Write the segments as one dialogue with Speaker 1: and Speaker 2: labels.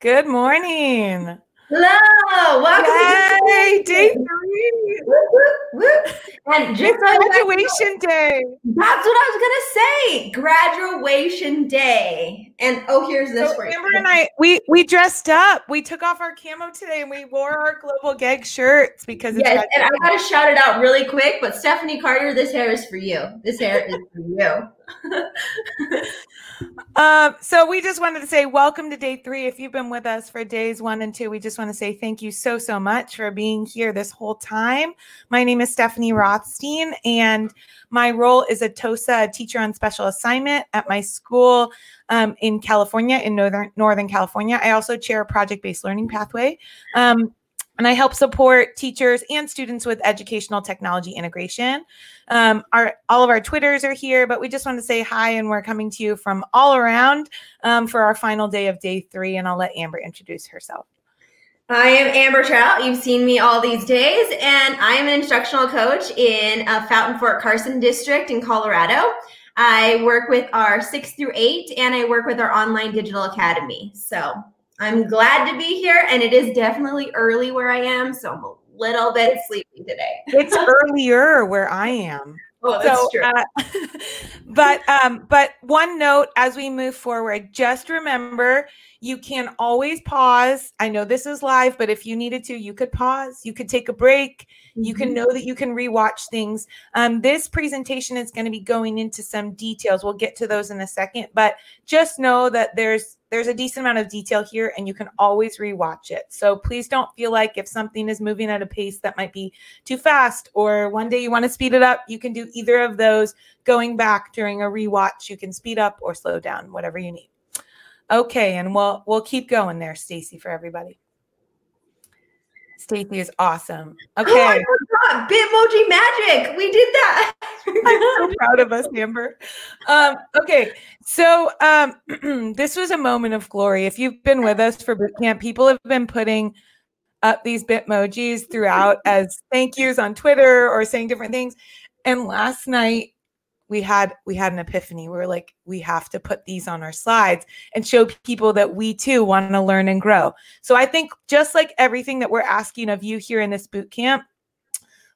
Speaker 1: Good morning.
Speaker 2: Hello, welcome
Speaker 1: Yay,
Speaker 2: to
Speaker 1: day three.
Speaker 2: Whoop, whoop, whoop. And just
Speaker 1: It's
Speaker 2: so you guys know-
Speaker 1: graduation day.
Speaker 2: that's what I was gonna say. Graduation day. And oh, here's this
Speaker 1: So. Amber and I, we we dressed up. We took off our camo today and we wore our global GEG shirts because it's
Speaker 2: Yes, and I gotta shout it out really quick, but Stephanie Carter, this hair is for you. This hair is for you.
Speaker 1: Um, so we just wanted to say welcome to day three. If you've been with us for days one and two, we just want to say thank you so so much for being here this whole time. My name is Stephanie Rothstein, and my role is a TOSA, a teacher on special assignment at my school um, in California, in northern Northern California. I also chair a project-based learning pathway. Um, and I help support teachers and students with educational technology integration. Um, our all of our Twitters are here, but we just want to say hi, and we're coming to you from all around um, for our final day of day three. And I'll let Amber introduce herself.
Speaker 2: I am Amber Trout. You've seen me all these days, and I am an instructional coach in uh, Fountain Fort Carson District in Colorado. I work with our six through eight, and I work with our online digital academy. So I'm glad to be here, and it is definitely early where I am, so I'm a little bit sleepy today.
Speaker 1: It's earlier where I am.
Speaker 2: Oh, that's
Speaker 1: so,
Speaker 2: true.
Speaker 1: uh, but um, but one note as we move forward, just remember you can always pause. I know this is live, but if you needed to, you could pause. You could take a break. You can
Speaker 2: Mhm.
Speaker 1: know that you can rewatch things. Um, this presentation is going to be going into some details. We'll get to those in a second, but just know that there's there's a decent amount of detail here, and you can always rewatch it. So please don't feel like if something is moving at a pace that might be too fast, or one day you want to speed it up, you can do either of those. Going back during a rewatch, you can speed up or slow down, whatever you need. Okay, and we'll we'll keep going there, Stacy, for everybody. Stacy is awesome.
Speaker 2: Oh,
Speaker 1: Okay.
Speaker 2: I forgot Bitmoji magic. We did that.
Speaker 1: I'm so proud of us, Amber. Um, okay, so um, this was a moment of glory. If you've been with us for boot camp, people have been putting up these Bitmojis throughout as thank yous on Twitter or saying different things. And last night we had we had an epiphany. We were like, we have to put these on our slides and show people that we too want to learn and grow. So I think just like everything that we're asking of you here in this boot camp,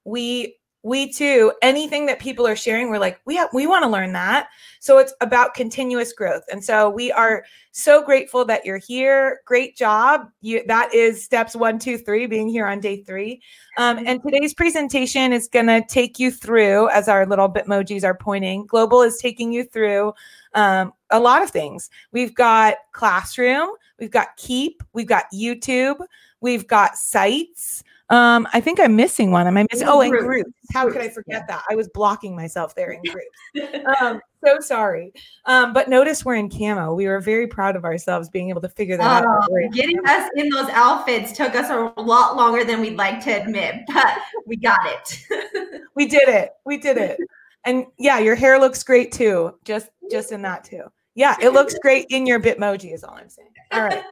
Speaker 1: we we too anything that people are sharing we're like we we want to learn that. So it's about continuous growth. And so we are so grateful that you're here. Great job. You that is steps one two three being here on day three. Um, and today's presentation is going to take you through as our little bitmojis are pointing global is taking you through um, a lot of things. We've got classroom we've got keep we've got youtube we've got sites um, I think I'm missing one. Am I missing? Oh, and
Speaker 2: Groups.
Speaker 1: groups. How could I forget
Speaker 2: yeah.
Speaker 1: that? I was blocking myself there in groups. um, so sorry. Um, but notice we're in camo. We were very proud of ourselves being able to figure that out.
Speaker 2: Oh,
Speaker 1: We're in
Speaker 2: getting
Speaker 1: camo.
Speaker 2: us in those outfits took us a lot longer than we'd like to admit, but we got it.
Speaker 1: We did it. We did it. And yeah, your hair looks great too. Just just in that too. Yeah, it looks great in your Bitmoji. Is all I'm saying. All right.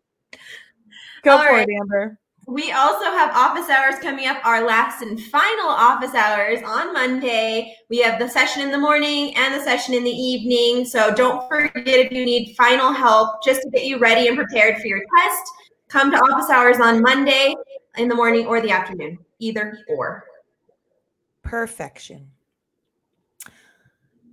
Speaker 1: Go
Speaker 2: All
Speaker 1: for
Speaker 2: right.
Speaker 1: it, Amber.
Speaker 2: We also have office hours coming up, our last and final office hours on Monday. We have the session in the morning and the session in the evening. So don't forget if you need final help just to get you ready and prepared for your test, come to office hours on Monday in the morning or the afternoon, either or.
Speaker 1: Perfection.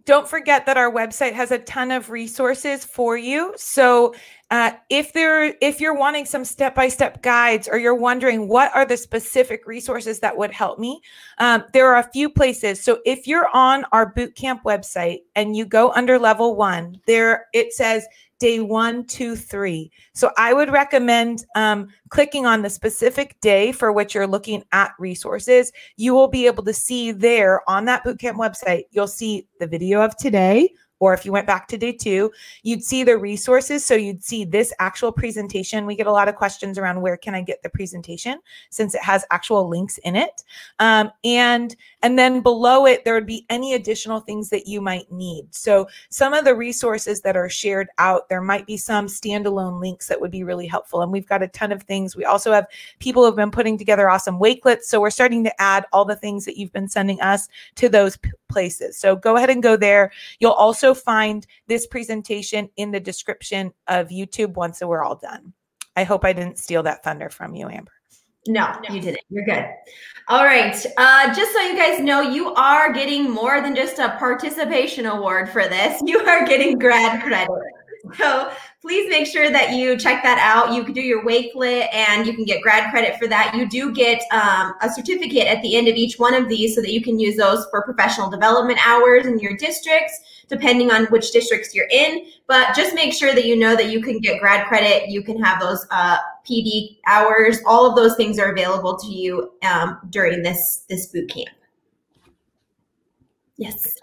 Speaker 1: Don't forget that our website has a ton of resources for you. So uh, if there, if you're wanting some step-by-step guides, or you're wondering what are the specific resources that would help me, um, there are a few places. So if you're on our bootcamp website and you go under level one, there it says day one, two, three. So I would recommend um, clicking on the specific day for which you're looking at resources you will be able to see there on that bootcamp website, you'll see the video of today, or if you went back to day two, you'd see the resources. So you'd see this actual presentation. We get a lot of questions around where can I get the presentation since it has actual links in it. Um, and and then below it, there would be any additional things that you might need. So some of the resources that are shared out, there might be some standalone links that would be really helpful. And we've got a ton of things. We also have people who have been putting together awesome wakelets. So we're starting to add all the things that you've been sending us to those p- places. So go ahead and go there. You'll also find this presentation in the description of YouTube once we're all done. I hope I didn't steal that thunder from you, Amber.
Speaker 2: No, no, you didn't. You're good. All right. Uh, just so you guys know, you are getting more than just a participation award for this. You are getting grad credit. So please make sure that you check that out. You can do your Wakelet and you can get grad credit for that. You do get um, a certificate at the end of each one of these so that you can use those for professional development hours in your districts, depending on which districts you're in. But just make sure that you know that you can get grad credit. You can have those uh, PD hours. All of those things are available to you um, during this this boot camp. Yes.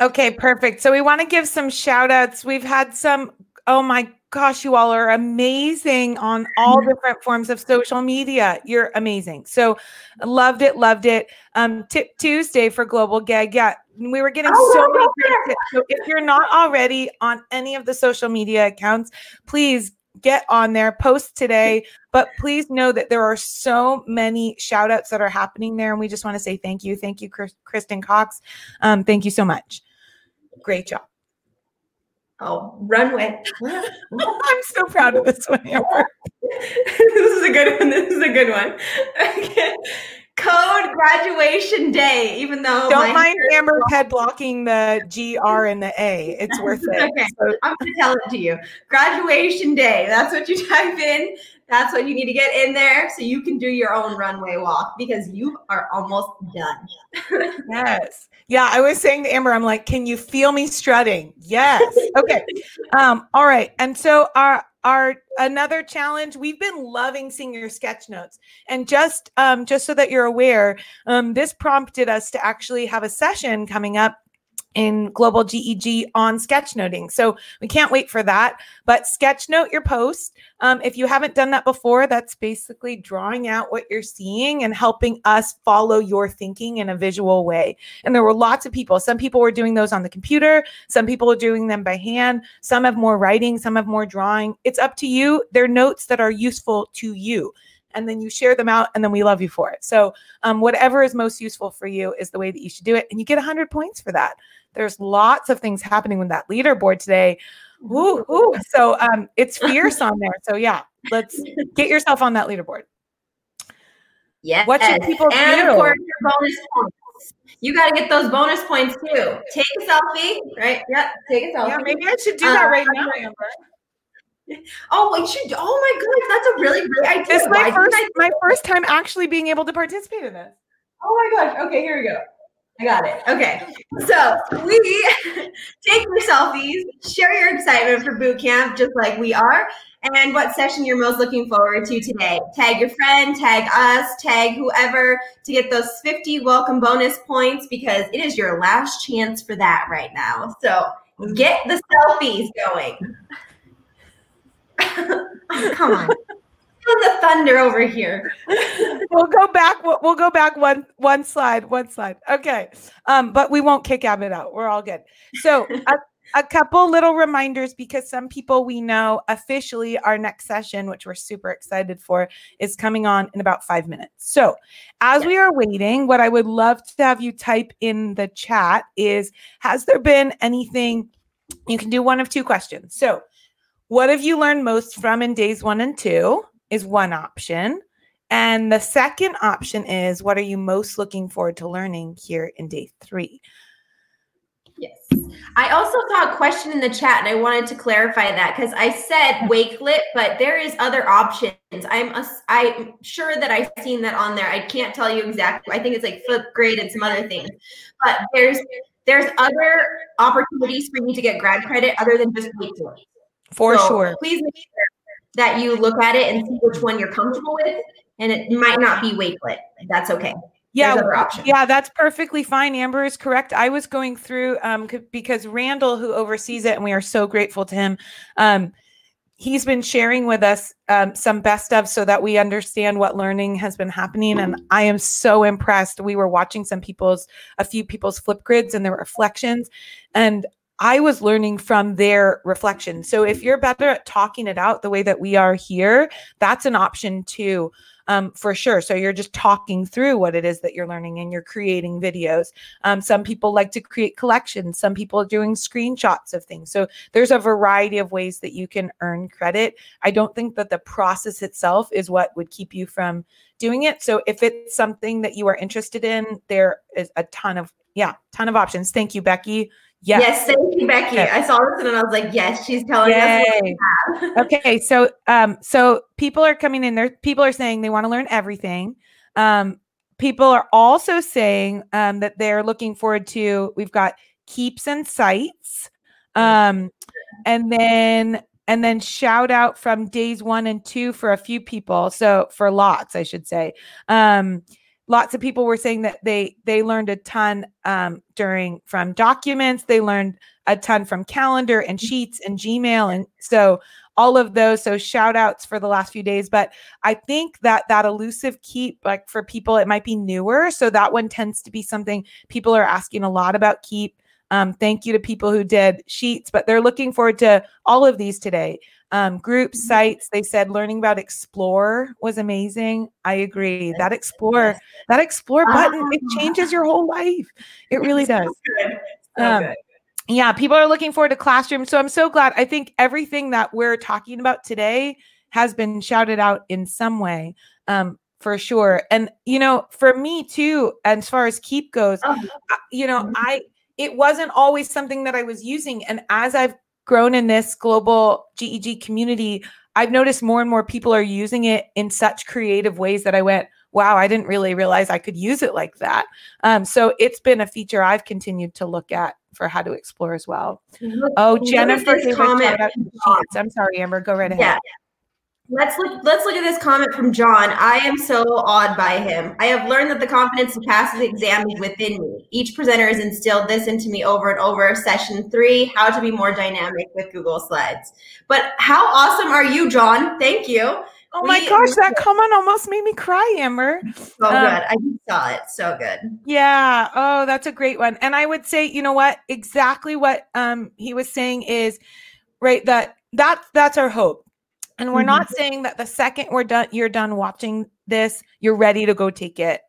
Speaker 1: Okay, perfect. So we want to give some shout outs. We've had some, oh my gosh, you all are amazing on all different forms of social media. You're amazing. So loved it, loved it. Um, tip Tuesday for Global GEG. Yeah, we were getting oh, so many great tips. So if you're not already on any of the social media accounts, please get on there, post today. But please know that there are so many shout outs that are happening there. And we just want to say thank you. Thank you, Kristen Cox. Um, thank you so much. Great job.
Speaker 2: Oh, runway.
Speaker 1: I'm so proud of this one,
Speaker 2: this is a good one. This is a good one. Okay. Code graduation day, even though
Speaker 1: don't mind Amber's head blocking the G, R, and the A. It's worth it.
Speaker 2: okay. So- I'm gonna tell it to you. Graduation day. That's what you type in. That's what you need to get in there so you can do your own runway walk because you are almost done.
Speaker 1: yes. Yeah, I was saying to Amber, I'm like, can you feel me strutting? Yes. Okay. um, all right. And so our our another challenge, we've been loving seeing your sketch notes. And just um, just so that you're aware, um, this prompted us to actually have a session coming up in global GEG on sketchnoting. So we can't wait for that. But sketchnote your post. Um, if you haven't done that before, that's basically drawing out what you're seeing and helping us follow your thinking in a visual way. And there were lots of people. Some people were doing those on the computer, some people are doing them by hand, some have more writing, some have more drawing. It's up to you. They're notes that are useful to you and then you share them out and then we love you for it so um, whatever is most useful for you is the way that you should do it and you get 100 points for that there's lots of things happening with that leaderboard today. Ooh, ooh. So um, it's fierce on there. So yeah, let's get yourself on that leaderboard.
Speaker 2: Yeah. What should people and do? of course, your bonus points. You got to get those bonus points too. Take a selfie, right? Yep. Take a selfie.
Speaker 1: Yeah, maybe I should do that uh, right now, Amber.
Speaker 2: Oh, we should. Oh my goodness, that's a really great idea.
Speaker 1: This is my first, my first time actually being able to participate in this.
Speaker 2: Oh my gosh. Okay, here we go. I got it. Okay. So we take your selfies, share your excitement for boot camp, just like we are, and what session you're most looking forward to today. Tag your friend, tag us, tag whoever to get those 50 welcome bonus points because it is your last chance for that right now. So get the selfies going. come on the thunder over here.
Speaker 1: we'll go back. We'll, we'll, go back one one slide. One slide. Okay. Um, but we won't kick Abbott out. We're all good. So a, a couple little reminders because some people we know officially our next session, which we're super excited for, is coming on in about five minutes. So as we are waiting, what I would love to have you type in the chat is: Has there been anything? You can do one of two questions. So. What have you learned most from in days one and two? Is one option. And the second option is what are you most looking forward to learning here in day three?
Speaker 2: Yes. I also saw a question in the chat and I wanted to clarify that because I said Wakelet, but there is other options. I'm a, I'm sure that I've seen that on there. I can't tell you exactly. I think it's like Flipgrid and some other things. But there's there's other opportunities for you to get grad credit other than just Wakelet.
Speaker 1: For so sure.
Speaker 2: Please make sure that you look at it and see which one you're comfortable with. And it might not be Wakelet. That's okay.
Speaker 1: Yeah, yeah, that's perfectly fine. Amber is correct. I was going through um, c- because Randall, who oversees it, and we are so grateful to him. Um, he's been sharing with us um, some best of so that we understand what learning has been happening and i am so impressed we were watching some people's a few people's flip grids and their reflections and I was learning from their reflection. So if you're better at talking it out the way that we are here, that's an option too. um, for sure. So you're just talking through what it is that you're learning and you're creating videos. Um, some people like to create collections, some people are doing screenshots of things. So there's a variety of ways that you can earn credit. I don't think that the process itself is what would keep you from doing it. So if it's something that you are interested in, there is a ton of, yeah, ton of options. Thank you, Becky.
Speaker 2: Yes. yes, thank you, Becky. Yes. I saw this and I was like, yes, she's telling Yay.
Speaker 1: us. okay, so um, so people are coming in there. People are saying they want to learn everything. Um, people are also saying um, that they're looking forward to. We've got keeps and sites, um, and then and then shout out from days one and two for a few people. So for lots, I should say. Um, lots of people were saying that they they learned a ton um, during from documents. They learned a ton from calendar and sheets and gmail and so all of those so shout outs for the last few days. But i think that that elusive keep like for people it might be newer. So that one tends to be something people are asking a lot about keep. Um, thank you to people who did sheets but they're looking forward to all of these today um, group mm-hmm. sites they said learning about explore was amazing. I agree. That explore that explore button it ah. changes your whole life. It really does. um, yeah people are looking forward to classroom. So i'm so glad i think everything that we're talking about today has been shouted out in some way um, for sure. And you know for me too as far as keep goes oh. you know mm-hmm. i it wasn't always something that i was using. And as i've grown in this global GEG community, I've noticed more and more people are using it in such creative ways that I went, wow, I didn't really realize I could use it like that. Um, so it's been a feature I've continued to look at for how to explore as well. Look, oh, Jennifer, comment. I'm sorry, Amber, go right ahead. Yeah.
Speaker 2: Let's look. Let's look at this comment from John. I am so awed by him. I have learned that the confidence to pass the exam is within me. Each presenter has instilled this into me over and over. Session three: How to be more dynamic with Google Slides. But how awesome are you, John? Thank you.
Speaker 1: Oh my we, gosh, that comment almost made me cry, Amber.
Speaker 2: So um, good. I saw it. So good.
Speaker 1: Yeah. Oh, that's a great one. And I would say, you know what? Exactly what um he was saying is right that that that's our hope and we're mm-hmm. not saying that the second we're done, you're done watching this, you're ready to go take it.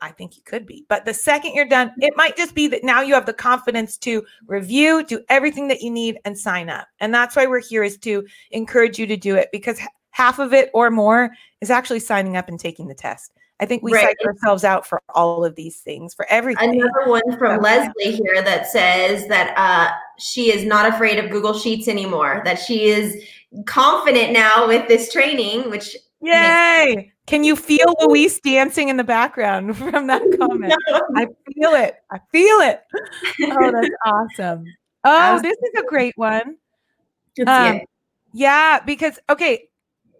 Speaker 1: I think you could be. But the second you're done, it might just be that now you have the confidence to review, do everything that you need, and sign up. And that's why we're here is to encourage you to do it because half of it or more is actually signing up and taking the test. I think we right. psych ourselves out for all of these things, for everything.
Speaker 2: Another one from Leslie here that says that uh, she is not afraid of Google Sheets anymore, that she is confident now with this training, which
Speaker 1: Yay! Makes- Can you feel Luis dancing in the background from that comment? no. I feel it. I feel it. Oh, that's awesome. Oh, this is a great one. Um, yeah, because okay,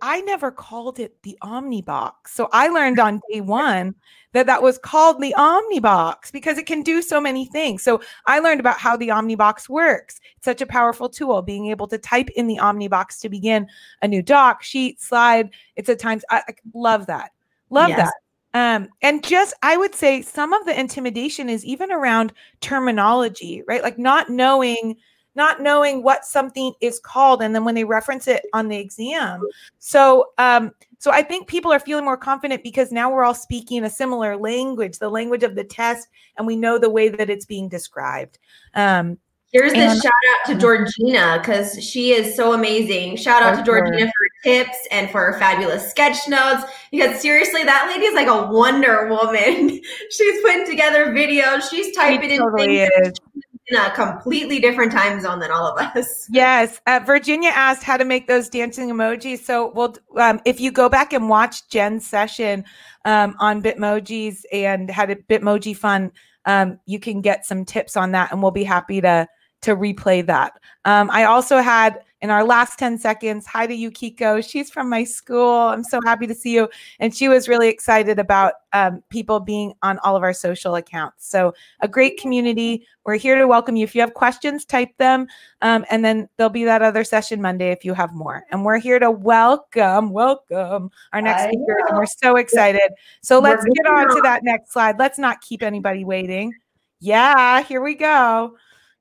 Speaker 1: I never called it the Omnibox. So I learned on day one that that was called the Omnibox because it can do so many things. So I learned about how the Omnibox works. It's such a powerful tool, being able to type in the Omnibox to begin a new doc, sheet, slide. It's at times, I, I love that. Love yes. that. Um, and just I would say some of the intimidation is even around terminology, right? Like not knowing not knowing what something is called and then when they reference it on the exam so um so i think people are feeling more confident because now we're all speaking a similar language the language of the test and we know the way that it's being described um
Speaker 2: Here's a shout out to Georgina because she is so amazing. Shout out to Georgina for her tips and for her fabulous sketch notes. Because seriously, that lady is like a Wonder Woman. She's putting together videos. She's typing she totally in things. Is in a completely different time zone than all of us.
Speaker 1: Yes. Uh, Virginia asked how to make those dancing emojis. So, we'll, um, if you go back and watch Jen's session um, on Bitmojis and had a Bitmoji fun, um, you can get some tips on that, and we'll be happy to to replay that. Um, I also had in our last 10 seconds, hi to Yukiko. She's from my school. I'm so happy to see you. And she was really excited about um, people being on all of our social accounts. So, a great community. We're here to welcome you. If you have questions, type them. Um, and then there'll be that other session Monday if you have more. And we're here to welcome, welcome our next speakers. And we're so excited. So, let's get on to that next slide. Let's not keep anybody waiting. Yeah, here we go.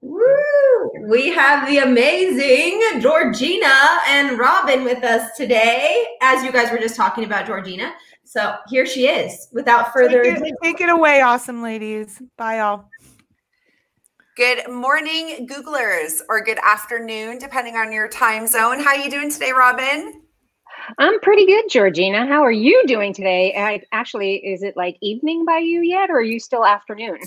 Speaker 2: Woo! We have the amazing Georgina and Robin with us today. As you guys were just talking about Georgina. So here she is. Without further
Speaker 1: take
Speaker 2: ado,
Speaker 1: it, take it away, awesome ladies. Bye, all.
Speaker 3: Good morning, Googlers, or good afternoon, depending on your time zone. How are you doing today, Robin?
Speaker 4: I'm pretty good, Georgina. How are you doing today? I, actually, is it like evening by you yet, or are you still afternoon?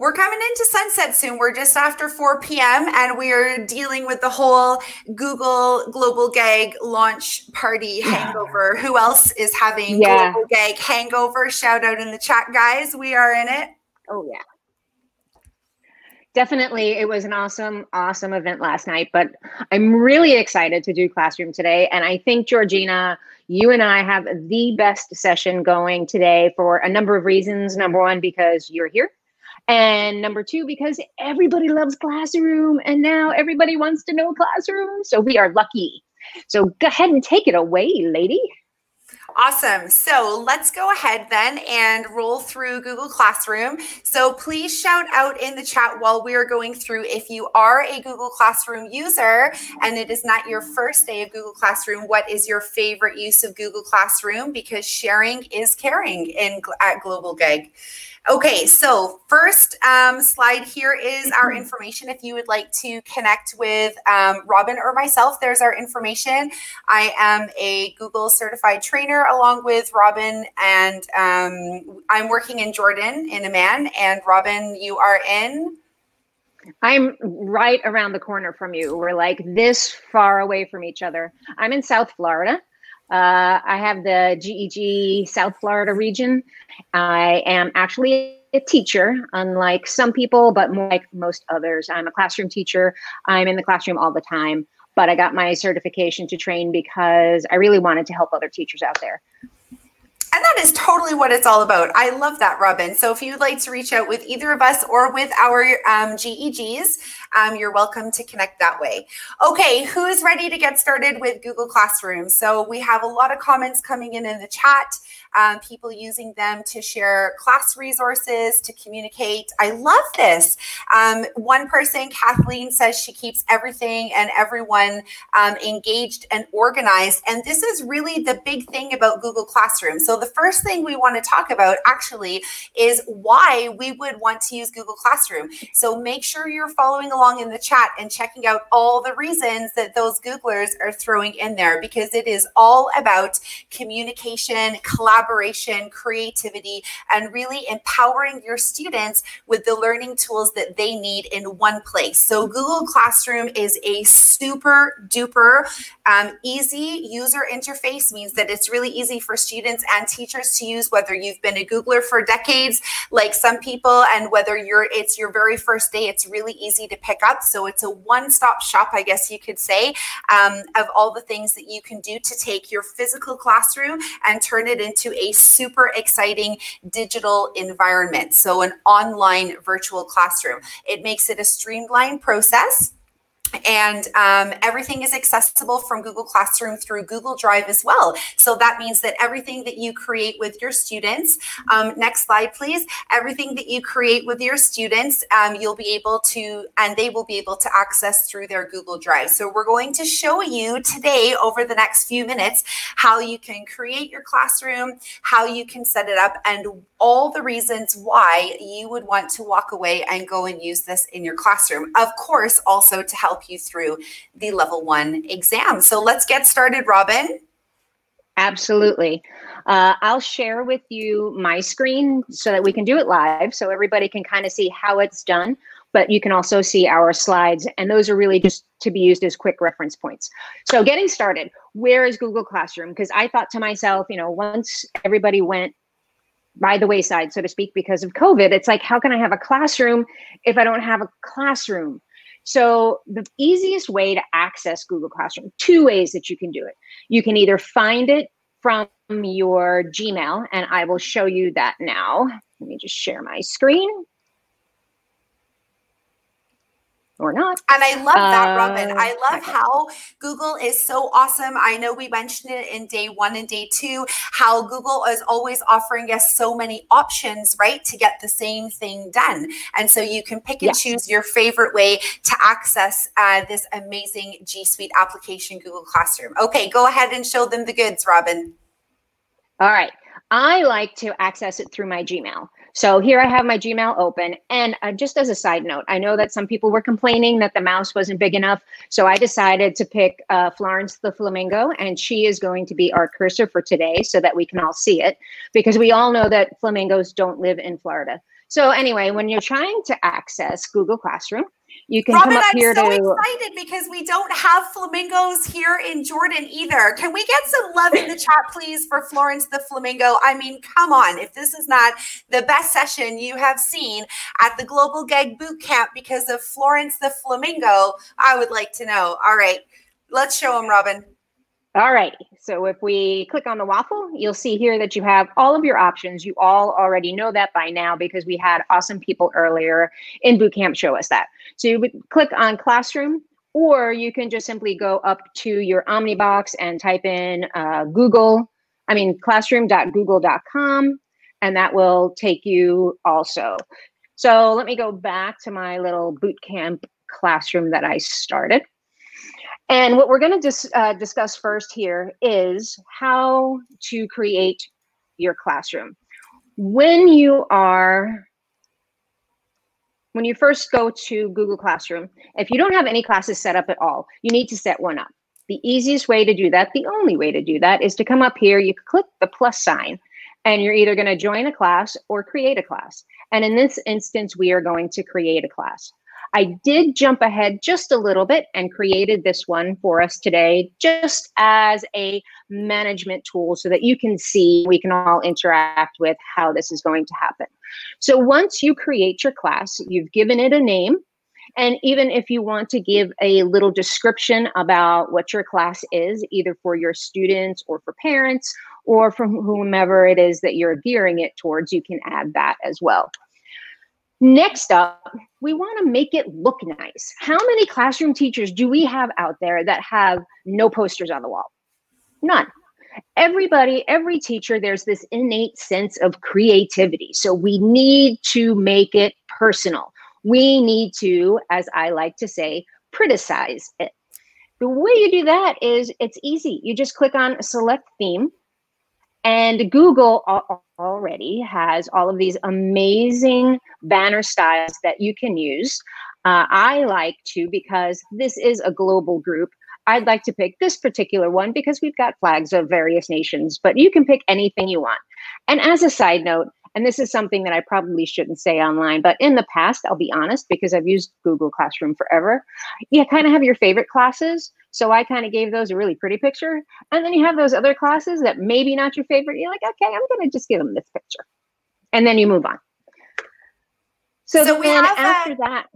Speaker 3: We're coming into sunset soon. We're just after 4 p.m. and we are dealing with the whole Google Global GEG launch party hangover. Who else is having
Speaker 4: Yeah.
Speaker 3: Global GEG hangover? Shout out in the chat, guys. We are in it.
Speaker 4: Oh yeah. Definitely, it was an awesome, awesome event last night. But I'm really excited to do classroom today, and I think Georgina, you and I have the best session going today for a number of reasons. Number one, because you're here. And number two, because everybody loves classroom and now everybody wants to know classroom. So we are lucky. So go ahead and take it away, lady.
Speaker 3: Awesome. So let's go ahead then and roll through Google Classroom. So please shout out in the chat while we are going through if you are a Google Classroom user and it is not your first day of Google Classroom, what is your favorite use of Google Classroom? Because sharing is caring in at Global GEG. Okay, so first um, slide here is our information. If you would like to connect with um, Robin or myself, there's our information. I am a Google certified trainer along with Robin, and um, I'm working in Jordan in Amman. And Robin, you are in.
Speaker 4: I'm right around the corner from you. We're like this far away from each other. I'm in South Florida. Uh, I have the GEG South Florida region. I am actually a teacher, unlike some people, but more like most others. I'm a classroom teacher. I'm in the classroom all the time, but I got my certification to train because I really wanted to help other teachers out there.
Speaker 3: And that is totally what it's all about. I love that, Robin. So if you'd like to reach out with either of us or with our um, GEGs, um, you're welcome to connect that way. Okay, who is ready to get started with Google Classroom? So we have a lot of comments coming in in the chat, um, people using them to share class resources, to communicate. I love this. Um, one person, Kathleen, says she keeps everything and everyone um, engaged and organized. And this is really the big thing about Google Classroom. So the first thing we want to talk about actually is why we would want to use Google Classroom. So make sure you're following along in the chat and checking out all the reasons that those Googlers are throwing in there because it is all about communication, collaboration, creativity, and really empowering your students with the learning tools that they need in one place. So Google Classroom is a super duper um, easy user interface, means that it's really easy for students and teachers to use, whether you've been a Googler for decades, like some people, and whether you're it's your very first day, it's really easy to pick up. So it's a one-stop shop, I guess you could say, um, of all the things that you can do to take your physical classroom and turn it into a super exciting digital environment. So an online virtual classroom. It makes it a streamlined process and um, everything is accessible from Google Classroom through Google Drive as well. So that means that everything that you create with your students, um, next slide, please, everything that you create with your students, um, you'll be able to, and they will be able to access through their Google Drive. So we're going to show you today over the next few minutes how you can create your classroom, how you can set it up, and all the reasons why you would want to walk away and go and use this in your classroom. Of course, also to help you through the level one exam. So let's get started, Robin.
Speaker 4: Absolutely. Uh, I'll share with you my screen so that we can do it live so everybody can kind of see how it's done. But you can also see our slides, and those are really just to be used as quick reference points. So, getting started, where is Google Classroom? Because I thought to myself, you know, once everybody went by the wayside, so to speak, because of COVID, it's like, how can I have a classroom if I don't have a classroom? So, the easiest way to access Google Classroom, two ways that you can do it. You can either find it from your Gmail, and I will show you that now. Let me just share my screen. Or not.
Speaker 3: And I love that, Robin.
Speaker 4: Uh,
Speaker 3: I love how Google is so awesome. I know we mentioned it in day one and day two, how Google is always offering us so many options, right, to get the same thing done. And so you can pick and
Speaker 4: Yes.
Speaker 3: choose your favorite way to access uh, this amazing G Suite application, Google Classroom. Okay, go ahead and show them the goods, Robin.
Speaker 4: All right. I like to access it through my Gmail. So here I have my Gmail open. And uh, just as a side note, I know that some people were complaining that the mouse wasn't big enough. So I decided to pick uh, Florence the Flamingo, and she is going to be our cursor for today so that we can all see it because we all know that flamingos don't live in Florida. So anyway, when you're trying to access Google Classroom, you can
Speaker 3: Robin,
Speaker 4: come up
Speaker 3: I'm
Speaker 4: here
Speaker 3: so
Speaker 4: to
Speaker 3: excited because we don't have flamingos here in Jordan either. Can we get some love in the chat, please, for Florence the Flamingo? I mean, come on. If this is not the best session you have seen at the Global GEG Boot Camp because of Florence the Flamingo, I would like to know. All right, let's show them, Robin.
Speaker 4: All right. So if we click on the waffle, you'll see here that you have all of your options. You all already know that by now because we had awesome people earlier in bootcamp show us that. So you would click on classroom, or you can just simply go up to your Omnibox and type in uh, Google, I mean, classroom.google.com, and that will take you also. So let me go back to my little bootcamp classroom that I started. And what we're going to dis- uh, discuss first here is how to create your classroom. When you are, when you first go to Google Classroom, if you don't have any classes set up at all, you need to set one up. The easiest way to do that, the only way to do that, is to come up here, you click the plus sign, and you're either going to join a class or create a class. And in this instance, we are going to create a class. I did jump ahead just a little bit and created this one for us today, just as a management tool so that you can see, we can all interact with how this is going to happen. So once you create your class, you've given it a name. And even if you want to give a little description about what your class is, either for your students or for parents or from whomever it is that you're gearing it towards, you can add that as well. Next up, we want to make it look nice. How many classroom teachers do we have out there that have no posters on the wall? None. Everybody, every teacher, there's this innate sense of creativity. So we need to make it personal. We need to, as I like to say, criticize it. The way you do that is it's easy. You just click on select theme and Google already has all of these amazing banner styles that you can use. Uh, I like to, because this is a global group, I'd like to pick this particular one because we've got flags of various nations, but you can pick anything you want. And as a side note, and this is something that I probably shouldn't say online, but in the past, I'll be honest, because I've used Google Classroom forever, you kind of have your favorite classes. So I kind of gave those a really pretty picture. And then you have those other classes that maybe not your favorite. You're like, okay, I'm going to just give them this picture. And then you move on. So,
Speaker 3: So we
Speaker 4: then
Speaker 3: have
Speaker 4: after
Speaker 3: a-
Speaker 4: that,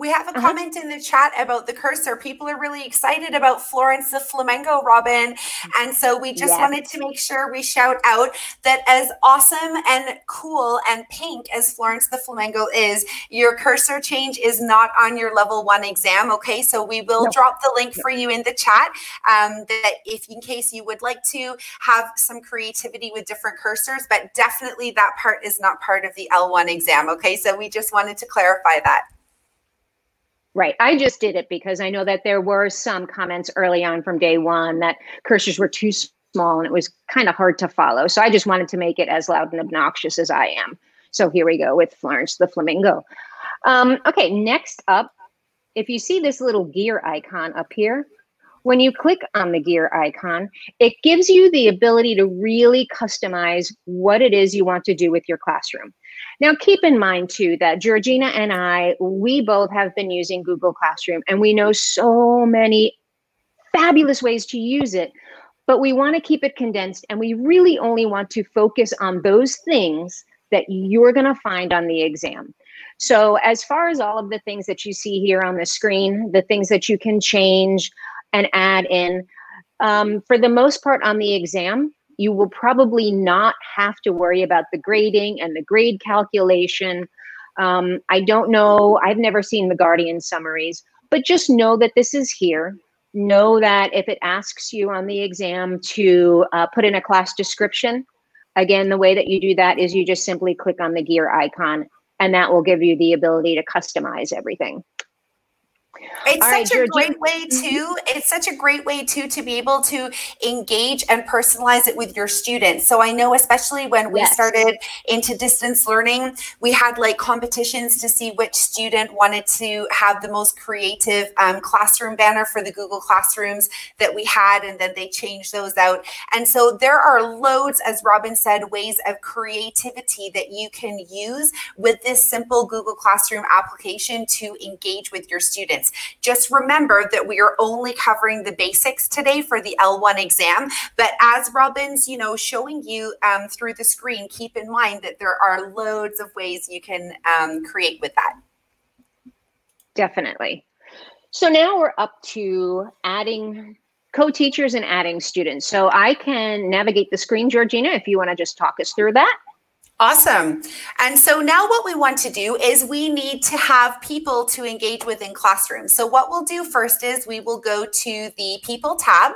Speaker 3: We have a
Speaker 4: Uh-huh.
Speaker 3: comment in the chat about the cursor. People are really excited about Florence the Flamingo, Robin. And so we just
Speaker 4: Yes.
Speaker 3: wanted to make sure we shout out that as awesome and cool and pink as Florence the Flamingo is, your cursor change is not on your level one exam. Okay. So we will
Speaker 4: No.
Speaker 3: drop the link for you in the chat. Um, that if in case you would like to have some creativity with different cursors, but definitely that part is not part of the L1 exam. Okay. So we just wanted to clarify that.
Speaker 4: Right. I just did it because I know that there were some comments early on from day one that cursors were too small and it was kind of hard to follow. So I just wanted to make it as loud and obnoxious as I am. So here we go with Florence the Flamingo. Um, okay, next up, if you see this little gear icon up here, when you click on the gear icon, it gives you the ability to really customize what it is you want to do with your classroom. Now, keep in mind too that Georgina and I, we both have been using Google Classroom and we know so many fabulous ways to use it, but we want to keep it condensed and we really only want to focus on those things that you're going to find on the exam. So, as far as all of the things that you see here on the screen, the things that you can change and add in, um, for the most part on the exam, you will probably not have to worry about the grading and the grade calculation. Um, I don't know, I've never seen the Guardian summaries, but just know that this is here. Know that if it asks you on the exam to uh, put in a class description, again, the way that you do that is you just simply click on the gear icon and that will give you the ability to customize everything.
Speaker 3: It's All such right, a great way mm-hmm. too. It's such a great way too to be able to engage and personalize it with your students. So I know, especially when we yes. started into distance learning, we had like competitions to see which student wanted to have the most creative um, classroom banner for the Google Classrooms that we had, and then they changed those out. And so there are loads, as Robin said, ways of creativity that you can use with this simple Google Classroom application to engage with your students. Just remember that we are only covering the basics today for the L1 exam. But as Robin's, you know, showing you um, through the screen, keep in mind that there are loads of ways you can um, create with that.
Speaker 4: Definitely. So now we're up to adding co-teachers and adding students. So I can navigate the screen, Georgina, if you want to just talk us through that.
Speaker 3: Awesome. And so now what we want to do is we need to have people to engage with in classrooms. So what we'll do first is we will go to the people tab.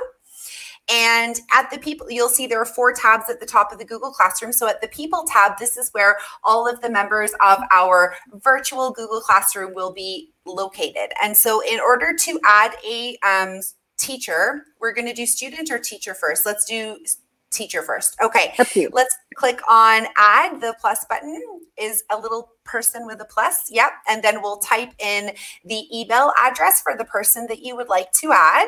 Speaker 3: And at the people, you'll see there are four tabs at the top of the Google Classroom. So at the people tab, this is where all of the members of our virtual Google Classroom will be located. And so in order to add a um, teacher, we're going to do student or teacher first. Let's do teacher first. Okay. Let's click on add. The plus button is a little person with a plus. Yep. And then we'll type in the email address for the person that you would like to add.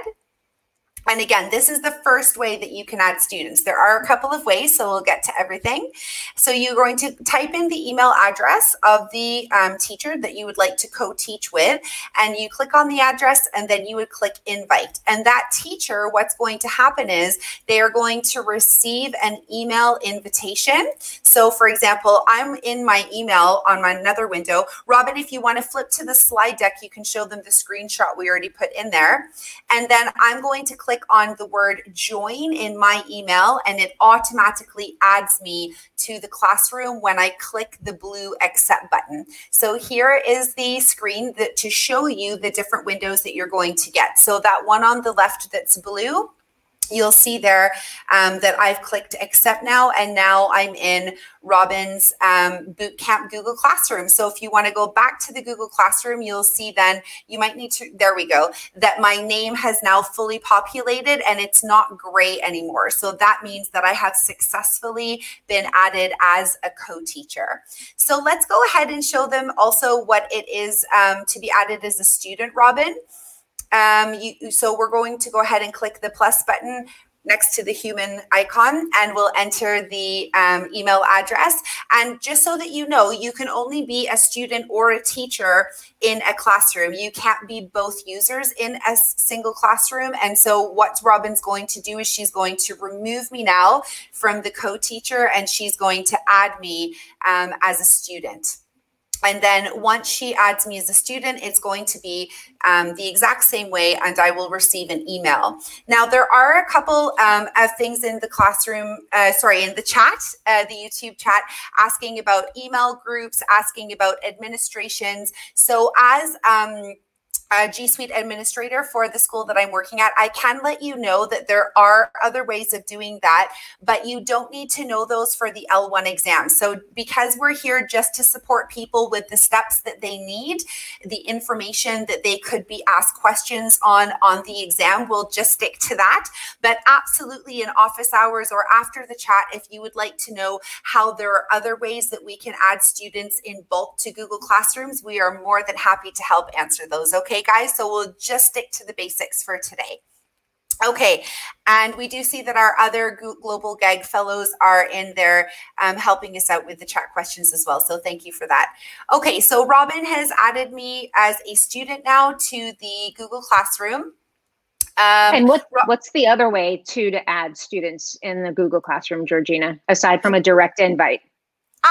Speaker 3: And again, this is the first way that you can add students. There are a couple of ways, so we'll get to everything. So you're going to type in the email address of the um, teacher that you would like to co-teach with, and you click on the address, and then you would click invite. And that teacher, what's going to happen is they are going to receive an email invitation. So for example, I'm in my email on my another window. Robin, if you want to flip to the slide deck, you can show them the screenshot we already put in there. And then I'm going to click click on the word join in my email and it automatically adds me to the classroom when I click the blue accept button. So here is the screen that to show you the different windows that you're going to get. So that one on the left that's blue, you'll see there um, that I've clicked accept now, and now I'm in Robin's um, Bootcamp Google Classroom. So if you want to go back to the Google Classroom, you'll see then you might need to, there we go, that my name has now fully populated and it's not gray anymore. So that means that I have successfully been added as a co-teacher. So let's go ahead and show them also what it is um, to be added as a student, Robin. Um, you, so we're going to go ahead and click the plus button next to the human icon and we'll enter the um, email address. And just so that you know, you can only be a student or a teacher in a classroom. You can't be both users in a single classroom. And so what Robin's going to do is she's going to remove me now from the co-teacher and she's going to add me um, as a student. And then once she adds me as a student, it's going to be um, the exact same way, and I will receive an email. Now, there are a couple um, of things in the classroom, uh, sorry, in the chat, uh, the YouTube chat, asking about email groups, asking about administrations. So, as um, a G Suite administrator for the school that I'm working at, I can let you know that there are other ways of doing that, but you don't need to know those for the L1 exam. So, because we're here just to support people with the steps that they need, the information that they could be asked questions on on the exam, we'll just stick to that. But absolutely in office hours or after the chat, if you would like to know how there are other ways that we can add students in bulk to Google Classrooms, we are more than happy to help answer those. Okay. Okay, guys, so we'll just stick to the basics for today. Okay, and we do see that our other Global GEG fellows are in there um, helping us out with the chat questions as well. So thank you for that. Okay, so Robin has added me as a student now to the Google Classroom.
Speaker 4: Um, and what, what's the other way to to add students in the Google Classroom, Georgina, aside from a direct invite?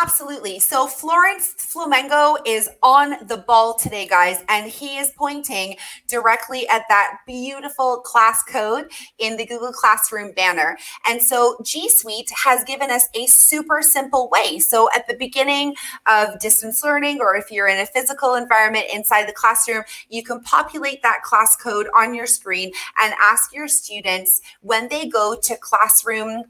Speaker 3: Absolutely. So Florence Flamingo is on the ball today, guys, and he is pointing directly at that beautiful class code in the Google Classroom banner. And so G Suite has given us a super simple way. So at the beginning of distance learning, or if you're in a physical environment inside the classroom, you can populate that class code on your screen and ask your students when they go to classroom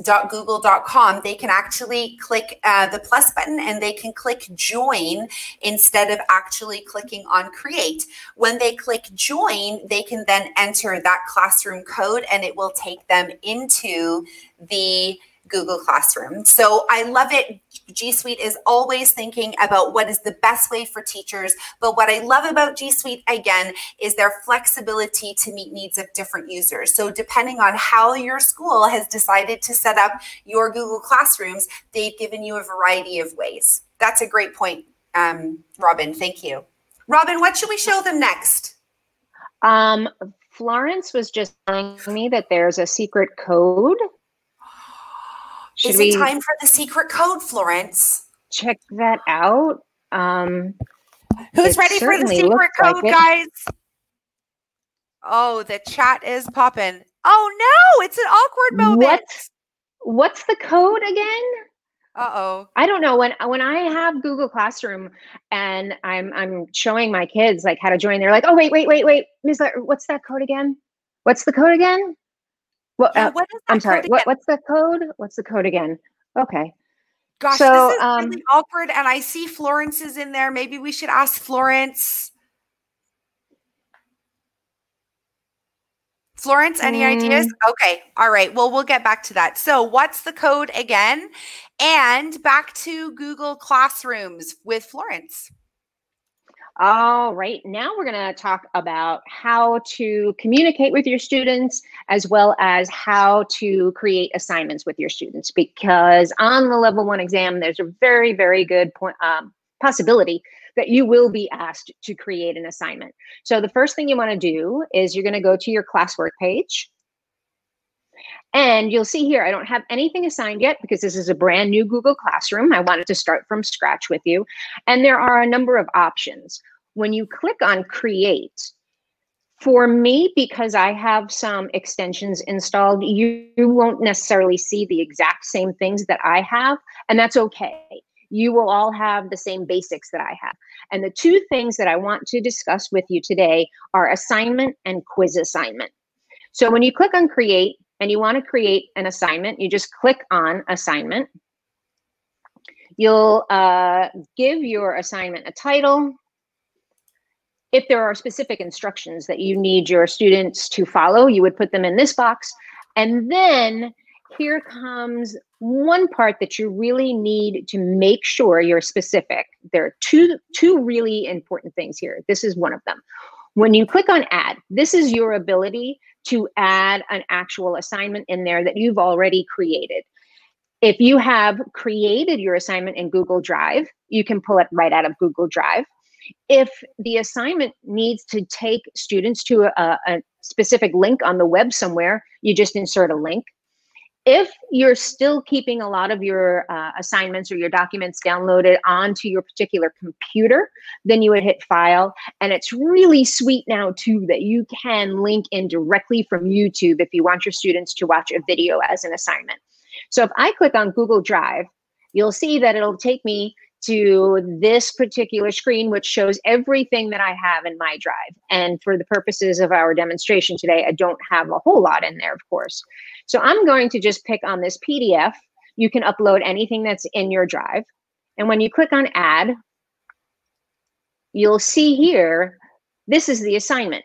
Speaker 3: student.google.com, they can actually click uh, the plus button and they can click join instead of actually clicking on create. When they click join, they can then enter that classroom code and it will take them into the Google Classroom. So I love it. G Suite is always thinking about what is the best way for teachers. But what I love about G Suite, again, is their flexibility to meet needs of different users. So depending on how your school has decided to set up your Google Classrooms, they've given you a variety of ways. That's a great point, um, Robin. Thank you. Robin, what should we show them next?
Speaker 4: Um, Florence was just telling me that there's a secret code
Speaker 3: should Is it time for the secret code, Florence?
Speaker 4: Check that out. Um,
Speaker 1: Who's ready for the secret code, like guys? Oh, the chat is popping. Oh no, it's an awkward moment.
Speaker 4: What's what's the code again?
Speaker 1: Uh oh.
Speaker 4: I don't know when when I have Google Classroom and I'm I'm showing my kids like how to join. They're like, oh wait wait wait wait, Miss, what's that code again? What's the code again? Well, yeah, uh, what is I'm sorry. What, what's the code? What's the code again? Okay.
Speaker 1: Gosh, so, this is um, really awkward. And I see Florence is in there. Maybe we should ask Florence. Florence, any mm. ideas? Okay. All right. Well, we'll get back to that. So, what's the code again? And back to Google Classrooms with Florence.
Speaker 4: All right, now we're going to talk about how to communicate with your students as well as how to create assignments with your students because on the level one exam, there's a very, very good point, um, possibility that you will be asked to create an assignment. So the first thing you want to do is you're going to go to your classwork page. And you'll see here, I don't have anything assigned yet because this is a brand new Google Classroom. I wanted to start from scratch with you. And there are a number of options. When you click on create, for me, because I have some extensions installed, you, you won't necessarily see the exact same things that I have, and that's okay. You will all have the same basics that I have. And the two things that I want to discuss with you today are assignment and quiz assignment. So when you click on create, and you want to create an assignment, you just click on assignment. You'll uh, give your assignment a title. If there are specific instructions that you need your students to follow, you would put them in this box. And then here comes one part that you really need to make sure you're specific. There are two, two really important things here. This is one of them. When you click on add, this is your ability to add an actual assignment in there that you've already created. If you have created your assignment in Google Drive, you can pull it right out of Google Drive. If the assignment needs to take students to a, a specific link on the web somewhere, you just insert a link if you're still keeping a lot of your uh, assignments or your documents downloaded onto your particular computer, then you would hit file. And it's really sweet now, too, that you can link in directly from YouTube if you want your students to watch a video as an assignment. So if I click on Google Drive, you'll see that it'll take me to this particular screen, which shows everything that I have in my drive. And for the purposes of our demonstration today, I don't have a whole lot in there, of course. So I'm going to just pick on this PDF. You can upload anything that's in your drive. And when you click on add, you'll see here, this is the assignment.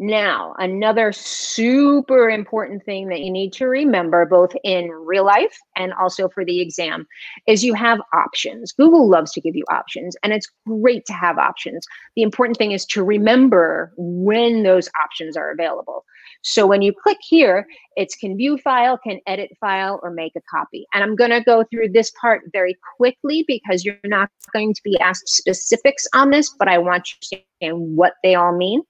Speaker 4: Now, another super important thing that you need to remember, both in real life and also for the exam, is you have options. Google loves to give you options, and it's great to have options. The important thing is to remember when those options are available. So when you click here, it's can view file, can edit file, or make a copy. And I'm going to go through this part very quickly because you're not going to be asked specifics on this, but I want you to understand what they all mean.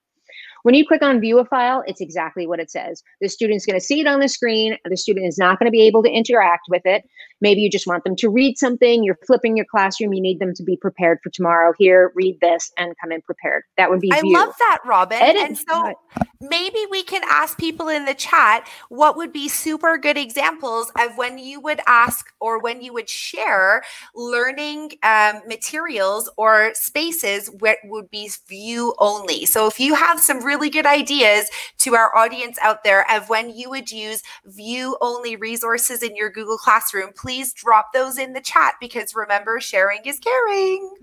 Speaker 4: When you click on view a file, it's exactly what it says. The student's going to see it on the screen. The student is not going to be able to interact with it. Maybe you just want them to read something. You're flipping your classroom. You need them to be prepared for tomorrow. Here, read this and come in prepared. That would be
Speaker 1: I love that, Robin. Edit. And so maybe we can ask people in the chat what would be super good examples of when you would ask or when you would share learning um, materials or spaces where it would be view only. So if you have some really
Speaker 3: really good ideas to our audience out there of when you would use view only resources in your Google Classroom, please drop those in the chat because remember, sharing is caring.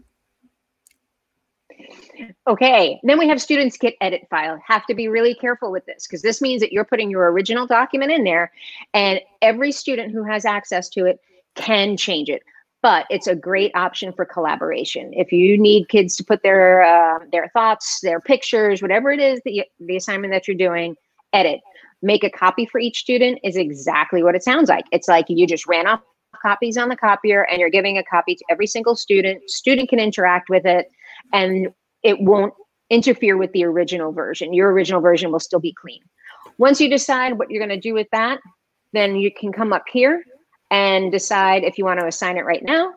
Speaker 4: Okay, then we have students get edit file. Have to be really careful with this because this means that you're putting your original document in there and every student who has access to it can change it. But it's a great option for collaboration. If you need kids to put their uh, their thoughts, their pictures, whatever it is that you, the assignment that you're doing, edit. Make a copy for each student is exactly what it sounds like. It's like you just ran off copies on the copier and you're giving a copy to every single student. Student can interact with it and it won't interfere with the original version. Your original version will still be clean. Once you decide what you're going to do with that, then you can come up here and decide if you want to assign it right now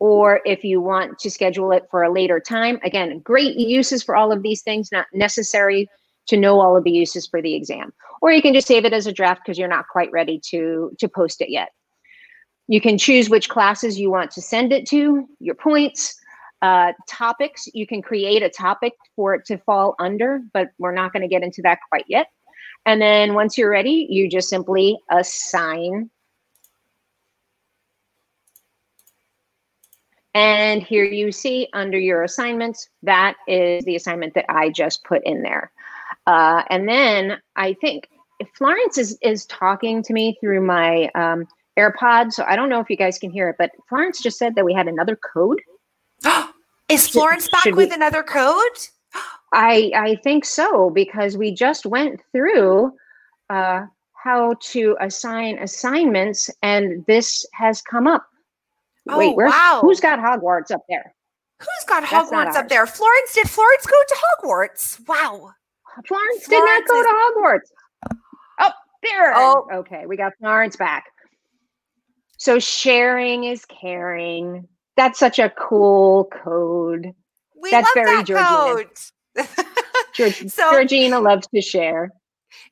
Speaker 4: or if you want to schedule it for a later time. Again, great uses for all of these things, not necessary to know all of the uses for the exam. Or you can just save it as a draft because you're not quite ready to, to post it yet. You can choose which classes you want to send it to, your points, uh, topics. You can create a topic for it to fall under, but we're not going to get into that quite yet. And then once you're ready, you just simply assign. And here you see under your assignments, that is the assignment that I just put in there. Uh, and then I think Florence is, is talking to me through my um, AirPods. So I don't know if you guys can hear it, but Florence just said that we had another code.
Speaker 3: Is Florence back with we, another code?
Speaker 4: I I think so because we just went through uh, how to assign assignments, and this has come up.
Speaker 3: Oh, Wait, where, wow.
Speaker 4: Who's got Hogwarts up there?
Speaker 3: Who's got Hogwarts up there? Florence, did Florence go to Hogwarts? Wow.
Speaker 4: Florence, Florence did not go is- to Hogwarts. Up oh, there. Oh, okay. We got Florence back. So sharing is caring. That's such a cool code.
Speaker 3: We
Speaker 4: That's
Speaker 3: very that Georgina.
Speaker 4: Code. So, Georgina loves to share.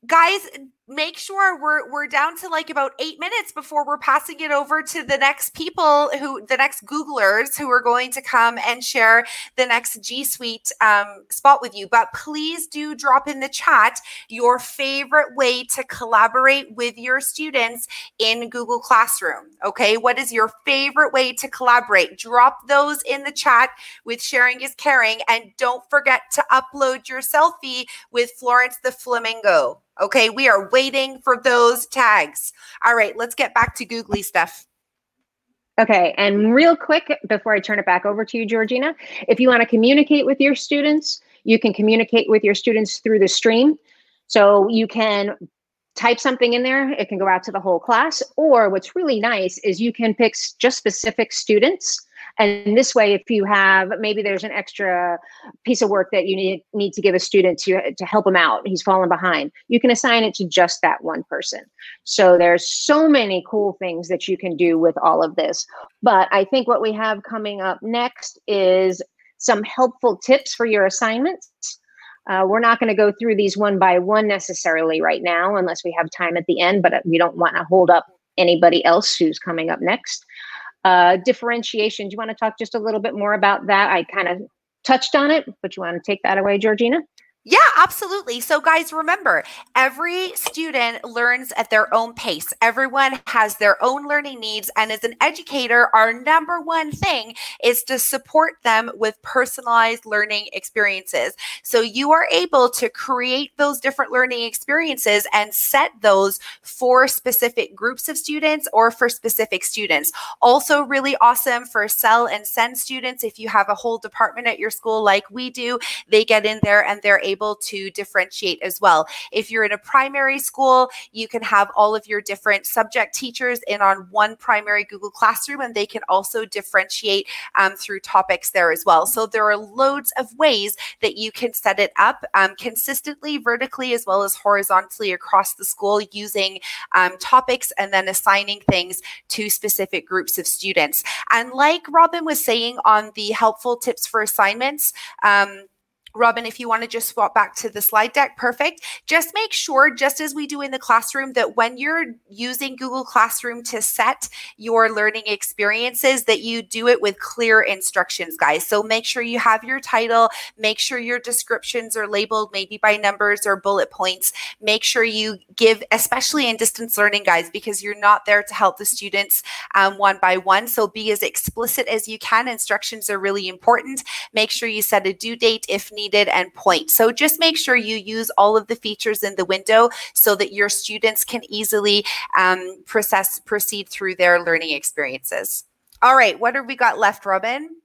Speaker 3: Guys, make sure we're we're down to like about eight minutes before we're passing it over to the next people who the next googlers who are going to come and share the next g suite um, spot with you. But please do drop in the chat your favorite way to collaborate with your students in google classroom okay? What is your favorite way to collaborate? Drop those in the chat with sharing is caring and don't forget to upload your selfie with florence the flamingo Okay, we are waiting for those tags. All right, let's get back to googly stuff.
Speaker 4: Okay, and real quick before I turn it back over to you, Georgina, if you want to communicate with your students, you can communicate with your students through the stream. So you can type something in there, it can go out to the whole class. Or what's really nice is you can pick just specific students and this way, if you have maybe there's an extra piece of work that you need need to give a student to to help him out, he's fallen behind. You can assign it to just that one person. So there's so many cool things that you can do with all of this. But I think what we have coming up next is some helpful tips for your assignments. Uh, we're not going to go through these one by one necessarily right now, unless we have time at the end, but we don't want to hold up anybody else who's coming up next uh, differentiation. Do you want to talk just a little bit more about that? I kind of touched on it, but you want to take that away, Georgina?
Speaker 3: Yeah, absolutely. So, guys, remember every student learns at their own pace. Everyone has their own learning needs. And as an educator, our number one thing is to support them with personalized learning experiences. So, you are able to create those different learning experiences and set those for specific groups of students or for specific students. Also, really awesome for SEL and SEND students. If you have a whole department at your school like we do, they get in there and they're able to differentiate as well. If you're in a primary school, you can have all of your different subject teachers in on one primary Google Classroom, and they can also differentiate um, through topics there as well. So there are loads of ways that you can set it up um, consistently, vertically, as well as horizontally across the school using um, topics and then assigning things to specific groups of students. And like Robin was saying on the helpful tips for assignments, um, Robin, if you want to just swap back to the slide deck, perfect. Just make sure, just as we do in the classroom, that when you're using Google Classroom to set your learning experiences, that you do it with clear instructions, guys. So make sure you have your title, make sure your descriptions are labeled maybe by numbers or bullet points. Make sure you give, especially in distance learning, guys, because you're not there to help the students um, one by one. So be as explicit as you can. Instructions are really important. Make sure you set a due date if needed and point. So just make sure you use all of the features in the window so that your students can easily um, process, proceed through their learning experiences. All right, what have we got left, Robin?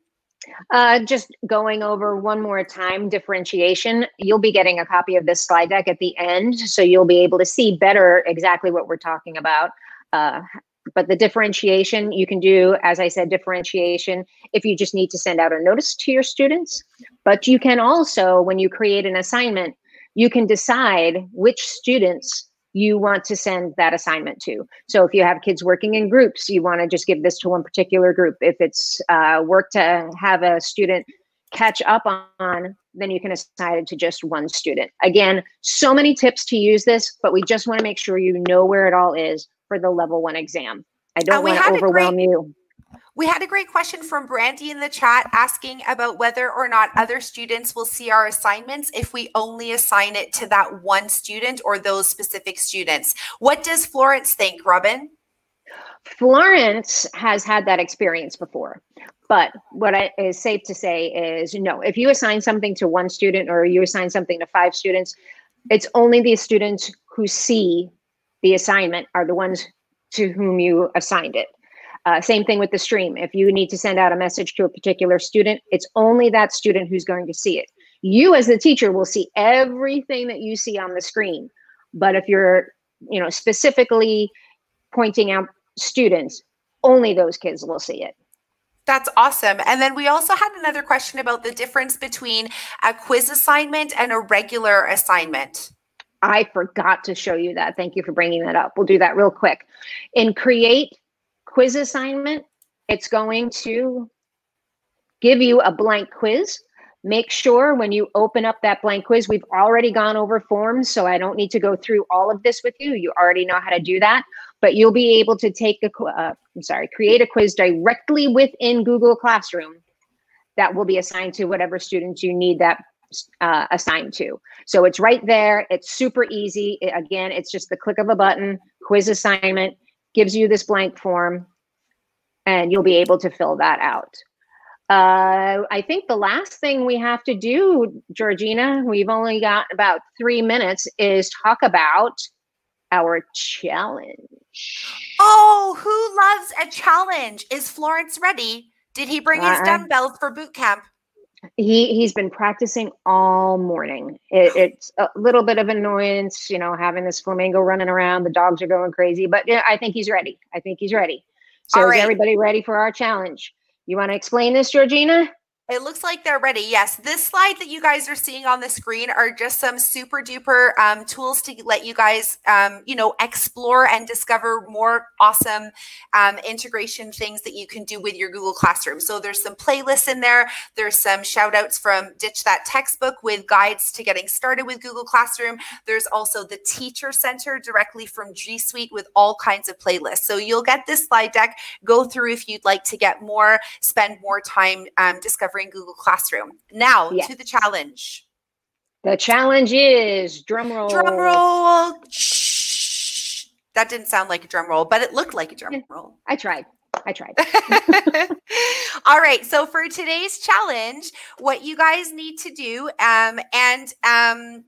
Speaker 4: Uh, just going over one more time differentiation. You'll be getting a copy of this slide deck at the end, so you'll be able to see better exactly what we're talking about. Uh, but the differentiation you can do, as I said, differentiation if you just need to send out a notice to your students. But you can also, when you create an assignment, you can decide which students you want to send that assignment to. So if you have kids working in groups, you want to just give this to one particular group. If it's uh, work to have a student catch up on, then you can assign it to just one student. Again, so many tips to use this, but we just want to make sure you know where it all is for the level one exam. I don't want to overwhelm great, you.
Speaker 3: We had a great question from Brandy in the chat asking about whether or not other students will see our assignments if we only assign it to that one student or those specific students. What does Florence think, Robin?
Speaker 4: Florence has had that experience before. But what I, is safe to say is you no, if you assign something to one student or you assign something to five students, it's only the students who see the assignment are the ones to whom you assigned it. Uh, same thing with the stream. If you need to send out a message to a particular student, it's only that student who's going to see it. You as the teacher will see everything that you see on the screen. But if you're, you know, specifically pointing out students, only those kids will see it.
Speaker 3: That's awesome. And then we also had another question about the difference between a quiz assignment and a regular assignment.
Speaker 4: I forgot to show you that. Thank you for bringing that up. We'll do that real quick. In create quiz assignment, it's going to give you a blank quiz. Make sure when you open up that blank quiz, we've already gone over forms, so I don't need to go through all of this with you. You already know how to do that, but you'll be able to take a, uh, I'm sorry, create a quiz directly within Google Classroom that will be assigned to whatever students you need that uh, assigned to. So it's right there. It's super easy. It, again, it's just the click of a button, quiz assignment, gives you this blank form, and you'll be able to fill that out. Uh, I think the last thing we have to do, Georgina, we've only got about three minutes, is talk about our challenge.
Speaker 3: Oh, who loves a challenge? Is Florence ready? Did he bring his uh, dumbbells for boot camp?
Speaker 4: he he's been practicing all morning. It, it's a little bit of annoyance, you know, having this flamingo running around. The dogs are going crazy, but yeah, I think he's ready. I think he's ready. So right. is everybody ready for our challenge? You want to explain this, Georgina?
Speaker 3: It looks like they're ready. Yes, this slide that you guys are seeing on the screen are just some super duper um, tools to let you guys, um, you know, explore and discover more awesome um, integration things that you can do with your Google Classroom. So there's some playlists in there. There's some shout outs from Ditch That Textbook with guides to getting started with Google Classroom. There's also the Teacher Center directly from G Suite with all kinds of playlists. So you'll get this slide deck, go through if you'd like to get more, spend more time um, discovering discovering Google Classroom. Now yes. to the challenge.
Speaker 4: The challenge is drum roll.
Speaker 3: Drum roll. Shh. That didn't sound like a drum roll, but it looked like a drum roll.
Speaker 4: I tried. I tried.
Speaker 3: All right. So for today's challenge, what you guys need to do, um, and um,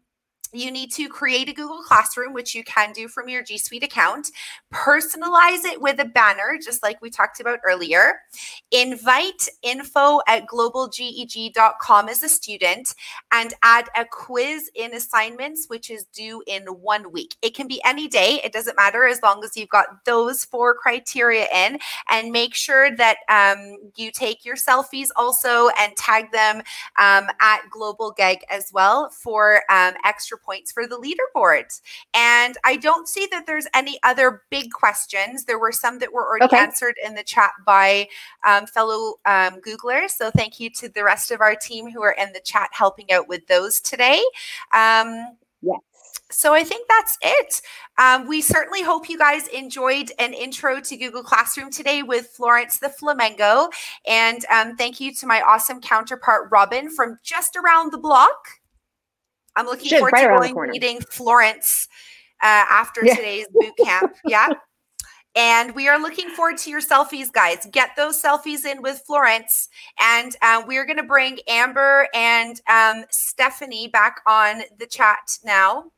Speaker 3: you need to create a Google Classroom, which you can do from your G Suite account, personalize it with a banner, just like we talked about earlier, invite info at globalgeg.com as a student, and add a quiz in assignments, which is due in one week. It can be any day, it doesn't matter as long as you've got those four criteria in, and make sure that um, you take your selfies also and tag them um, at Global GEG as well for um, extra points for the leaderboard. And I don't see that there's any other big questions. There were some that were already
Speaker 4: Okay.
Speaker 3: answered in the chat by um, fellow um, Googlers. So thank you to the rest of our team who are in the chat helping out with those today. Um,
Speaker 4: Yes.
Speaker 3: so I think that's it. Um, we certainly hope you guys enjoyed an intro to Google Classroom today with Florence the Flamingo. And um, thank you to my awesome counterpart, Robin, from just around the block. I'm looking
Speaker 4: She's
Speaker 3: forward
Speaker 4: right
Speaker 3: to going meeting Florence uh, after
Speaker 4: Yeah.
Speaker 3: today's boot camp. yeah. And we are looking forward to your selfies, guys. Get those selfies in with Florence. And uh, we're going to bring Amber and um, Stephanie back on the chat now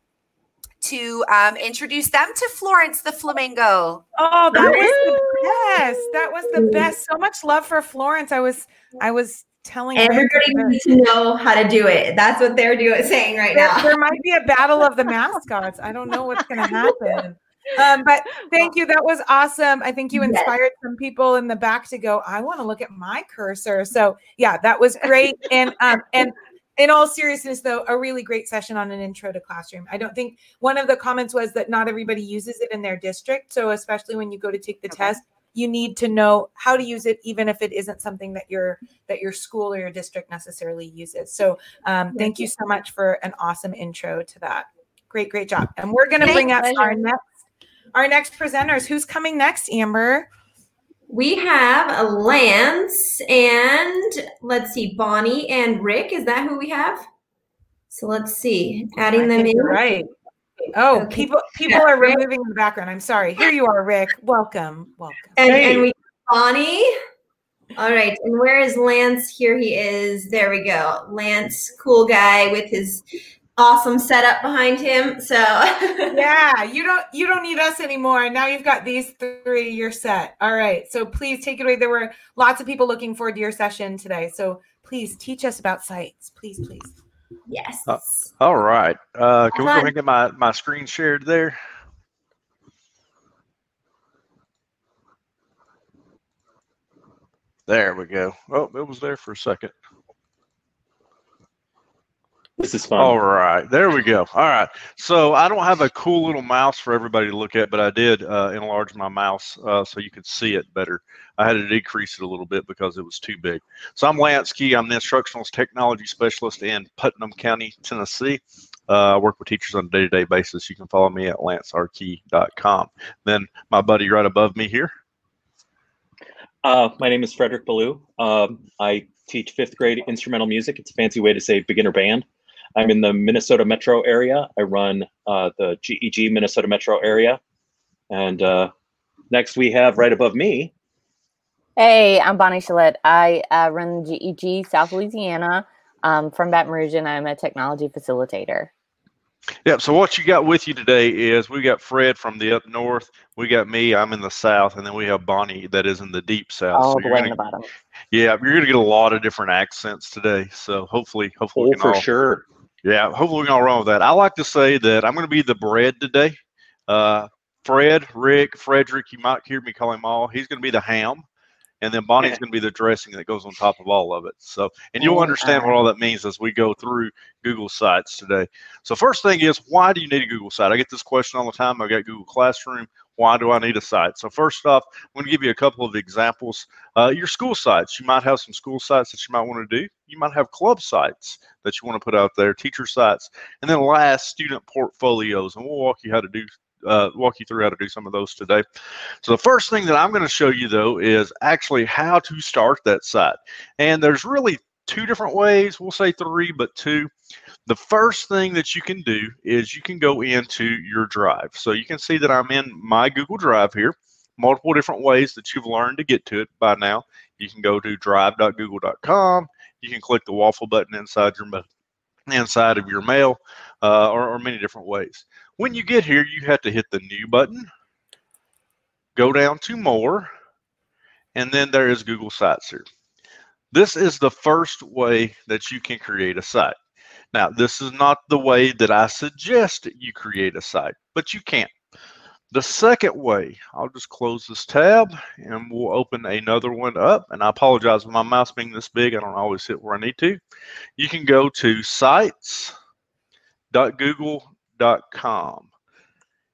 Speaker 3: to um, introduce them to Florence the Flamingo.
Speaker 1: Oh, that was the best. That was the best. So much love for Florence. I was I was telling
Speaker 2: Everybody needs to know how to do it. That's what they're doing saying right
Speaker 1: there,
Speaker 2: now.
Speaker 1: there might be a battle of the mascots. I don't know what's going to happen. Um, but thank you. That was awesome. I think you inspired some people in the back to go. I want to look at my cursor. So yeah, that was great. And um, and in all seriousness, though, a really great session on an intro to classroom. I don't think one of the comments was that not everybody uses it in their district. So especially when you go to take the
Speaker 3: Okay.
Speaker 1: test, you need to know how to use it, even if it isn't something that your that your school or your district necessarily uses. So um, thank you so much for an awesome intro to that. Great, great job. And we're going to bring up
Speaker 4: Thanks.
Speaker 1: our next our next presenters. Who's coming next, Amber?
Speaker 2: We have a Lance and let's see, Bonnie and Rick. Is that who we have? So let's see, adding them in.
Speaker 1: Right. Oh,
Speaker 2: Okay.
Speaker 1: people people are removing the background. I'm sorry. Here you are, Rick. Welcome. Welcome.
Speaker 2: And,
Speaker 1: Hey.
Speaker 2: and we Bonnie. All right. And where is Lance? Here he is. There we go. Lance, cool guy with his awesome setup behind him. So
Speaker 1: yeah, you don't you don't need us anymore. Now you've got these three. You're set. All right. So please take it away. There were lots of people looking forward to your session today. So please teach us about sites. Please, please.
Speaker 2: Yes.
Speaker 5: Uh, All right. Uh, can we go
Speaker 2: Fun.
Speaker 5: ahead and get my, my screen shared there? There we go. Oh, it was there for a second.
Speaker 6: This is fun.
Speaker 5: All right, there we go. All right, so I don't have a cool little mouse for everybody to look at, but I did uh, enlarge my mouse uh, so you could see it better. I had to decrease it a little bit because it was too big. So I'm Lance Key. I'm the instructional technology specialist in Putnam County, Tennessee. Uh, I work with teachers on a day-to-day basis. You can follow me at lancerkey.com. Then my buddy right above me here.
Speaker 6: Uh, my name is Frederick Ballou. Um, I teach fifth grade instrumental music. It's a fancy way to say beginner band. I'm in the Minnesota metro area. I run uh, the GEG Minnesota metro area. And uh, next we have right above me,
Speaker 7: Hey, I'm Bonnie Chalette. I uh, run GEG South Louisiana um, from Baton Rouge, and I'm a technology facilitator.
Speaker 5: Yep. So what you got with you today is we got Fred from the up north. We got me. I'm in the south, and then we have Bonnie that is in the deep south.
Speaker 7: all
Speaker 5: so
Speaker 7: the way
Speaker 5: gonna,
Speaker 7: in the bottom.
Speaker 5: yeah, you're gonna get a lot of different accents today. So hopefully, hopefully, we
Speaker 6: oh,
Speaker 5: can
Speaker 6: for
Speaker 5: all,
Speaker 6: sure.
Speaker 5: Yeah, hopefully we can all run with that. I like to say that I'm gonna be the bread today. Uh, Fred, Rick, Frederick, you might hear me call him all. He's gonna be the ham. And then Bonnie's going to be the dressing that goes on top of all of it. So, and you'll
Speaker 7: Oh,
Speaker 5: understand what all that means as we go through Google Sites today. So, first thing is, why do you need a Google site? I get this question all the time. I got Google Classroom. Why do I need a site? So, first off, I'm going to give you a couple of examples. Uh, your school sites. You might have some school sites that you might want to do. You might have club sites that you want to put out there, teacher sites, and then last, student portfolios. And we'll walk you how to do. Uh, walk you through how to do some of those today. So the first thing that I'm going to show you though is actually how to start that site. And there's really two different ways. We'll say three, but two. The first thing that you can do is you can go into your drive. So you can see that I'm in my Google Drive here. Multiple different ways that you've learned to get to it by now. You can go to drive.google.com. You can click the waffle button inside your inside of your mail, uh, or, or many different ways. When you get here, you have to hit the new button, go down to more, and then there is Google Sites here. This is the first way that you can create a site. Now, this is not the way that I suggest you create a site, but you can. The second way, I'll just close this tab and we'll open another one up. And I apologize for my mouse being this big. I don't always hit where I need to. You can go to sites.google.com.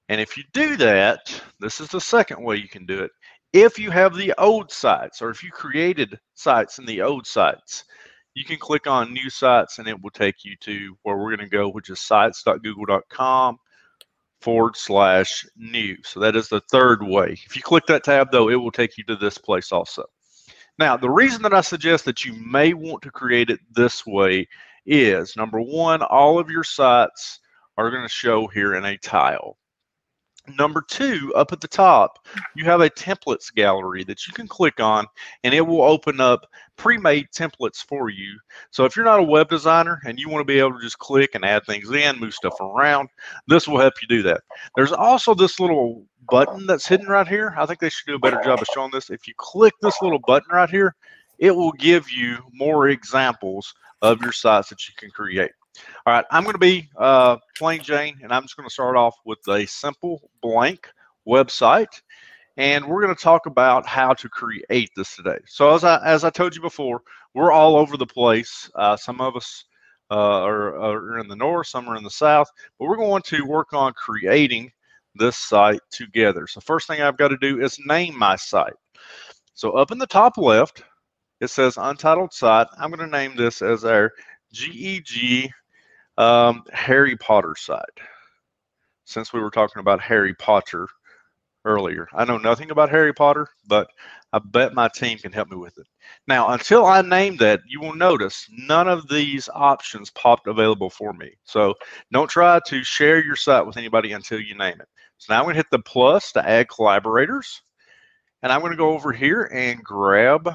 Speaker 5: And if you do that, this is the second way you can do it. If you have the old sites or if you created sites in the old sites, you can click on new sites and it will take you to where we're going to go, which is sites.google.com forward slash new. So that is the third way. If you click that tab, though, it will take you to this place also. Now, the reason that I suggest that you may want to create it this way is number one, all of your sites are going to show here in a tile. Number two, up at the top, you have a templates gallery that you can click on and it will open up pre-made templates for you. So if you're not a web designer and you want to be able to just click and add things in, move stuff around, this will help you do that. There's also this little button that's hidden right here. I think they should do a better job of showing this. If you click this little button right here, it will give you more examples of your sites that you can create. All right, I'm going to be uh, plain Jane, and I'm just going to start off with a simple blank website, and we're going to talk about how to create this today. So as I as I told you before, we're all over the place. Uh, some of us uh, are, are in the north, some are in the south, but we're going to work on creating this site together. So first thing I've got to do is name my site. So up in the top left, it says untitled site. I'm going to name this as our GEG um, Harry Potter site. Since we were talking about Harry Potter earlier, I know nothing about Harry Potter, but I bet my team can help me with it. Now, until I name that, you will notice none of these options popped available for me. So don't try to share your site with anybody until you name it. So now I'm going to hit the plus to add collaborators. And I'm going to go over here and grab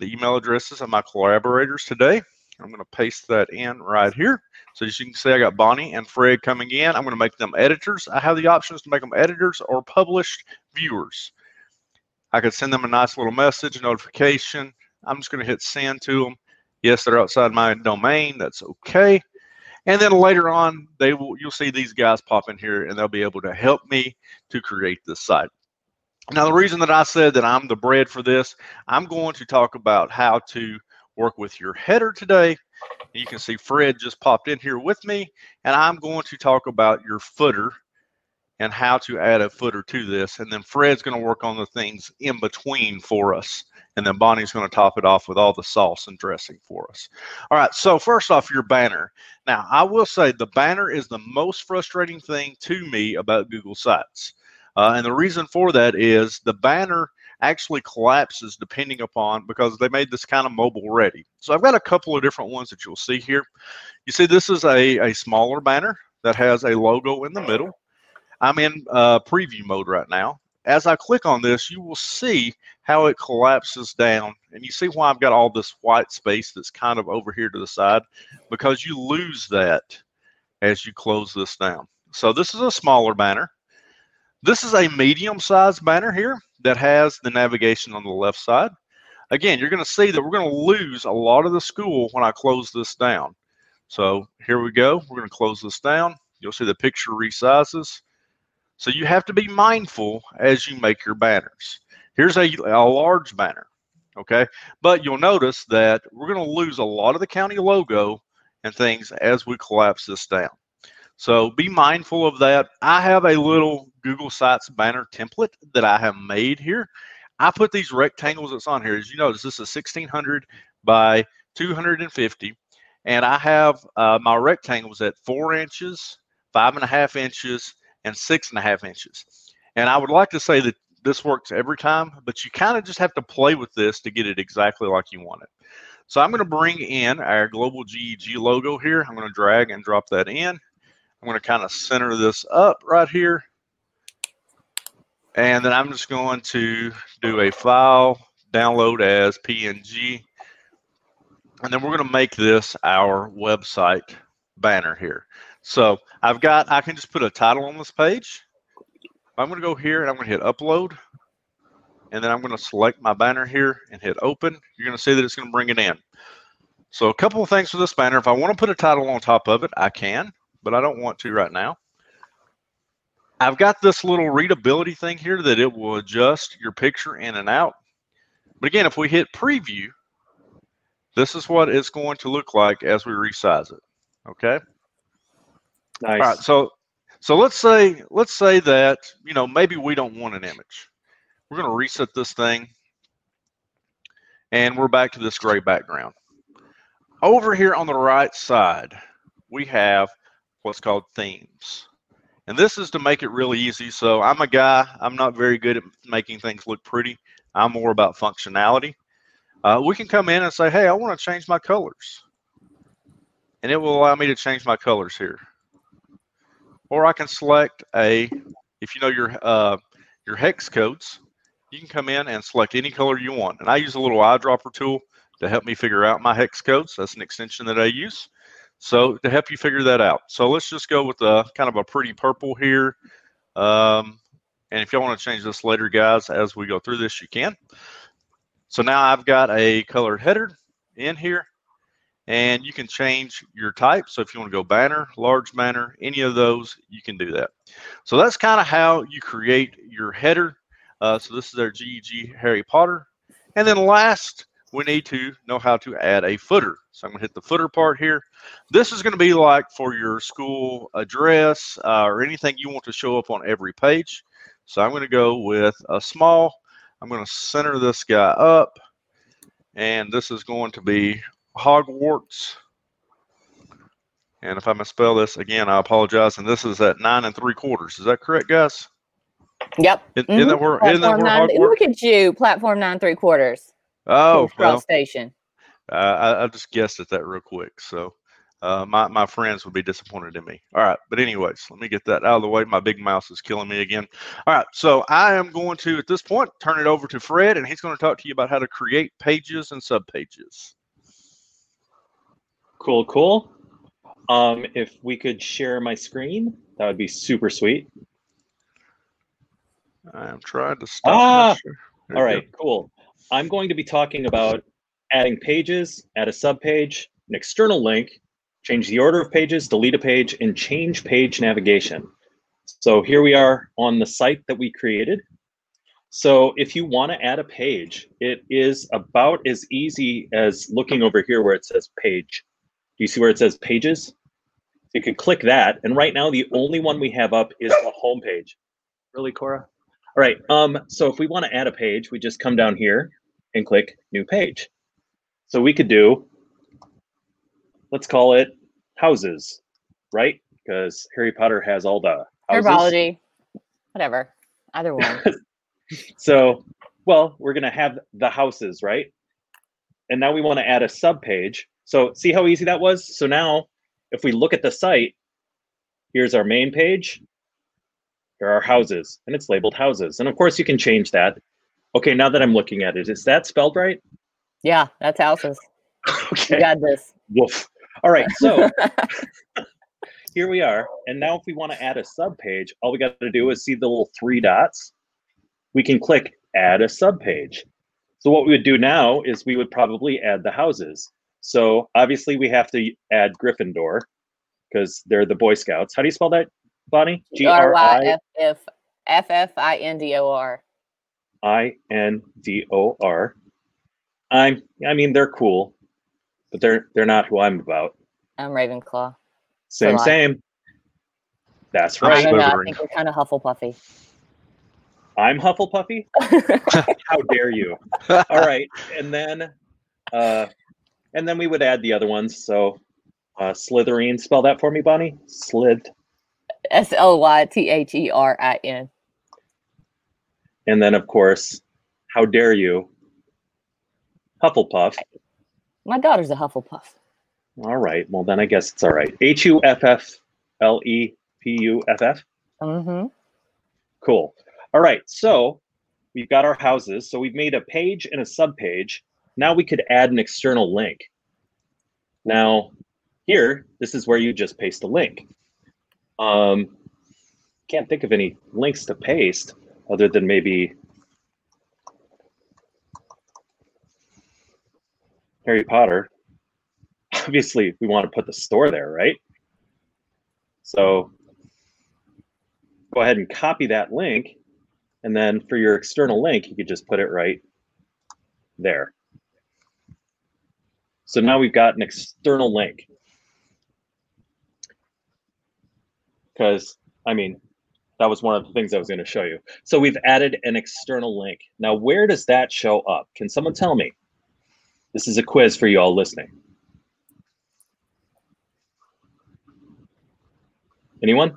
Speaker 5: the email addresses of my collaborators today. I'm going to paste that in right here. So as you can see, I got Bonnie and Fred coming in. I'm going to make them editors. I have the options to make them editors or published viewers. I could send them a nice little message, notification. I'm just going to hit send to them. Yes, they're outside my domain. That's okay. And then later on, they will you'll see these guys pop in here and they'll be able to help me to create this site. Now, the reason that I said that I'm the bread for this, I'm going to talk about how to work with your header today. You can see Fred just popped in here with me, and I'm going to talk about your footer and how to add a footer to this. And then Fred's going to work on the things in between for us. And then Bonnie's going to top it off with all the sauce and dressing for us. All right, so first off, your banner. Now, I will say the banner is the most frustrating thing to me about Google Sites. Uh, and the reason for that is the banner actually collapses depending upon because they made this kind of mobile ready. So I've got a couple of different ones that you'll see here. You see this is a, a smaller banner that has a logo in the middle. I'm in uh, preview mode right now. As I click on this, you will see how it collapses down. And you see why I've got all this white space that's kind of over here to the side because you lose that as you close this down. So this is a smaller banner. This is a medium sized banner here that has the navigation on the left side. Again, you're going to see that we're going to lose a lot of the school when I close this down. So here we go. We're going to close this down. You'll see the picture resizes. So you have to be mindful as you make your banners. Here's a, a large banner, okay? But you'll notice that we're going to lose a lot of the county logo and things as we collapse this down. So be mindful of that. I have a little Google Sites banner template that I have made here. I put these rectangles that's on here. As you notice, this is 1600 by 250. And I have uh, my rectangles at four inches, five and a half inches, and six and a half inches. And I would like to say that this works every time, but you kind of just have to play with this to get it exactly like you want it. So I'm going to bring in our global GEG logo here. I'm going to drag and drop that in. I'm going to kind of center this up right here. And then I'm just going to do a file, download as PNG. And then we're going to make this our website banner here. So I've got, I can just put a title on this page. I'm going to go here and I'm going to hit upload. And then I'm going to select my banner here and hit open. You're going to see that it's going to bring it in. So a couple of things for this banner. If I want to put a title on top of it, I can, but I don't want to right now. I've got this little readability thing here that it will adjust your picture in and out. But again, if we hit preview, this is what it's going to look like as we resize it. Okay.
Speaker 6: Nice.
Speaker 5: All right, so so let's say let's say that you know maybe we don't want an image. We're going to reset this thing, and we're back to this gray background. Over here on the right side, we have what's called themes, and this is to make it really easy. So I'm a guy. I'm not very good at making things look pretty. I'm more about functionality. Uh, we can come in and say, "Hey, I want to change my colors," and it will allow me to change my colors here or I can select a, if you know your uh, your hex codes, you can come in and select any color you want. And I use a little eyedropper tool to help me figure out my hex codes. That's an extension that I use. So to help you figure that out. So let's just go with a kind of a pretty purple here. Um, and if y'all want to change this later, guys, as we go through this, you can. So now I've got a colored header in here and you can change your type. So if you want to go banner, large banner, any of those, you can do that. So that's kind of how you create your header. Uh, so this is our GEG Harry Potter. And then last, we need to know how to add a footer. So I'm going to hit the footer part here. This is going to be like for your school address uh, or anything you want to show up on every page. So I'm going to go with a small. I'm going to center this guy up. And this is going to be Hogwarts. And if I misspell this again, I apologize. And this is at nine and three quarters. Is that correct, guys?
Speaker 7: Yep.
Speaker 5: Isn't, isn't that where, isn't that where
Speaker 7: nine,
Speaker 5: Hogwarts?
Speaker 7: look at you, platform nine three quarters.
Speaker 5: Oh, well,
Speaker 7: station.
Speaker 5: uh, I, I just guessed at that real quick. So uh, my, my friends would be disappointed in me. All right. But, anyways, let me get that out of the way. My big mouse is killing me again. All right. So I am going to, at this point, turn it over to Fred, and he's going to talk to you about how to create pages and subpages.
Speaker 6: Cool, cool. Um, if we could share my screen, that would be super sweet.
Speaker 5: I am trying to stop.
Speaker 6: Ah!
Speaker 5: my share. There
Speaker 6: All
Speaker 5: you go.
Speaker 6: cool. I'm going to be talking about adding pages, add a subpage, an external link, change the order of pages, delete a page, and change page navigation. So here we are on the site that we created. So if you want to add a page, it is about as easy as looking over here where it says page. Do you see where it says pages? You could click that, and right now the only one we have up is the home page. Really, Cora? All right. Um, so if we want to add a page, we just come down here and click new page. So we could do, let's call it houses, right? Because Harry Potter has all the houses.
Speaker 7: Herbology. Whatever. Either one.
Speaker 6: So, well, we're going to have the houses, right? And now we want to add a sub page. So see how easy that was? So now if we look at the site, here's our main page. Here are houses, and it's labeled houses. And of course, you can change that. Okay, now that I'm looking at it, is that spelled right?
Speaker 7: yeah, that's houses. You
Speaker 6: Okay.
Speaker 7: got this.
Speaker 6: Woof. All right, so here we are. And now if we want to add a sub page, all we got to do is see the little three dots. We can click add a sub page. So what we would do now is we would probably add the houses. So obviously we have to add Gryffindor because they're the Boy Scouts. How do you spell that, Bonnie? G
Speaker 7: R Y F F F F I N D O R.
Speaker 6: I N D O R. I'm I mean they're cool, but they're they're not who I'm about.
Speaker 7: I'm Ravenclaw.
Speaker 6: Same, same. That's
Speaker 5: I'm
Speaker 7: I
Speaker 6: right.
Speaker 7: don't know. I
Speaker 5: Slytherin.
Speaker 7: think we're kind of Hufflepuffy.
Speaker 6: I'm Hufflepuffy. How dare you? All right, and then, uh, and then we would add the other ones. So, uh, Slytherin. Spell that for me, Bonnie. Slith.
Speaker 7: S L Y T H E R I N.
Speaker 6: And then, of course, how dare you? Hufflepuff.
Speaker 7: My daughter's a Hufflepuff.
Speaker 6: All right. Well, then I guess it's all right. H U F F L E P U F F.
Speaker 7: Mm-hmm.
Speaker 6: Cool. All right. So we've got our houses. So we've made a page and a subpage. Now we could add an external link. Now, here, this is where you just paste a link. Um, can't think of any links to paste other than maybe Harry Potter. Obviously, we want to put the store there, right? So go ahead and copy that link. And then for your external link, you could just put it right there. So now we've got an external link. because I mean, that was one of the things I was going to show you. So we've added an external link. Now, where does that show up? Can someone tell me? This is a quiz for you all listening. Anyone?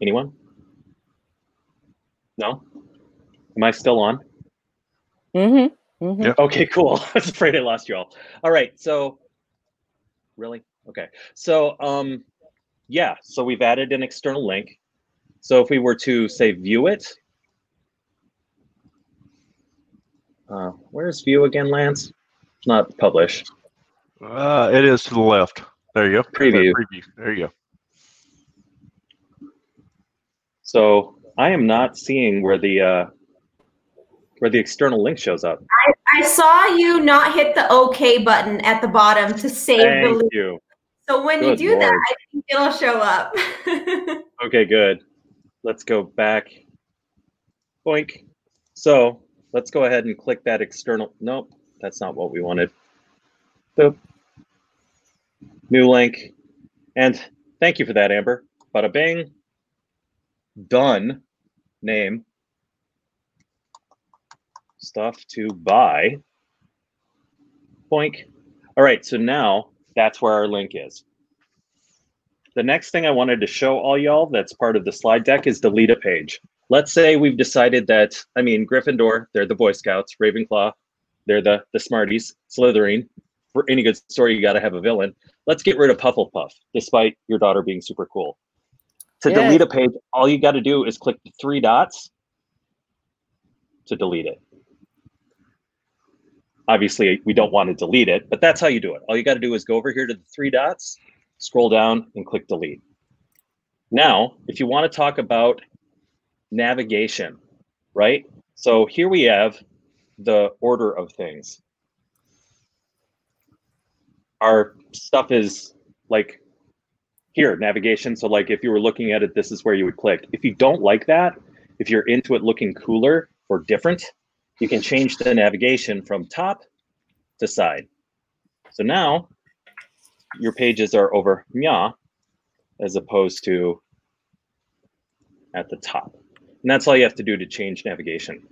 Speaker 6: Anyone? No? Am I still on?
Speaker 7: Mm-hmm. mm-hmm.
Speaker 5: Yeah.
Speaker 6: Okay, cool. I was afraid I lost you all. All right, so really? Okay. So um yeah, so we've added an external link. So if we were to say view it, uh, where's view again, Lance? It's not publish.
Speaker 5: Uh, it is to the left. There you go.
Speaker 6: Preview.
Speaker 5: Preview. There you go.
Speaker 6: So I am not seeing where the uh, where the external link shows up.
Speaker 2: I saw you not hit the OK button at the bottom to save the
Speaker 6: Thank
Speaker 2: link.
Speaker 6: you.
Speaker 2: So when
Speaker 6: Good
Speaker 2: you do that, I think it'll show up.
Speaker 6: Okay, good. Let's go back. Boink. So let's go ahead and click that external. Nope, that's not what we wanted. Boop. New link. And thank you for that, Amber. Bada bing. Done. Name. Stuff to buy. Boink. All right, so now that's where our link is. The next thing I wanted to show all y'all that's part of the slide deck is delete a page. Let's say we've decided that, I mean, Gryffindor, they're the Boy Scouts, Ravenclaw, they're the, the Smarties, Slytherin. For any good story, you got to have a villain. Let's get rid of Hufflepuff, despite your daughter being super cool. To
Speaker 7: Yeah.
Speaker 6: delete a page, all you got to do is click the three dots to delete it. Obviously, we don't want to delete it, but that's how you do it. All you got to do is go over here to the three dots, scroll down, and click delete. Now, if you want to talk about navigation, right? So here we have the order of things. Our stuff is like here, navigation. So like if you were looking at it, this is where you would click. If you don't like that, if you're into it looking cooler or different, you can change the navigation from top to side. So now your pages are over Mya as opposed to at the top. And that's all you have to do to change navigation.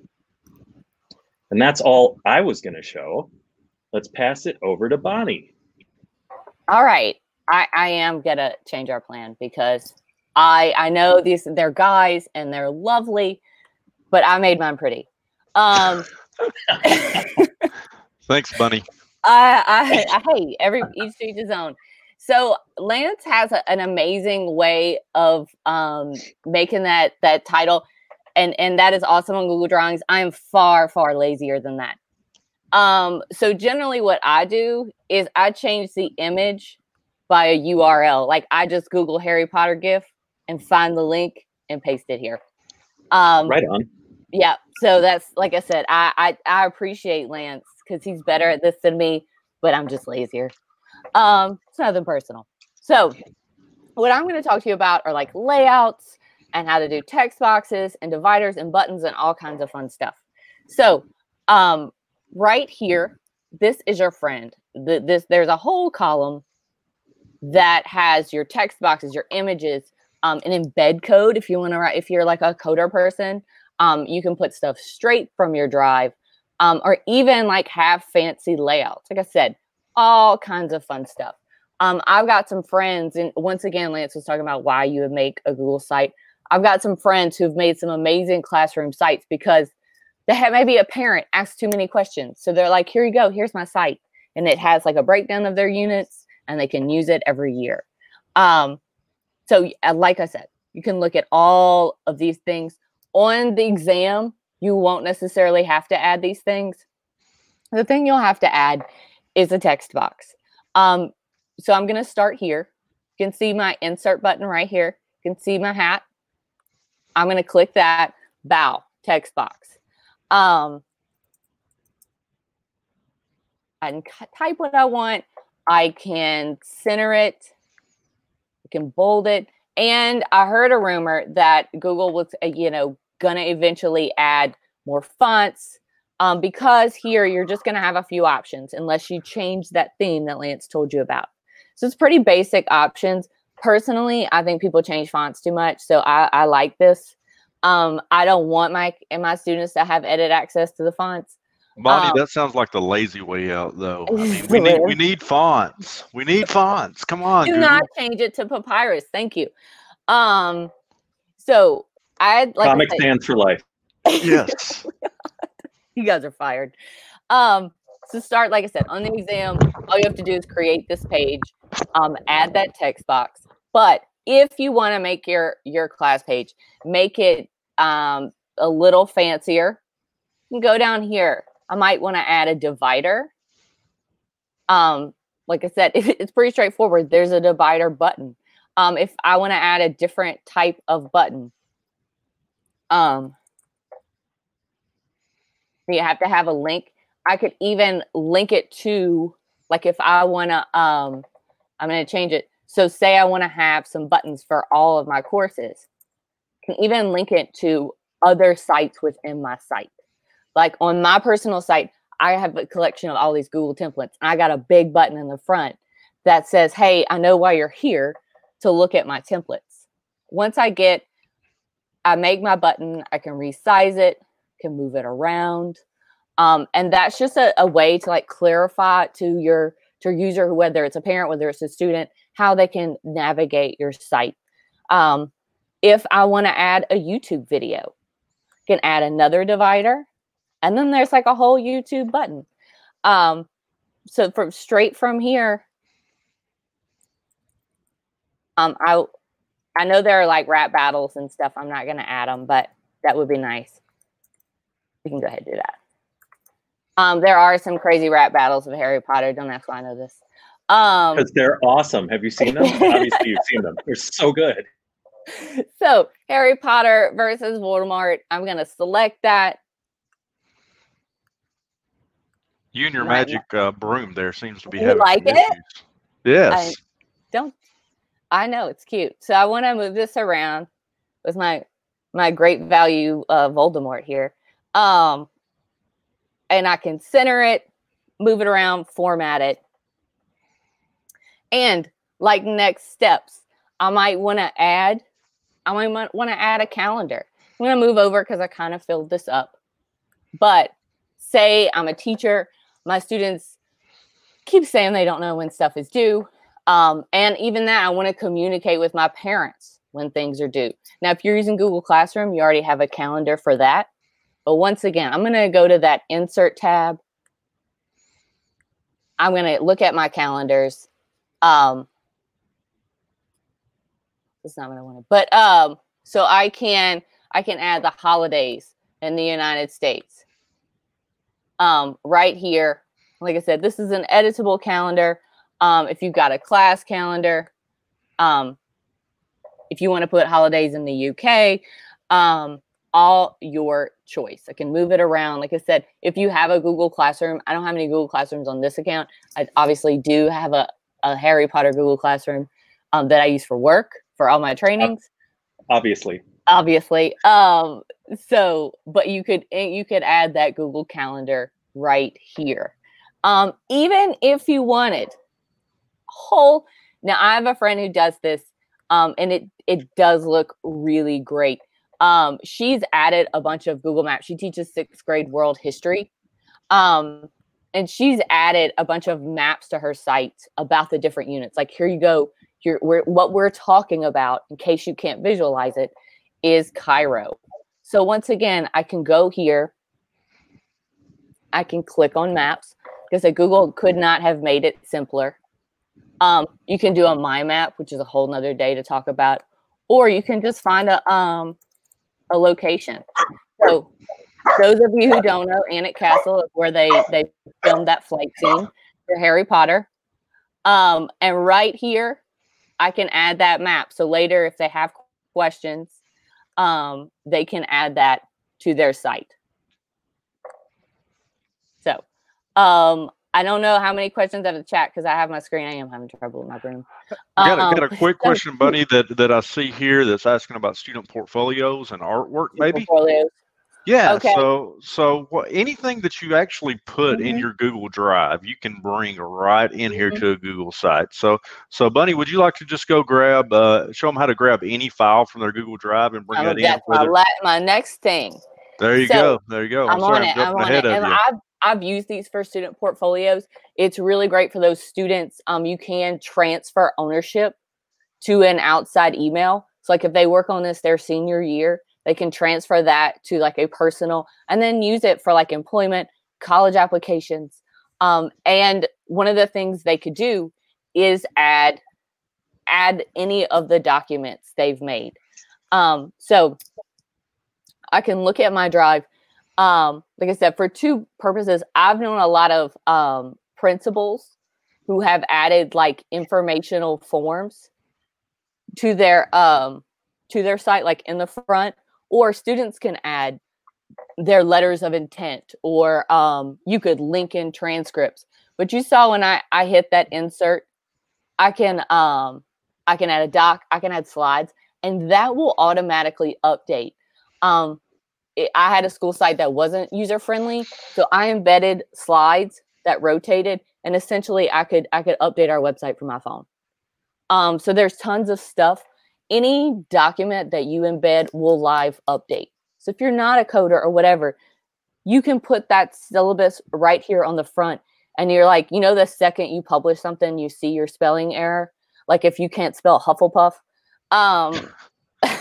Speaker 6: And that's all I was going to show. Let's pass it over to Bonnie.
Speaker 7: All right. I, I am gonna change our plan because I I know these they're guys and they're lovely, but I made mine pretty. Um
Speaker 5: Thanks, Bunny.
Speaker 7: I, I, I hey, every each to his own. So Lance has a, an amazing way of um, making that that title, and and that is awesome on Google Drawings. I am far far lazier than that. Um, so generally, what I do is I change the image by a URL. Like I just Google Harry Potter GIF and find the link and paste it here. Um,
Speaker 6: Right on.
Speaker 7: Yeah. So that's like I said, I I, I appreciate Lance because he's better at this than me, but I'm just lazier. Um, it's nothing personal. So what I'm going to talk to you about are like layouts and how to do text boxes and dividers and buttons and all kinds of fun stuff. So um, right here, this is your friend. The, this there's a whole column that has your text boxes, your images, um, an embed code. If you want to write, if you're like a coder person, um, you can put stuff straight from your drive, um, or even like have fancy layouts. Like I said, all kinds of fun stuff. Um, I've got some friends, and once again, Lance was talking about why you would make a Google site. I've got some friends who've made some amazing classroom sites because they have maybe a parent asks too many questions. So they're like, here you go, here's my site. And it has like a breakdown of their units and they can use it every year. Um, so, uh, like I said, you can look at all of these things on the exam. You won't necessarily have to add these things. The thing you'll have to add is a text box. Um, so I'm going to start here. You can see my insert button right here. You can see my hat. I'm going to click that bow text box. Um, I can type what I want. I can center it. I can bold it. And I heard a rumor that Google was, uh, you know, gonna eventually add more fonts um, because here you're just gonna have a few options unless you change that theme that Lance told you about. So it's pretty basic options, personally, I think people change fonts too much. So I, I like this. Um, I don't want my and my students to have edit access to the fonts.
Speaker 5: Bonnie,
Speaker 7: Um,
Speaker 5: that sounds like the lazy way out, though. I mean, we need we need fonts. We need fonts. Come on,
Speaker 7: Do
Speaker 5: Google.
Speaker 7: not change it to papyrus. Thank you. Um, so I like I
Speaker 6: Comic
Speaker 7: said-
Speaker 6: Sans for life.
Speaker 5: Yes.
Speaker 7: you guys are fired. Um, so start, like I said, on the exam, all you have to do is create this page, um, add that text box. But if you want to make your your class page, make it um, a little fancier. You can go down here. I might want to add a divider. Um, like I said, it's pretty straightforward. There's a divider button. Um, if I want to add a different type of button, um, you have to have a link. I could even link it to like if I want to um I'm going to change it. So say I want to have some buttons for all of my courses. Can even link it to other sites within my site. Like on my personal site, I have a collection of all these Google templates. I got a big button in the front that says, "Hey, I know why you're here to look at my templates." Once I get I make my button, I can resize it, can move it around. Um, and that's just a, a way to like clarify to your to your user, whether it's a parent, whether it's a student, how they can navigate your site. Um, if I want to add a YouTube video, can add another divider, and then there's like a whole YouTube button. Um, so from straight from here, um, I I know there are like rap battles and stuff. I'm not going to add them, but that would be nice. We can go ahead and do that. Um, there are some crazy rap battles of Harry Potter. Don't ask why I know this. Um,
Speaker 6: Because they're awesome. Have you seen them? Obviously, you've seen them. They're so good.
Speaker 7: so Harry Potter versus Voldemort. I'm going to select that.
Speaker 5: You and your magic uh, broom there seems to be
Speaker 7: You
Speaker 5: having
Speaker 7: like
Speaker 5: some
Speaker 7: it?
Speaker 5: issues. Yes.
Speaker 7: I know it's cute. So I want to move this around with my my great value uh, Voldemort here. Um, and I can center it, move it around, format it. And like next steps, I might want to add, I might want to add a calendar. I'm going to move over because I kind of filled this up. But say I'm a teacher, my students keep saying they don't know when stuff is due. Um, and even that, I want to communicate with my parents when things are due. Now, if you're using Google Classroom, you already have a calendar for that. But once again, I'm going to go to that insert tab. I'm going to look at my calendars. Um, that's not what I wanted, but um, so I can I can add the holidays in the United States. Um, right here, like I said, this is an editable calendar. Um, if you've got a class calendar, um, if you want to put holidays in the UK, um, all your choice. I can move it around. Like I said, if you have a Google Classroom, I don't have any Google Classrooms on this account. I obviously do have a, a Harry Potter Google Classroom um, that I use for work for all my trainings
Speaker 6: Obviously.
Speaker 7: obviously um so but you could eh, you could add that google calendar right here um even if you wanted whole now i have a friend who does this um and it it does look really great um she's added a bunch of google maps she teaches sixth grade world history um and she's added a bunch of maps to her site about the different units like here you go here we're, what we're talking about in case you can't visualize it is Cairo. So once again, I can go here. I can click on maps because Google could not have made it simpler. Um, you can do a My Map, which is a whole nother day to talk about, or you can just find a um a location. So those of you who don't know, Alnwick Castle is where they they filmed that flight scene for Harry Potter. Um, and right here, I can add that map. So later, if they have questions, um, they can add that to their site. So, um, I don't know how many questions out of the chat because I have my screen. I am having trouble with my room.
Speaker 5: I got, a, got
Speaker 7: Um,
Speaker 5: a quick question, Bunny, that, that I see here that's asking about student portfolios and artwork, maybe.
Speaker 7: portfolios.
Speaker 5: Yeah.
Speaker 7: Okay.
Speaker 5: So, so what, anything that you actually put in
Speaker 7: Mhm.
Speaker 5: your Google Drive, you can bring right in here
Speaker 7: Mhm.
Speaker 5: to a Google site. So, so Bunny, would you like to just go grab, uh, show them how to grab any file from their Google Drive and bring
Speaker 7: Um,
Speaker 5: that in?
Speaker 7: that's my, la- my next thing.
Speaker 5: There you
Speaker 7: so,
Speaker 5: go. There you go.
Speaker 7: I'm
Speaker 5: sorry,
Speaker 7: on it.
Speaker 5: jumping
Speaker 7: I'm on
Speaker 5: ahead
Speaker 7: it.
Speaker 5: of
Speaker 7: And
Speaker 5: you.
Speaker 7: I've I've used these for student portfolios. It's really great for those students. Um, you can transfer ownership to an outside email. So like if they work on this their senior year, they can transfer that to like a personal and then use it for like employment, college applications. Um, and one of the things they could do is add add any of the documents they've made. Um, so I can look at my drive. Um, like I said, for two purposes, I've known a lot of um, principals who have added like informational forms to their um, to their site, like in the front, or students can add their letters of intent, or um, you could link in transcripts. But you saw when I I hit that insert, I can um, I can add a doc, I can add slides, and that will automatically update. Um, it, I had a school site that wasn't user friendly, so I embedded slides that rotated, and essentially I could I could update our website from my phone. Um, so there's tons of stuff. Any document that you embed will live update. So if you're not a coder or whatever, you can put that syllabus right here on the front, and you're like, you know, the second you publish something, you see your spelling error. Like if you can't spell Hufflepuff, um,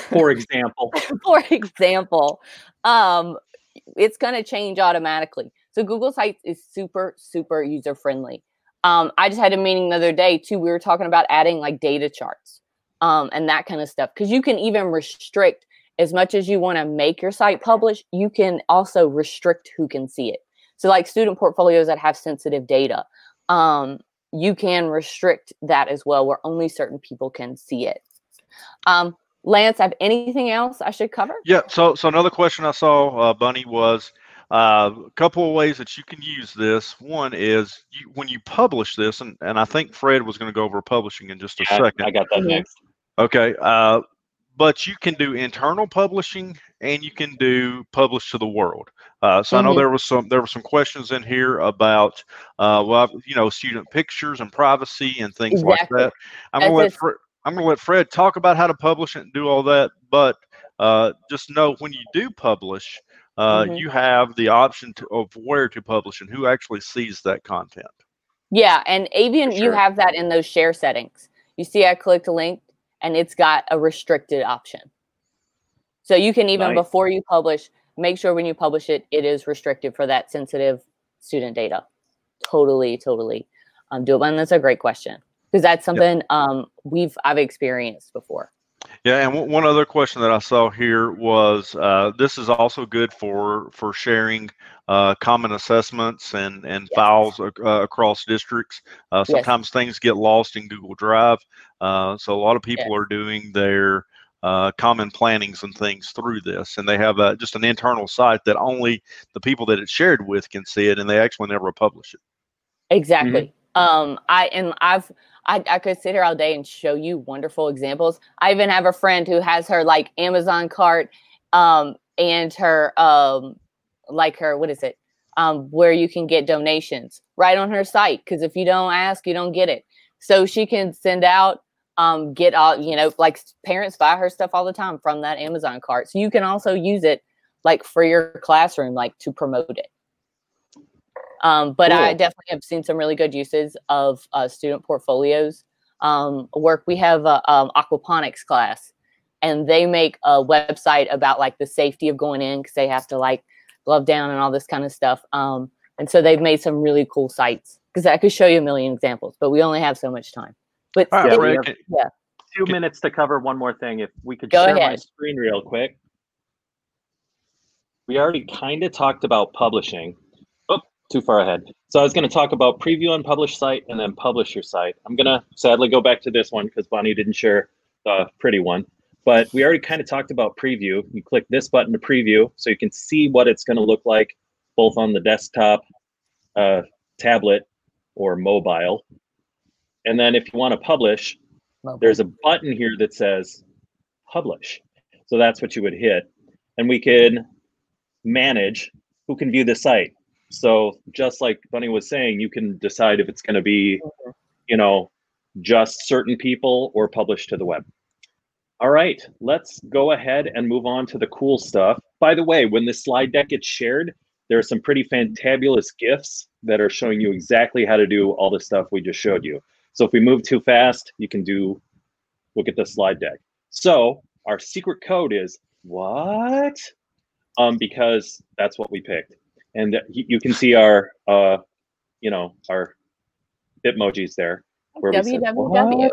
Speaker 6: For example,
Speaker 7: for example, um, it's going to change automatically. So Google Sites is super, super user friendly. Um, I just had a meeting the other day too. We were talking about adding like data charts um, and that kind of stuff because you can even restrict as much as you want to make your site publish. You can also restrict who can see it. So like student portfolios that have sensitive data, um, you can restrict that as well, where only certain people can see it. Um, Lance, have anything else I should cover?
Speaker 5: Yeah. So, so another question I saw, uh, Bunny, was uh, a couple of ways that you can use this. One is you, when you publish this, and, and I think Fred was going to go over publishing in just a
Speaker 6: I,
Speaker 5: second.
Speaker 6: I got that next.
Speaker 5: Okay. Uh, but you can do internal publishing and you can do publish to the world. Uh, so I know
Speaker 7: Mhm.
Speaker 5: there was some there were some questions in here about uh, well you know student pictures and privacy and things like that. I'm gonna
Speaker 7: As
Speaker 5: let Fred, I'm gonna let Fred talk about how to publish it and do all that. But uh, just know when you do publish, uh,
Speaker 7: Mhm.
Speaker 5: you have the option to, of where to publish and who actually sees that content.
Speaker 7: Yeah, and even you have that in those share settings. You see, I clicked a link, and it's got a restricted option. So you can even
Speaker 6: Nice.
Speaker 7: before you publish, make sure when you publish it, it is restricted for that sensitive student data. Totally, totally um, doable, and that's a great question because that's something um, we've I've experienced before.
Speaker 5: Yeah, and w- one other question that I saw here was uh, this is also good for for sharing uh, common assessments and and
Speaker 7: Yes.
Speaker 5: files ac- uh, across districts. Uh,
Speaker 7: Yes.
Speaker 5: sometimes things get lost in Google Drive, uh, so a lot of people are doing their uh, common plannings and things through this, and they have uh, just an internal site that only the people that it's shared with can see it, and they actually never publish it.
Speaker 7: Exactly. Um, I and I've I, I could sit here all day and show you wonderful examples. I even have a friend who has her like Amazon cart, um, and her um, like her what is it, um, where you can get donations right on her site. Because if you don't ask, you don't get it. So she can send out, um, get all you know, like parents buy her stuff all the time from that Amazon cart. So you can also use it like for your classroom, like to promote it. Um, but I definitely have seen some really good uses of uh, student portfolios. Um, work we have a um, aquaponics class, and they make a website about like the safety of going in because they have to like glove down and all this kind of stuff. Um, and so they've made some really cool sites because I could show you a million examples, but we only have so much time. But
Speaker 5: All right,
Speaker 7: it-
Speaker 6: we
Speaker 5: Fred,
Speaker 7: yeah,
Speaker 6: Two
Speaker 5: Okay.
Speaker 6: minutes to cover one more thing. If we could
Speaker 7: Go
Speaker 6: share my screen real quick. We already kind of talked about publishing. Too far ahead. So I was going to talk about preview and publish site and then publish your site. I'm going to sadly go back to this one because Bonnie didn't share the pretty one. But we already kind of talked about preview. You click this button to preview so you can see what it's going to look like both on the desktop, uh, tablet, or mobile. And then if you want to publish,
Speaker 7: mobile.
Speaker 6: there's a button here that says publish. So that's what you would hit. And we can manage who can view the site. So just like Bunny was saying, you can decide if it's going to be, you know, just certain people or published to the web. All right, let's go ahead and move on to the cool stuff. By the way, when this slide deck gets shared, there are some pretty fantabulous GIFs that are showing you exactly how to do all the stuff we just showed you. So if we move too fast, you can do, look at the slide deck. So our secret code is what? Um, because that's what we picked. And you can see our, uh, you know, our Bitmojis there.
Speaker 7: Where www.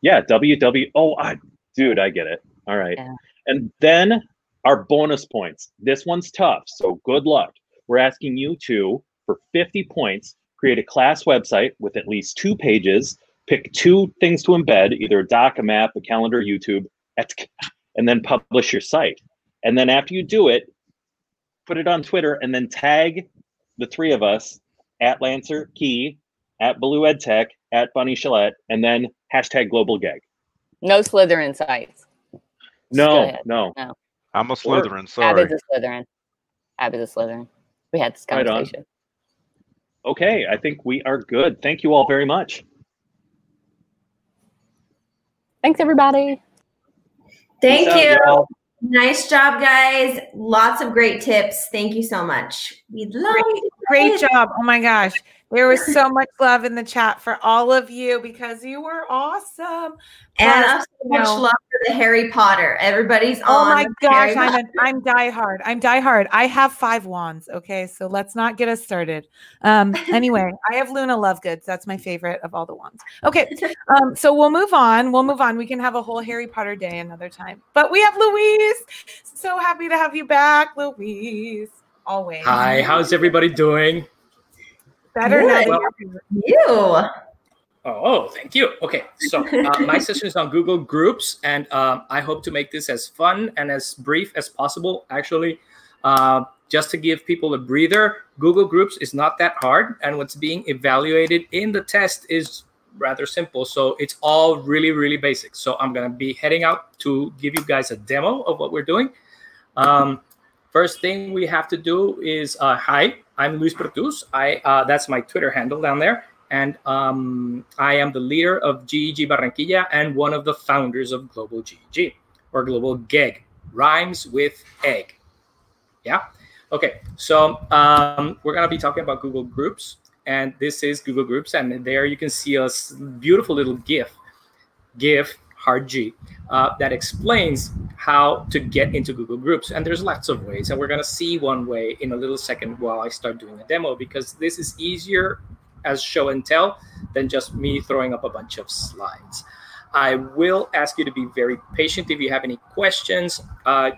Speaker 6: yeah, www. Oh, I, dude, I get it. All right. Yeah. And then our bonus points. This one's tough, so good luck. We're asking you to, for 50 points, create a class website with at least two pages, pick two things to embed, either a doc, a map, a calendar, YouTube, and then publish your site. And then after you do it, put it on Twitter and then tag the three of us at Lancer Key, at Blue Ed Tech, at Bunny Shalette, and then hashtag global GEG.
Speaker 7: No Slytherin sites.
Speaker 6: No, no,
Speaker 7: no.
Speaker 5: I'm a Slytherin. Sorry.
Speaker 7: Abby's a Slytherin. Abby's a Slytherin. We had this conversation. Right
Speaker 6: okay, I think we are good. Thank you all very much.
Speaker 7: Thanks, everybody.
Speaker 2: Thank Peace you. Out, nice job, guys. Lots of great tips. Thank you so much. We love
Speaker 1: great, great job. Oh my gosh. There was so much love in the chat for all of you because you were awesome.
Speaker 2: And Plus, so much know, love for the Harry Potter. Everybody's
Speaker 1: oh
Speaker 2: on.
Speaker 1: Oh my gosh, I'm a, I'm diehard. I'm diehard. I have five wands. Okay, so let's not get us started. Um, anyway, I have Luna Lovegoods. That's my favorite of all the wands. Okay, um, so we'll move on. We'll move on. We can have a whole Harry Potter day another time. But we have Louise. So happy to have you back, Louise. Always.
Speaker 8: Hi. How's everybody doing?
Speaker 1: Better now. Well,
Speaker 2: you. Oh,
Speaker 8: oh, thank you. Okay, so uh, my session is on Google Groups, and um, I hope to make this as fun and as brief as possible. Actually, uh, just to give people a breather, Google Groups is not that hard, and what's being evaluated in the test is rather simple. So it's all really, really basic. So I'm gonna be heading out to give you guys a demo of what we're doing. Um, First thing we have to do is uh, hi, I'm Luis Pertus. I uh, that's my Twitter handle down there, and um, I am the leader of GEG Barranquilla and one of the founders of Global GEG or Global GEG. Rhymes with egg. Yeah. Okay. So um, we're gonna be talking about Google Groups, and this is Google Groups, and there you can see a beautiful little GIF. GIF hard G uh, that explains how to get into Google Groups. And there's lots of ways. And we're going to see one way in a little second while I start doing a demo because this is easier as show and tell than just me throwing up a bunch of slides. I will ask you to be very patient if you have any questions. Uh,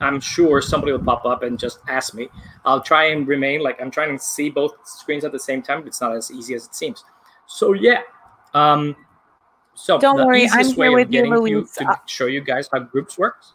Speaker 8: I'm sure somebody will pop up and just ask me. I'll try and remain like I'm trying to see both screens at the same time. It's not as easy as it seems. So yeah, um, so
Speaker 1: don't worry, I'm here with you, Louise.
Speaker 8: You to show you guys how groups works.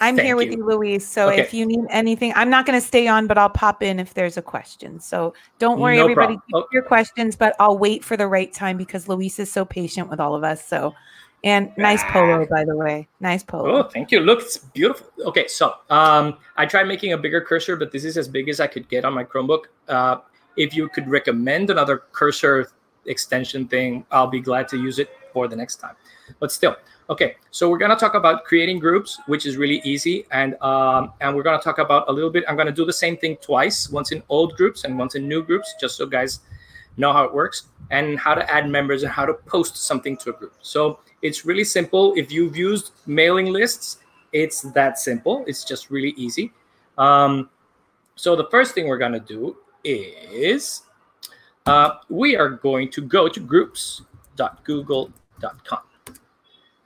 Speaker 1: I'm Thank here with you, Louise. So okay. if you need anything, I'm not going to stay on, but I'll pop in if there's a question. So don't worry, no everybody, keep oh. your questions, but I'll wait for the right time because Louise is so patient with all of us. So, and nice polo, by the way. Nice polo.
Speaker 8: Oh, thank you. Look, it's beautiful. Okay, so um, I tried making a bigger cursor, but this is as big as I could get on my Chromebook. Uh, if you could recommend another cursor extension thing, I'll be glad to use it for the next time. But still, okay. So we're gonna talk about creating groups, which is really easy, and um, and we're gonna talk about a little bit. I'm gonna do the same thing twice, once in old groups and once in new groups, just so guys know how it works and how to add members and how to post something to a group. So it's really simple. If you've used mailing lists, it's that simple. It's just really easy. Um, so the first thing we're gonna do is uh, we are going to go to groups.google.com com.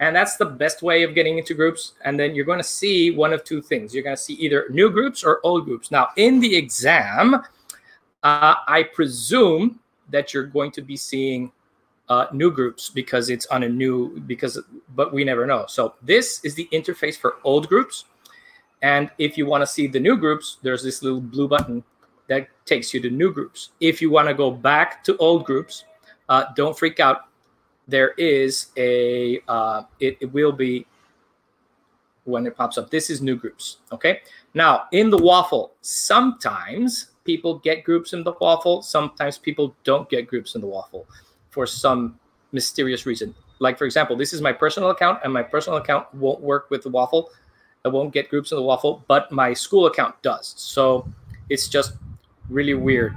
Speaker 8: And that's the best way of getting into groups. And then you're going to see one of two things. You're going to see either new groups or old groups. Now, in the exam, uh, I presume that you're going to be seeing uh, new groups because it's on a new because but we never know so this is the interface for old groups and if you want to see the new groups there's this little blue button that takes you to new groups if you want to go back to old groups uh, don't freak out there is a uh, it, it will be when it pops up. This is new groups. Okay. Now in the waffle, sometimes people get groups in the waffle. Sometimes people don't get groups in the waffle for some mysterious reason. Like for example, this is my personal account, and my personal account won't work with the waffle. I won't get groups in the waffle, but my school account does. So it's just really weird.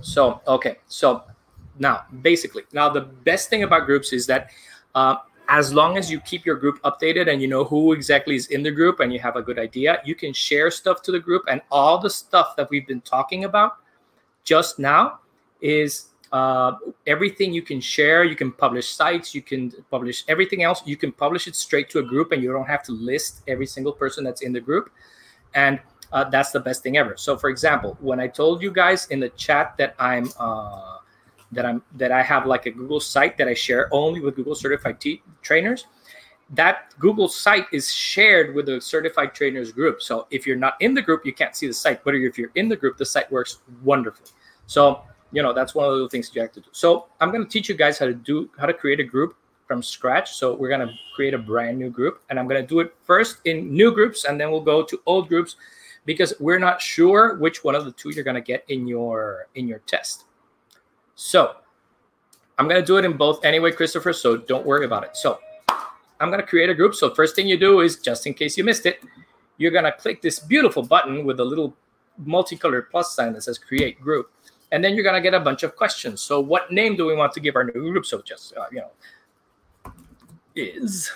Speaker 8: So okay, so now basically, now the best thing about groups is that uh, as long as you keep your group updated and you know who exactly is in the group and you have a good idea, you can share stuff to the group. And all the stuff that we've been talking about just now is uh, everything you can share. You can publish sites, you can publish everything else. You can publish it straight to a group and you don't have to list every single person that's in the group. And uh, that's the best thing ever. So, for example, when I told you guys in the chat that I'm uh, that I'm that I have like a Google site that I share only with Google certified trainers. That Google site is shared with the certified trainers group. So if you're not in the group, you can't see the site. But if you're in the group, the site works wonderfully. So you know that's one of the things you have to do. So I'm going to teach you guys how to do how to create a group from scratch. So we're going to create a brand new group, and I'm going to do it first in new groups, and then we'll go to old groups because we're not sure which one of the two you're going to get in your in your test. So I'm going to do it in both anyway, Christopher. So don't worry about it. So I'm going to create a group. So first thing you do is just in case you missed it, you're going to click this beautiful button with a little multicolored plus sign that says create group. And then you're going to get a bunch of questions. So what name do we want to give our new group? So just, uh, you know, is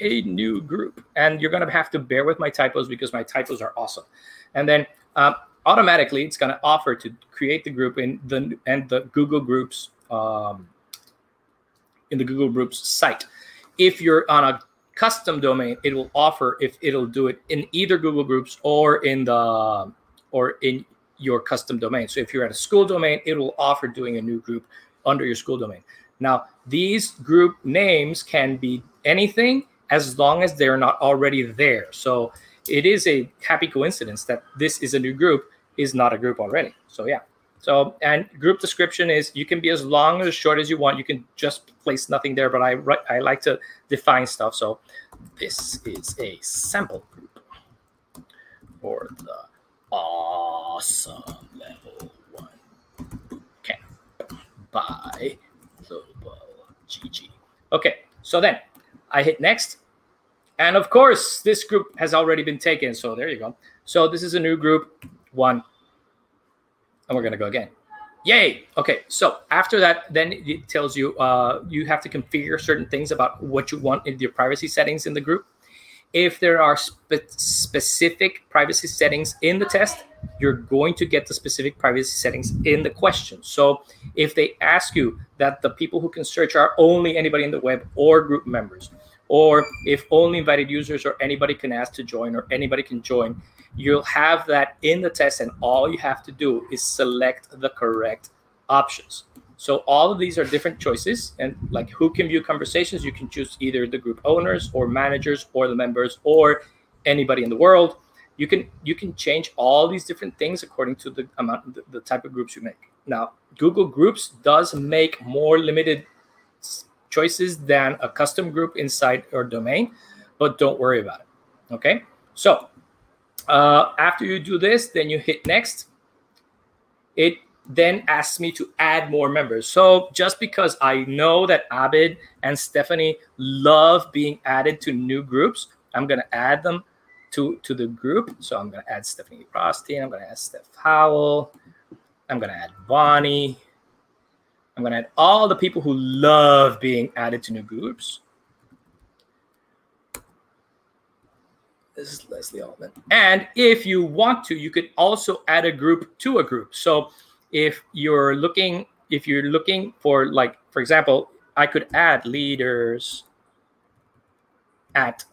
Speaker 8: a new group. And you're going to have to bear with my typos because my typos are awesome. And then um, automatically it's going to offer to create the group in the and the Google Groups um, in the Google Groups site. If you're on a custom domain, it will offer if it'll do it in either Google Groups or in the or in your custom domain. So if you're at a school domain, it will offer doing a new group under your school domain. Now, these group names can be anything as long as they're not already there. So it is a happy coincidence that this is a new group is not a group already. So yeah. So and group description is you can be as long or as short as you want. You can just place nothing there, but I I like to define stuff. So this is a sample group for the awesome level one camp by Global GEG. Okay, so then I hit next. And of course, this group has already been taken. So there you go. So this is a new group one. And we're to go again. Yay. Okay. So after that, then it tells you uh, you have to configure certain things about what you want in your privacy settings in the group. If there are spe- specific privacy settings in the test, you're going to get the specific privacy settings in the question. So if they ask you that the people who can search are only anybody in the web or group members, or if only invited users or anybody can ask to join or anybody can join, you'll have that in the test and all you have to do is select the correct options. So all of these are different choices and like who can view conversations you can choose either the group owners or managers or the members or anybody in the world. You can you can change all these different things according to the amount the, the type of groups you make. Now google groups does make more limited choices than a custom group inside your domain but don't worry about it okay so uh, after you do this, then you hit next. It then asks me to add more members. So just because I know that Abid and Stephanie love being added to new groups, I'm going to add them to, to the group. So I'm going to add Stephanie Rothstein. I'm going to add Steph Howell. I'm going to add Bonnie. I'm going to add all the people who love being added to new groups. This is Leslie Altman. And if you want to, you could also add a group to a group. So if you're looking, if you're looking for like, for example, I could add leaders at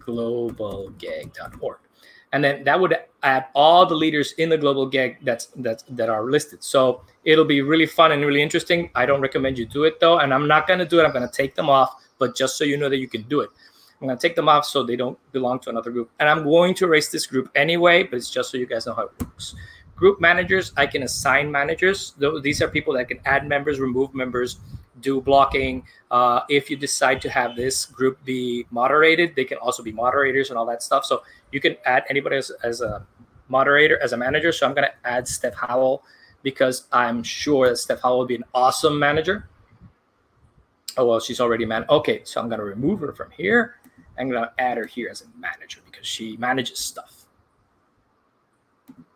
Speaker 8: globalgeg.org. And then that would add all the leaders in the global GEG that's that's that are listed. So it'll be really fun and really interesting. I don't recommend you do it though, and I'm not gonna do it. I'm gonna take them off, but just so you know that you can do it. I'm going to take them off so they don't belong to another group. And I'm going to erase this group anyway, but it's just so you guys know how it works. Group managers, I can assign managers. These are people that can add members, remove members, do blocking. Uh, if you decide to have this group be moderated, they can also be moderators and all that stuff. So you can add anybody as, as a moderator, as a manager. So I'm going to add Steph Howell because I'm sure that Steph Howell will be an awesome manager. Oh, well, she's already man. Okay, so I'm going to remove her from here. I'm going to add her here as a manager because she manages stuff.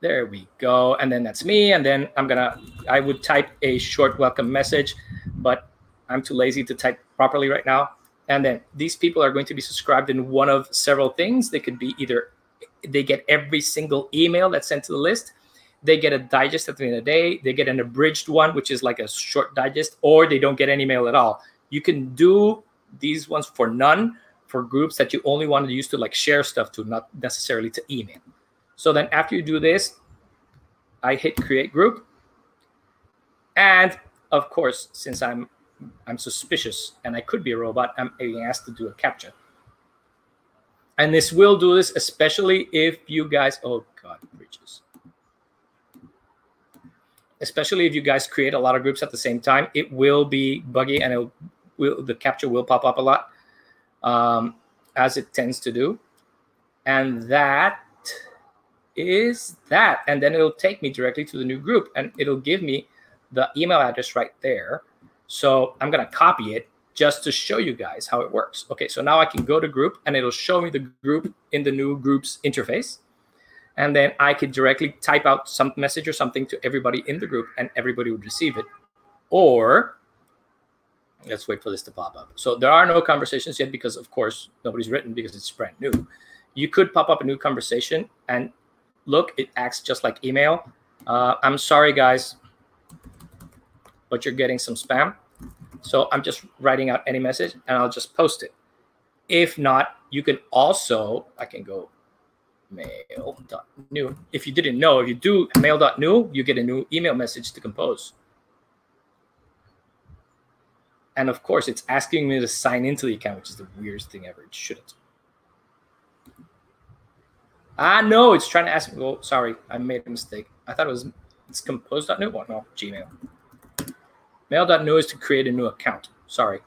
Speaker 8: There we go. And then that's me. And then I'm going to, I would type a short welcome message, but I'm too lazy to type properly right now. And then these people are going to be subscribed in one of several things. They could be either they get every single email that's sent to the list, they get a digest at the end of the day, they get an abridged one, which is like a short digest, or they don't get any mail at all. You can do these ones for none for groups that you only want to use to like share stuff to, not necessarily to email. So then after you do this, I hit create group. And of course, since I'm I'm suspicious and I could be a robot, I'm being asked to do a CAPTCHA. And this will do this, especially if you guys, oh God, breaches. Especially if you guys create a lot of groups at the same time, it will be buggy and it will, the CAPTCHA will pop up a lot, um, as it tends to do. And that is that. And then it'll take me directly to the new group and it'll give me the email address right there. So I'm going to copy it just to show you guys how it works. Okay, so now I can go to group and it'll show me the group in the new groups interface. And then I could directly type out some message or something to everybody in the group and everybody would receive it. Or let's wait for this to pop up. So there are no conversations yet because of course nobody's written because it's brand new. You could pop up a new conversation and look, it acts just like email. Uh, I'm sorry guys, but you're getting some spam. So I'm just writing out any message and I'll just post it. If not, you can also, I can go mail.new. If you didn't know, if you do mail.new, you get a new email message to compose. And of course, it's asking me to sign into the account, which is the weirdest thing ever. It shouldn't. Ah, no, it's trying to ask me. Oh, sorry, I made a mistake. I thought it was it's compose.new. Oh, no, Gmail. Mail.new is to create a new account. Sorry.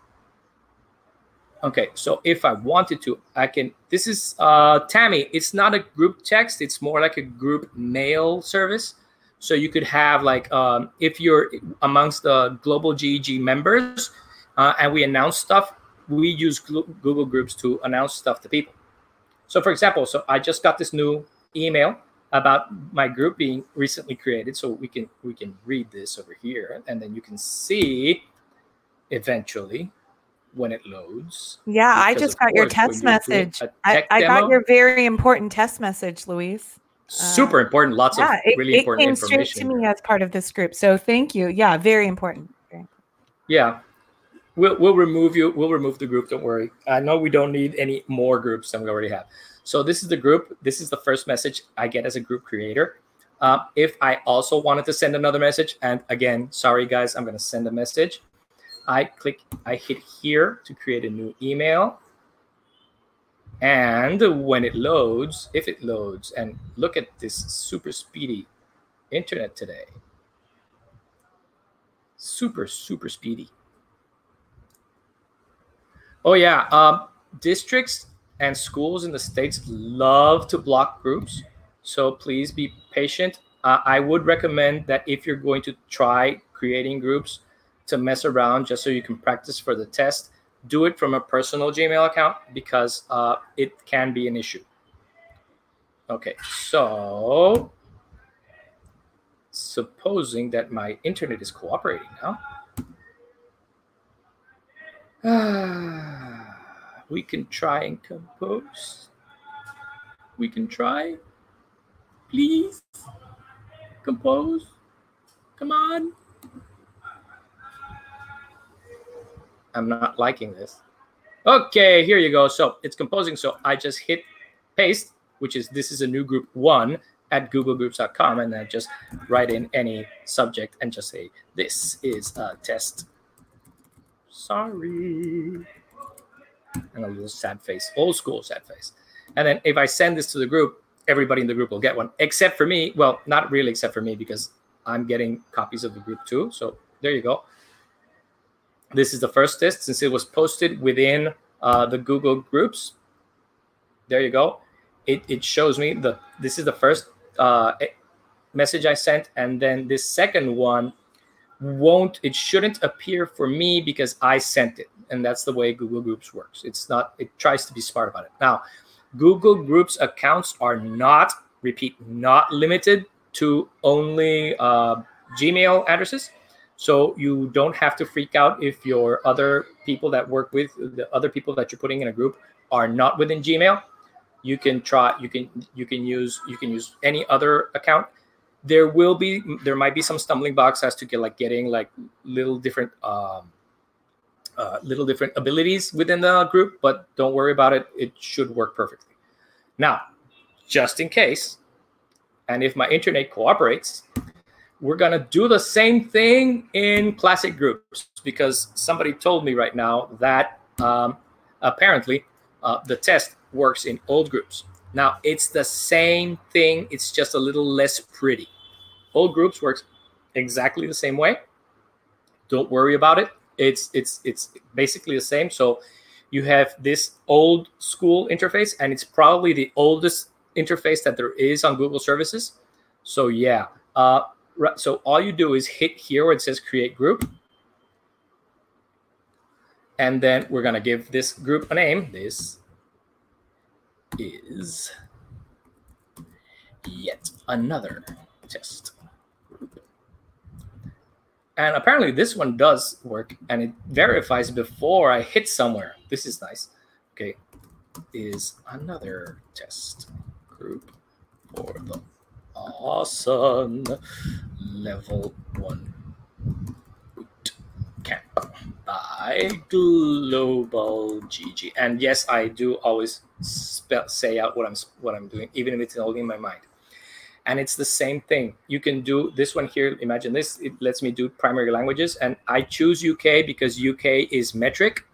Speaker 8: Okay, so if I wanted to, I can. This is uh, Tammy. It's not a group text. It's more like a group mail service. So you could have like um, if you're amongst the global GEG members, uh, and we announce stuff. We use Google Groups to announce stuff to people. So, for example, so I just got this new email about my group being recently created so we can we can read this over here and then you can see eventually when it loads.
Speaker 1: Yeah i just got your test message. I, I got your very important test message Louise.
Speaker 8: super uh, important lots yeah, of really
Speaker 1: it,
Speaker 8: important
Speaker 1: it came straight to me as part of this group so thank you. Yeah very important, very important.
Speaker 8: yeah we'll, we'll remove you we'll remove the group don't worry i know we don't need any more groups than we already have so this is the group. This is the first message I get as a group creator. Uh, if I also wanted to send another message, and again, sorry guys, I'm going to send a message. I click, I hit here to create a new email. And when it loads, if it loads, and look at this super speedy internet today. Super, super speedy. Oh, yeah. Um, districts and schools in the states love to block groups. So please be patient. Uh, I would recommend that if you're going to try creating groups to mess around just so you can practice for the test, do it from a personal Gmail account because uh, it can be an issue. Okay, so supposing that my internet is cooperating now. We can try and compose. We can try. Please. Compose. Come on. I'm not liking this. Okay, here you go. So it's composing. So I just hit paste, which is this is a new group one at googlegroups.com, and then just write in any subject and just say, This is a test. Sorry and a little sad face, old school sad face. And then if I send this to the group, everybody in the group will get one, except for me. Well, not really except for me because I'm getting copies of the group too. So there you go. this is the first test since it was posted within uh, the Google Groups. There you go. It, it shows me the this is the first uh, message I sent, and then this second one won't it shouldn't appear for me because I sent it, and that's the way Google Groups works. It's not it tries to be smart about it. Now, Google Groups accounts are not repeat not limited to only uh, Gmail addresses. So you don't have to freak out if your other people that work with the other people that you're putting in a group are not within Gmail. You can try. You can you can use you can use any other account. There will be there might be some stumbling blocks as to get like getting like little different um, uh, little different abilities within the group, but don't worry about it. It should work perfectly. Now, just in case, and if my internet cooperates, we're to do the same thing in classic groups because somebody told me right now that um, apparently uh, the test works in old groups. Now it's the same thing, it's just a little less pretty. Old groups works exactly the same way. Don't worry about it. It's it's it's basically the same. So you have this old school interface and it's probably the oldest interface that there is on Google services. So yeah, uh, so all you do is hit here where it says create group. And then we're to give this group a name. This is yet another test. And apparently this one does work and it verifies before I hit somewhere. This is nice. Okay, is another test group for the awesome level one camp by Global GEG. And yes, I do always spell, say out what I'm what I'm doing, even if it's only in my mind. And it's the same thing. You can do this one here. Imagine this. It lets me do primary languages, and I choose UK because UK is metric,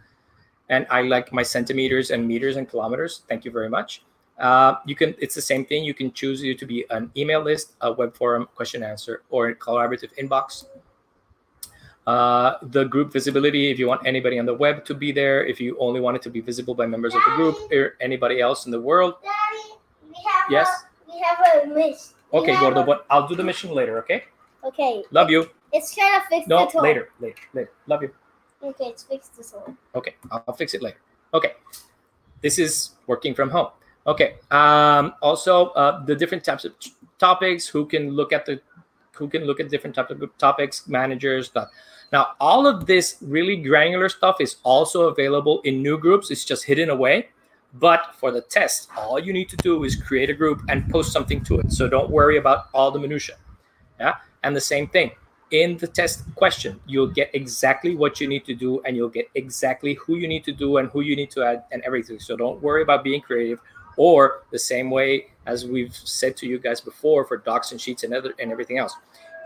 Speaker 8: and I like my centimeters and meters and kilometers. Thank you very much. Uh, you can it's the same thing you can choose you to be an email list a web forum question answer or a collaborative inbox uh, the group visibility if you want anybody on the web to be there if you only want it to be visible by members Daddy, of the group or anybody else in the world.
Speaker 9: Daddy, we have
Speaker 8: yes?
Speaker 9: a, we have a mission
Speaker 8: okay gordo but i'll do the mission later okay?
Speaker 9: Okay.
Speaker 8: Love you.
Speaker 9: It's trying to fix
Speaker 8: no
Speaker 9: the
Speaker 8: later later later. Love you.
Speaker 9: Okay it's fixed this one
Speaker 8: okay i'll fix it later. Okay. This is working from home. Okay. Um, also, uh, the different types of t- topics. Who can look at the who can look at different types of topics, managers, stuff. Now, all of this really granular stuff is also available in new groups. It's just hidden away. But for the test, all you need to do is create a group and post something to it. So don't worry about all the minutia. Yeah. And the same thing in the test question, you'll get exactly what you need to do, and you'll get exactly who you need to do and who you need to add and everything. So don't worry about being creative or the same way as we've said to you guys before for docs and sheets and other and everything else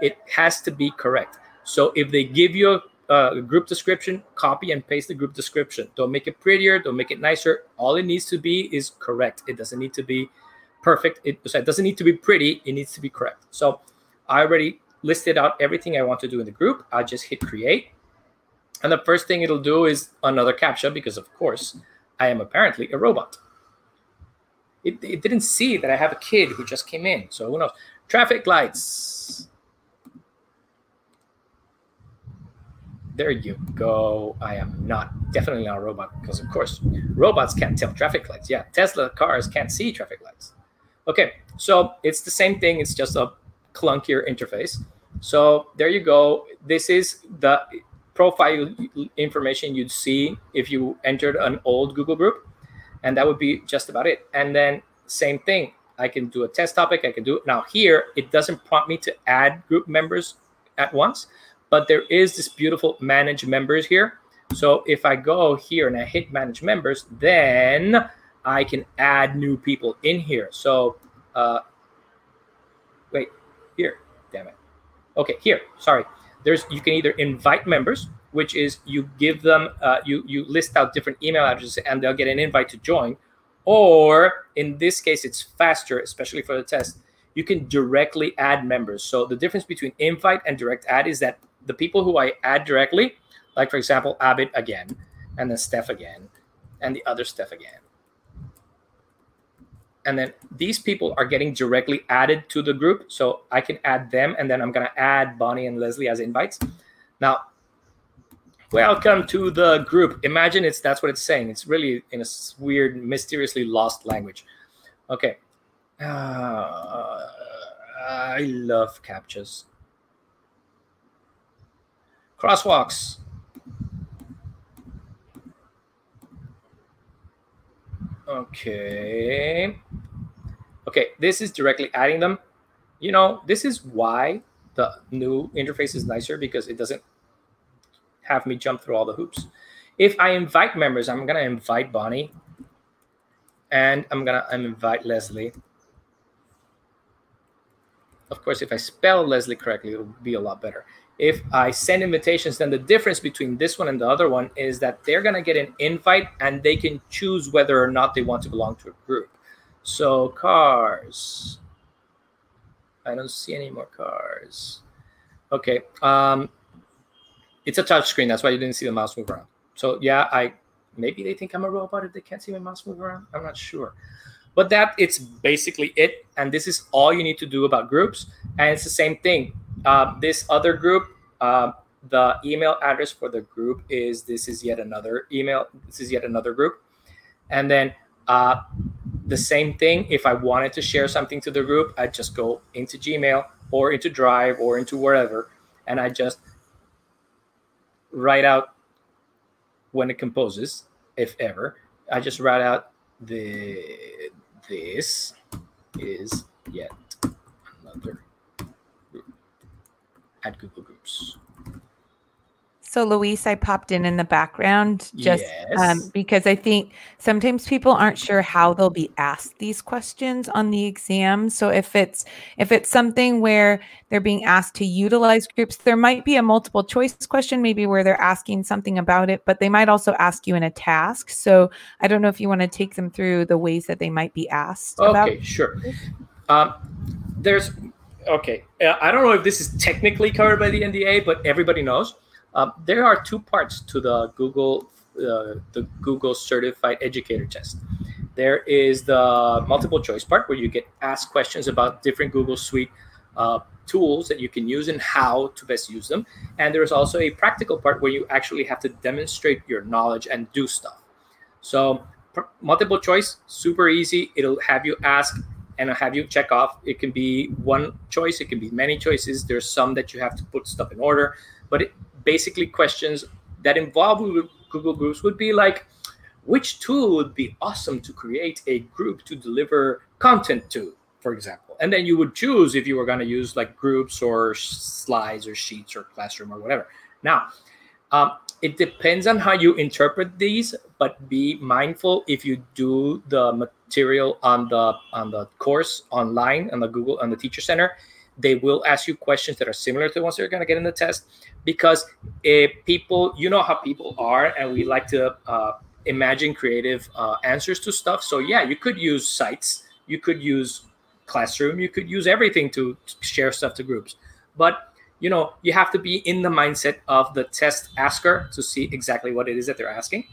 Speaker 8: it has to be correct so if they give you a, a group description copy and paste the group description. Don't make it prettier don't make it nicer. All it needs to be is correct. It doesn't need to be perfect. It, it doesn't need to be pretty it needs to be correct. So i already listed out everything i want to do in the group. I just hit create. And the first thing it'll do is another captcha because of course i am apparently a robot. It, it didn't see that I have a kid who just came in. So who knows? Traffic lights. There you go. I am not definitely not a robot because of course robots can't tell traffic lights. Yeah, Tesla cars can't see traffic lights. Okay, so it's the same thing. It's just a clunkier interface. So there you go. This is the profile information you'd see if you entered an old Google group and that would be just about it. And then same thing, I can do a test topic. I can do it now. Here, it doesn't prompt me to add group members at once, but there is this beautiful manage members here. So if I go here and I hit manage members, then I can add new people in here. So uh, wait, here, damn it. Okay, here, sorry. There's you can either invite members which is you give them uh, you you list out different email addresses and they'll get an invite to join or in this case it's faster especially for the test you can directly add members so the difference between invite and direct add is that the people who i add directly Like for example, Abid again, and then Steph again, and the other Steph again. And then these people are getting directly added to the group. So I can add them, and then I'm gonna add Bonnie and Leslie as invites. Now, welcome to the group. Imagine it's that's what it's saying. It's really in a weird, mysteriously lost language. Okay. Uh, I love captchas. Crosswalks. Okay. Okay, this is directly adding them. You know, this is why the new interface is nicer because it doesn't have me jump through all the hoops. If I invite members, I'm gonna invite Bonnie and I'm gonna invite Leslie. Of course, if I spell Leslie correctly, it'll be a lot better. If I send invitations, then the difference between this one and the other one is that they're gonna get an invite and they can choose whether or not they want to belong to a group. So cars. I don't see any more cars. Okay. Um, it's a touch screen. That's why you didn't see the mouse move around. So yeah, I maybe they think I'm a robot if they can't see my mouse move around. I'm not sure. But that it's basically it. And this is all you need to do about groups. And it's the same thing. Uh, this other group, uh, the email address for the group is this is yet another email. This is yet another group. And then uh, the same thing. If I wanted to share something to the group, I'd just go into Gmail or into Drive or into wherever, and I just write out when it composes, if ever. I just write out the this is yet another at Google Groups.
Speaker 1: So, Luis, I popped in in the background just um, because I think sometimes people aren't sure how they'll be asked these questions on the exam. So, if it's if it's something where they're being asked to utilize groups, there might be a multiple choice question, maybe where they're asking something about it, but they might also ask you in a task. So, I don't know if you want to take them through the ways that they might be asked about.
Speaker 8: Okay, sure. Um, there's okay. uh, I don't know if this is technically covered by the NDA, but everybody knows um, there are two parts to the Google uh, the Google Certified Educator Test. There is the multiple choice part where you get asked questions about different Google Suite uh, tools that you can use and how to best use them. And there's also a practical part where you actually have to demonstrate your knowledge and do stuff. So multiple choice, super easy. It'll have you ask and it'll have you check off. It can be one choice, it can be many choices. There's some that you have to put stuff in order, but it, basically questions that involve Google, Google Groups would be like, which tool would be awesome to create a group to deliver content to, for example. And then you would choose if you were going to use like groups or slides or sheets or classroom or whatever. Now, um, it depends on how you interpret these, but be mindful if you do the material on the on the course online on the Google on the Teacher Center, they will ask you questions that are similar to the ones you're going to get in the test. Because if people you know how people are and we like to uh, imagine creative uh, answers to stuff. So yeah you could use sites you could use classroom you could use everything to share stuff to groups. But you know you have to be in the mindset of the test asker to see exactly what it is that they're asking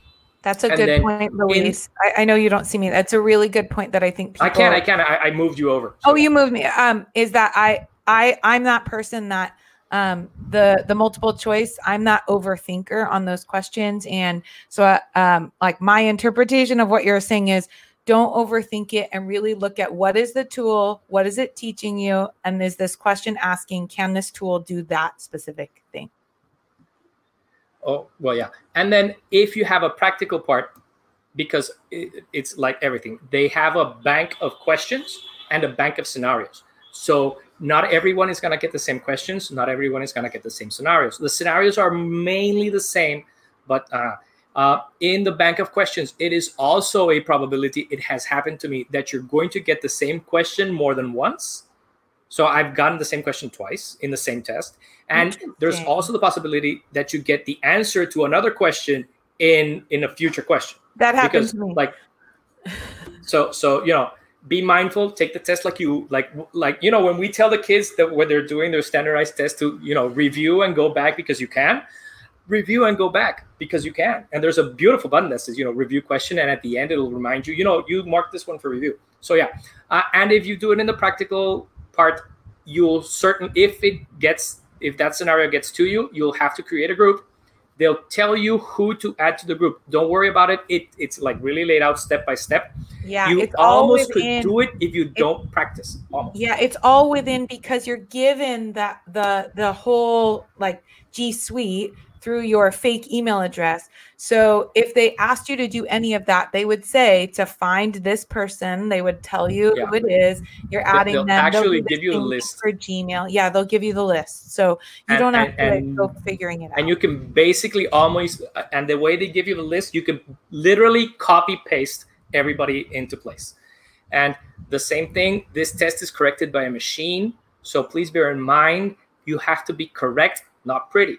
Speaker 1: That's a
Speaker 8: And
Speaker 1: good point, Luis. I, I know you don't see me. That's a really good point that I think people
Speaker 8: i can't. i can I, I moved you over
Speaker 1: Oh, you moved me. Um, is that I I I'm that person that um the the multiple choice i'm that overthinker on those questions and so uh, um like my interpretation of what you're saying is don't overthink it and really look at what is the tool what is it teaching you and is this question asking can this tool do that specific thing
Speaker 8: Oh, well, yeah. And then if you have a practical part, because it's like everything, they have a bank of questions and a bank of scenarios. So not everyone is going to get the same questions. Not everyone is going to get the same scenarios. The scenarios are mainly the same, but uh, uh, in the bank of questions, it is also a probability. It has happened to me that you're going to get the same question more than once. So I've gotten the same question twice in the same test. And there's also the possibility that you get the answer to another question in in a future question.
Speaker 1: that happens
Speaker 8: Because
Speaker 1: to me
Speaker 8: like so so you know, be mindful, take the test like you like like you know when we tell the kids that when they're doing their standardized test to, you know, review and go back because you can. Review and go back because you can. And there's a beautiful button that says, you know, review question. And at the end, it'll remind you, you know, you mark this one for review. So yeah. Uh, and if you do it in the practical part, you'll certain, if it gets, if that scenario gets to you, you'll have to create a group. They'll tell you who to add to the group. Don't worry about it. It it's like really laid out step by step.
Speaker 1: Yeah,
Speaker 8: you almost could do it if you don't practice. Almost.
Speaker 1: Yeah, it's all within because you're given that the the whole like G Suite through your fake email address. So if they asked you to do any of that, they would say to find this person. They would tell you who it is. You're adding
Speaker 8: they'll
Speaker 1: them. They'll
Speaker 8: actually give you a list.
Speaker 1: for Gmail. Yeah, they'll give you the list. So you
Speaker 8: And-
Speaker 1: don't have
Speaker 8: and-
Speaker 1: to like,
Speaker 8: and-
Speaker 1: go figuring it out.
Speaker 8: and you can basically almost uh, and the way they give you the list you can literally copy paste everybody into place and the same thing this test is corrected by a machine so please bear in mind you have to be correct not pretty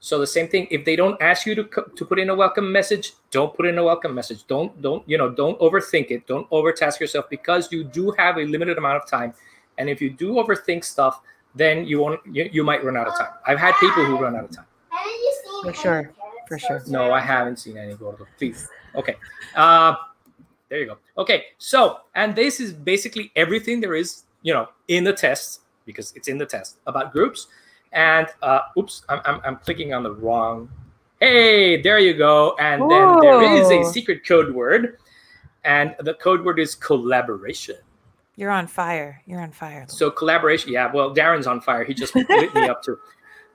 Speaker 8: so the same thing if they don't ask you to, to put in a welcome message don't put in a welcome message don't don't you know don't overthink it don't overtask yourself because you do have a limited amount of time and if you do overthink stuff then you won't you, you might run out of time i've had people who run out of time
Speaker 9: Haven't you seen
Speaker 1: For sure, for sure.
Speaker 8: no, I haven't seen any Gordo. Please. Okay. Uh, there you go. Okay. So, and this is basically everything there is, you know, in the test because it's in the test about groups. And uh, oops, I'm, I'm, I'm clicking on the wrong. Hey, there you go. And then there is a secret code word. And the code word is collaboration.
Speaker 1: You're on fire. You're on fire.
Speaker 8: So collaboration, yeah. Well, Darren's on fire. He just lit me up too.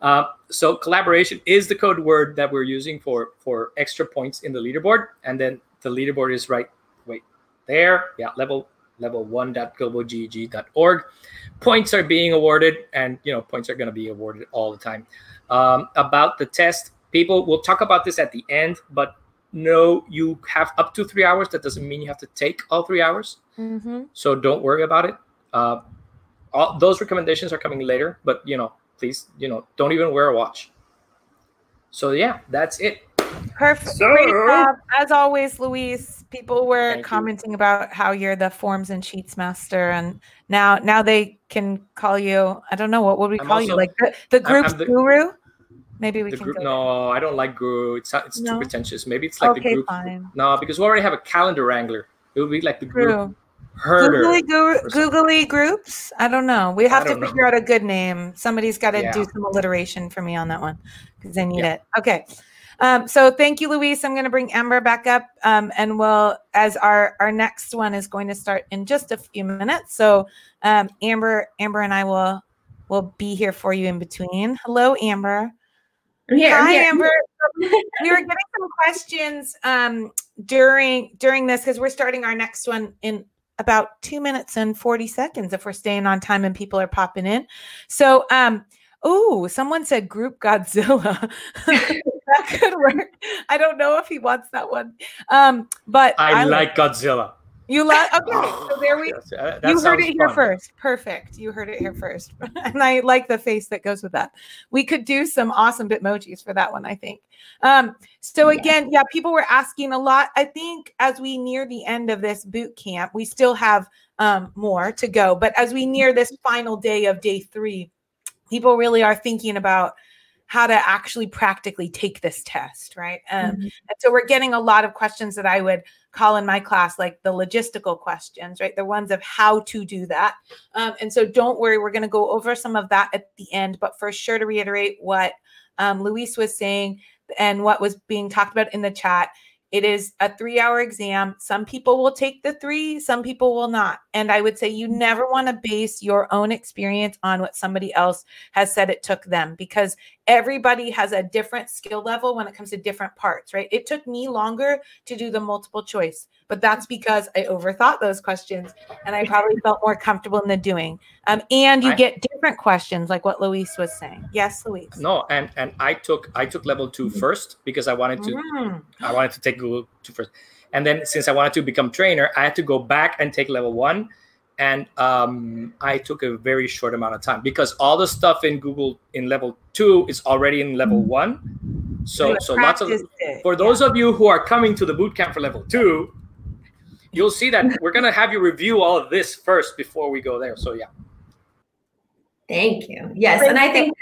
Speaker 8: Uh, so collaboration is the code word that we're using for for extra points in the leaderboard, and then the leaderboard is right. Wait, there. Yeah, level level one globalgeg.org. Points are being awarded, and you know points are going to be awarded all the time. Um, about the test, people will talk about this at the end, but no, you have up to three hours. That doesn't mean you have to take all three hours.
Speaker 1: Mm-hmm.
Speaker 8: So don't worry about it. Uh, all those recommendations are coming later, but you know, please, you know, don't even wear a watch. So yeah, that's it.
Speaker 1: Perfect.
Speaker 8: So-
Speaker 1: Great job. As always, Luis. People were
Speaker 8: Thank you.
Speaker 1: commenting about how you're the forms and sheets master, and now now they can call you. I don't know what would we
Speaker 8: I'm
Speaker 1: call you, like the, the group's
Speaker 8: the-
Speaker 1: guru. Maybe we
Speaker 8: The
Speaker 1: can.
Speaker 8: group,
Speaker 1: go
Speaker 8: no, I don't like guru. It's it's
Speaker 1: No?
Speaker 8: too pretentious. Maybe it's like
Speaker 1: Okay,
Speaker 8: the group.
Speaker 1: fine.
Speaker 8: No, because we already have a calendar wrangler. It would be like the group herder.
Speaker 1: Googly, guru, googly groups. I don't know. We have to
Speaker 8: don't know.
Speaker 1: figure out a good name. Somebody's got to
Speaker 8: Yeah.
Speaker 1: do some alliteration for me on that one because I need
Speaker 8: Yeah.
Speaker 1: it. Okay. Um, so thank you, Luis. I'm going to bring Amber back up, um, and we'll as our our next one is going to start in just a few minutes. So um, Amber, Amber, and I will will be here for you in between. Hello, Amber.
Speaker 2: Here.
Speaker 1: Hi,
Speaker 2: here.
Speaker 1: Amber. we were getting some questions um, during during this because we're starting our next one in about two minutes and 40 seconds if we're staying on time and people are popping in. So, um, oh, someone said group Godzilla. that could work. I don't know if he wants that one. Um, but
Speaker 8: I, like Godzilla.
Speaker 1: you like okay, so there we
Speaker 8: Yes, uh,
Speaker 1: you heard it here
Speaker 8: fun.
Speaker 1: first. Perfect. You heard it here first. and I like the face that goes with that. We could do some awesome bitmojis for that one, I think. Um, so again, yeah, people were asking a lot. I think as we near the end of this boot camp, we still have um more to go, but as we near this final day of day three, people really are thinking about how to actually practically take this test, right? Um,
Speaker 2: Mhm.
Speaker 1: and so we're getting a lot of questions that I would call in my class like the logistical questions, right? The ones of how to do that. Um, and so don't worry, we're going to go over some of that at the end, but for sure to reiterate what um, Luis was saying and what was being talked about in the chat. It is a three hour exam. Some people will take the three, some people will not. And I would say you mm. never want to base your own experience on what somebody else has said it took them because everybody has a different skill level when it comes to different parts, right? It took me longer to do the multiple choice, but that's because I overthought those questions and I probably felt more comfortable in the doing. Um, and you
Speaker 8: I-
Speaker 1: get different questions, like what Luis was saying. Yes, Luis.
Speaker 8: No, and and I took I took level two first because I wanted to
Speaker 1: Mm.
Speaker 8: I wanted to take Google two first, and then since I wanted to become trainer, I had to go back and take level one, and um, I took a very short amount of time because all the stuff in Google in level two is already in level one. So so lots of
Speaker 1: it,
Speaker 8: for
Speaker 1: yeah.
Speaker 8: those of you who are coming to the bootcamp for level two, you'll see that we're gonna have you review all of this first before we go there. So yeah,
Speaker 2: Thank you. Yes, and I think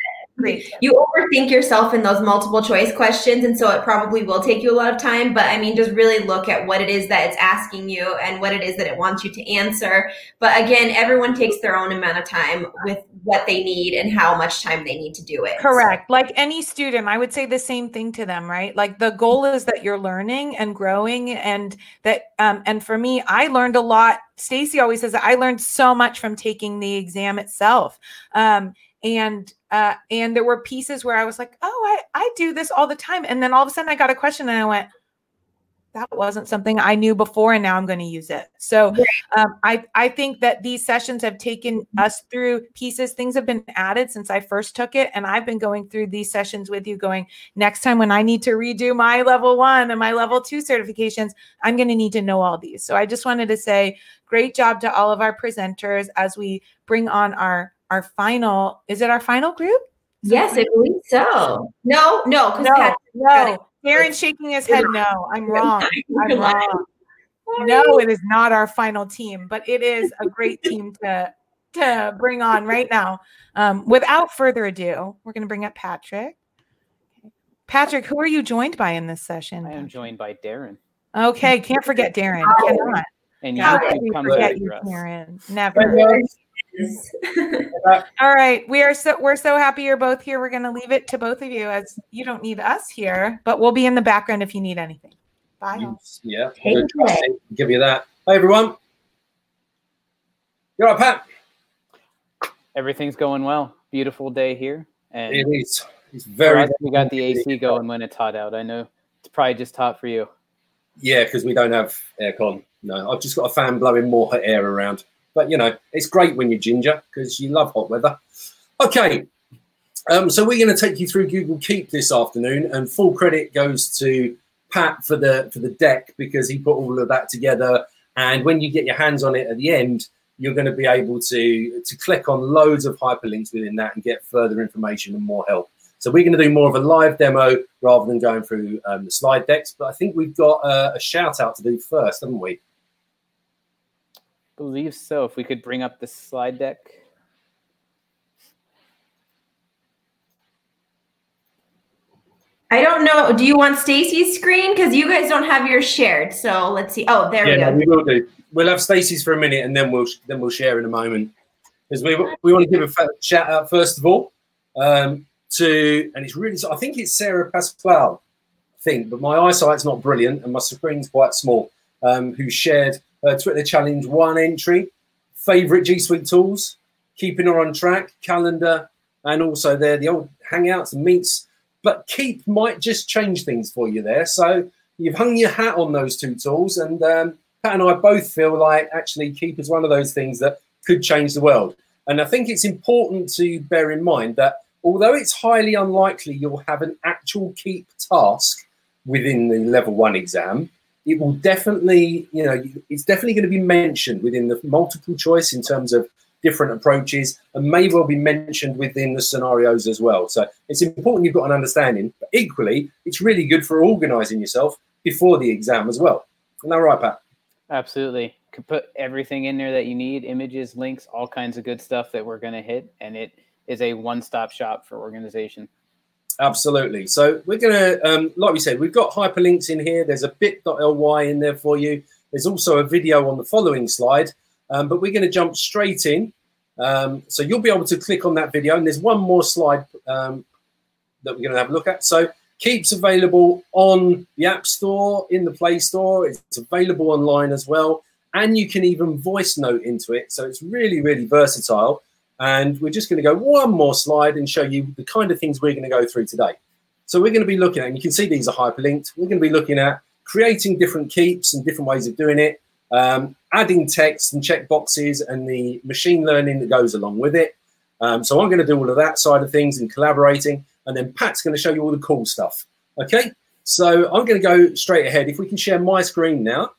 Speaker 1: great.
Speaker 2: You overthink yourself in those multiple choice questions, and so it probably will take you a lot of time. But I mean, just really look at what it is that it's asking you and what it is that it wants you to answer. But again, everyone takes their own amount of time with what they need and how much time they need to do it.
Speaker 1: Correct. Like any student, I would say the same thing to them, right? Like the goal is that you're learning and growing and that um and for me, I learned a lot. Stacy always says that I learned so much from taking the exam itself. Um and uh and there were pieces where I was like, "Oh, I I do this all the time." And then all of a sudden I got a question and I went, that wasn't something I knew before, and now I'm going to use it. So um, I I think that these sessions have taken us through pieces. Things have been added since I first took it, and I've been going through these sessions with you. Going next time when I need to redo my level one and my level two certifications, I'm going to need to know all these. So I just wanted to say, great job to all of our presenters as we bring on our our final. Is it our final group?
Speaker 2: Yes, I believe so. No, no, because
Speaker 1: No, no. Darren's shaking his head. No, I'm wrong. I'm wrong. No, it is not our final team, but it is a great team to to bring on right now. Um, without further ado, we're going to bring up Patrick. Patrick, who are you joined by in this session?
Speaker 10: I am joined by Darren.
Speaker 1: Okay, can't forget Darren. Cannot.
Speaker 10: And
Speaker 1: you,
Speaker 10: YouTube
Speaker 1: can we
Speaker 10: comes
Speaker 1: forget
Speaker 10: after
Speaker 1: you,
Speaker 10: us.
Speaker 1: Darren? Never. All right, we are so we're so happy you're both here. We're going to leave it to both of you as you don't need us here, but we'll be in the background if you need anything. Bye. all.
Speaker 11: Yeah,
Speaker 2: Take
Speaker 11: good.
Speaker 2: it.
Speaker 11: give you that. Hey everyone, you're right, Pat.
Speaker 10: Everything's going well. Beautiful day here. And
Speaker 11: It is. It's very.
Speaker 10: us, we got the AC going when it's hot out. I know it's probably just hot for you.
Speaker 11: Yeah, because we don't have aircon. No, I've just got a fan blowing more hot air around. But you know, it's great when you're ginger because you love hot weather. Okay, um, so we're going to take you through Google Keep this afternoon, and full credit goes to Pat for the for the deck because he put all of that together. And when you get your hands on it at the end, you're going to be able to to click on loads of hyperlinks within that and get further information and more help. So we're going to do more of a live demo rather than going through um, the slide decks. But I think we've got uh, a shout out to do first, haven't we?
Speaker 10: Believe so. If we could bring up the slide deck.
Speaker 2: I don't know. Do you want Stacy's screen? Because you guys don't have yours shared. So let's see. Oh, there
Speaker 11: yeah, no,
Speaker 2: we
Speaker 11: we will do. We'll have Stacey's for a minute, and then we'll then we'll share in a moment. Because we we want to give a shout out first of all um, to, and it's really I think it's Sarah Pasquale, I think, but my eyesight's not brilliant and my screen's quite small. Um, who shared her Twitter challenge one entry, favorite G Suite tools, keeping her on track, calendar, and also there the old hangouts and meets. But Keep might just change things for you there. So you've hung your hat on those two tools, and um, Pat and I both feel like actually Keep is one of those things that could change the world. And I think it's important to bear in mind that although it's highly unlikely you'll have an actual Keep task within the level one exam, it will definitely, you know, it's definitely going to be mentioned within the multiple choice in terms of different approaches and may well be mentioned within the scenarios as well. So it's important you've got an understanding, but equally, it's really good for organizing yourself before the exam as well. Isn't that right, Pat?
Speaker 10: Absolutely. Could put everything in there that you need images, links, all kinds of good stuff that we're going to hit. And it is a one stop shop for organization.
Speaker 11: Absolutely. So we're going to, um, like we said, we've got hyperlinks in here. There's a bit.ly in there for you. There's also a video on the following slide, um, but we're going to jump straight in. Um, so you'll be able to click on that video, and there's one more slide um, that we're going to have a look at. So Keeps available on the App Store, in the Play Store. It's available online as well, and you can even voice note into it. So it's really, really versatile. And we're just going to go one more slide and show you the kind of things we're going to go through today. So we're going to be looking at, and you can see these are hyperlinked. We're going to be looking at creating different keeps and different ways of doing it, um, adding text and checkboxes and the machine learning that goes along with it. Um, so I'm going to do all of that side of things and collaborating, and then Pat's going to show you all the cool stuff. Okay, so I'm going to go straight ahead. If we can share my screen now,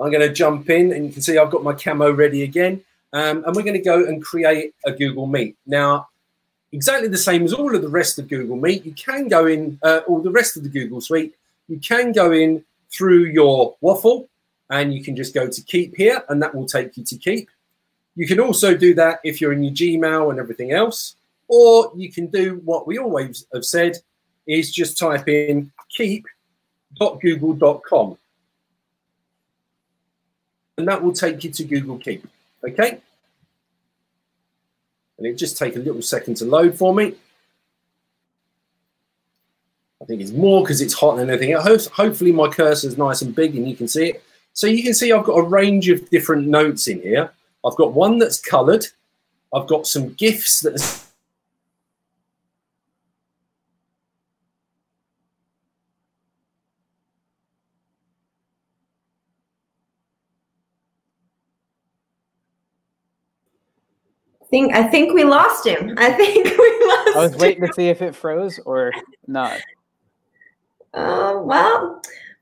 Speaker 11: I'm going to jump in, and you can see I've got my camo ready again. Um, and we're going to go and create a Google Meet. Now, exactly the same as all of the rest of Google Meet, you can go in, uh, all the rest of the Google Suite, you can go in through your waffle and you can just go to Keep here and that will take you to Keep. You can also do that if you're in your Gmail and everything else. or you can do what we always have said is just type in keep.google.com and that will take you to Google Keep. Okay. And it just take a little second to load for me. I think it's more because it's hot than anything. Hopefully my cursor is nice and big and you can see it. So you can see I've got a range of different notes in here. I've got one that's colored. I've got some GIFs that
Speaker 2: think I think we lost him. I think we lost.
Speaker 10: I was
Speaker 2: him.
Speaker 10: waiting to see if it froze or not.
Speaker 2: Oh well,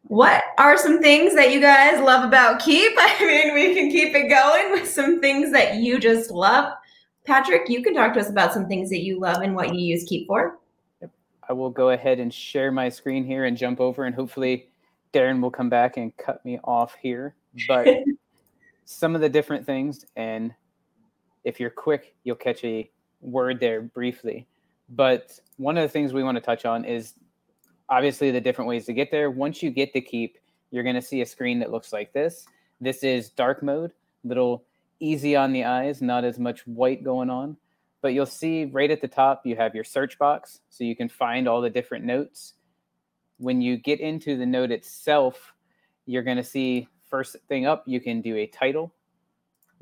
Speaker 2: what are some things that you guys love about Keep? I mean, we can keep it going with some things that you just love. Patrick, you can talk to us about some things that you love and what you use Keep for.
Speaker 10: I will go ahead and share my screen here and jump over, and hopefully Darren will come back and cut me off here. But some of the different things, and if you're quick, you'll catch a word there briefly. But one of the things we want to touch on is obviously the different ways to get there. Once you get to keep, you're going to see a screen that looks like this. This is dark mode, little easy on the eyes, not as much white going on. But you'll see right at the top, you have your search box, so you can find all the different notes. When you get into the note itself, you're going to see first thing up, you can do a title.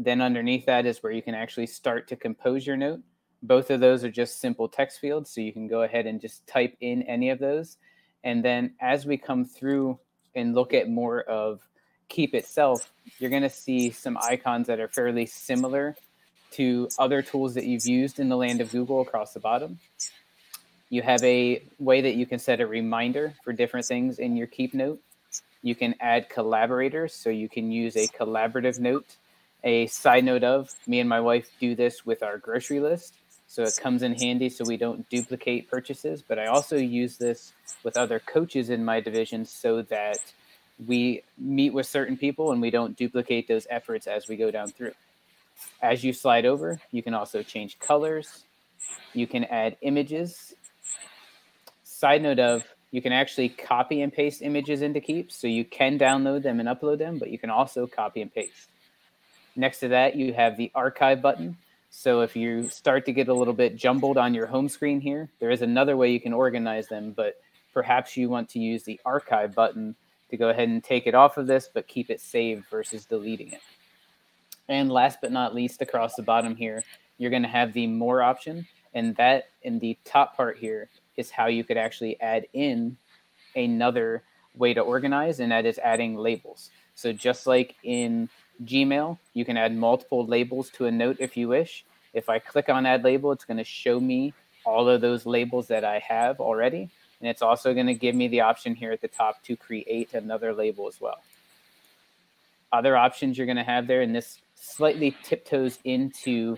Speaker 10: Then underneath that is where you can actually start to compose your note. Both of those are just simple text fields, so you can go ahead and just type in any of those. And then as we come through and look at more of Keep itself, you're going to see some icons that are fairly similar to other tools that you've used in the land of Google across the bottom. You have a way that you can set a reminder for different things in your Keep note. You can add collaborators, so you can use a collaborative note. A side note of me and my wife do this with our grocery list. So it comes in handy so we don't duplicate purchases. But I also use this with other coaches in my division so that we meet with certain people and we don't duplicate those efforts as we go down through. As you slide over, you can also change colors. You can add images. Side note of you can actually copy and paste images into Keep. So you can download them and upload them, but you can also copy and paste. Next to that, you have the archive button. So if you start to get a little bit jumbled on your home screen here, there is another way you can organize them, but perhaps you want to use the archive button to go ahead and take it off of this, but keep it saved versus deleting it. And last but not least, across the bottom here, you're going to have the more option. And that in the top part here is how you could actually add in another way to organize, and that is adding labels. So just like in Gmail, you can add multiple labels to a note if you wish. If I click on add label, it's going to show me all of those labels that I have already. And it's also going to give me the option here at the top to create another label as well. Other options you're going to have there, and this slightly tiptoes into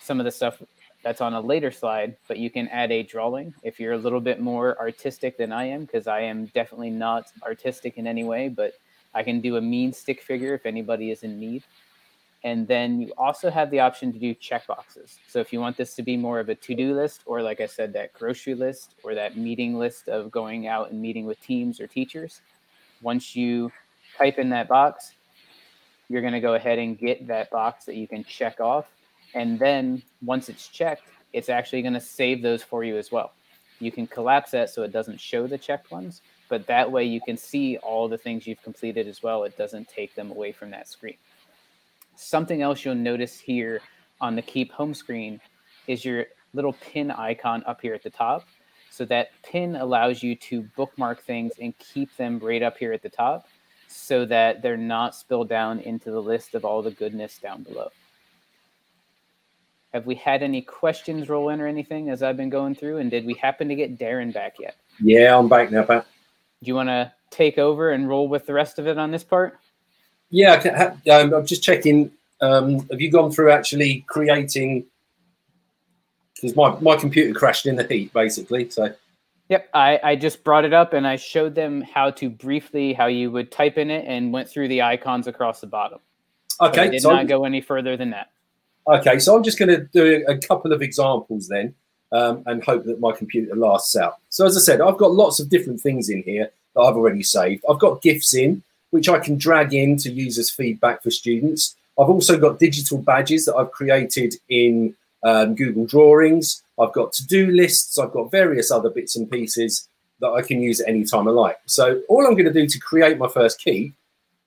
Speaker 10: some of the stuff that's on a later slide, but you can add a drawing if you're a little bit more artistic than I am, because I am definitely not artistic in any way, but I can do a mean stick figure if anybody is in need. And then you also have the option to do checkboxes. So if you want this to be more of a to-do list, or like I said, that grocery list or that meeting list of going out and meeting with teams or teachers, once you type in that box, you're going to go ahead and get that box that you can check off. And then once it's checked, it's actually going to save those for you as well. You can collapse that so it doesn't show the checked ones, but that way you can see all the things you've completed as well. It doesn't take them away from that screen. Something else you'll notice here on the Keep home screen is your little pin icon up here at the top. So that pin allows you to bookmark things and keep them right up here at the top so that they're not spilled down into the list of all the goodness down below. Have we had any questions roll in or anything as I've been going through? And did we happen to get Darren back yet?
Speaker 11: Yeah, I'm back now, Pat.
Speaker 10: Do you want to take over and roll with the rest of it on this part?
Speaker 11: Yeah, I can ha- um, I'm just checking. Um, have you gone through actually creating? Because my, my computer crashed in the heat, basically. So
Speaker 10: Yep, I, I just brought it up and I showed them how to briefly how you would type in it and went through the icons across the bottom.
Speaker 11: Okay,
Speaker 10: But I did
Speaker 11: so
Speaker 10: not
Speaker 11: I'm-
Speaker 10: go any further than that.
Speaker 11: Okay, so I'm just going to do a couple of examples then. Um, and hope that my computer lasts out. So as I said, I've got lots of different things in here that I've already saved. I've got GIFs in, which I can drag in to use as feedback for students. I've also got digital badges that I've created in um, Google Drawings. I've got to-do lists. I've got various other bits and pieces that I can use at any time I like. So all I'm going to do to create my first Keep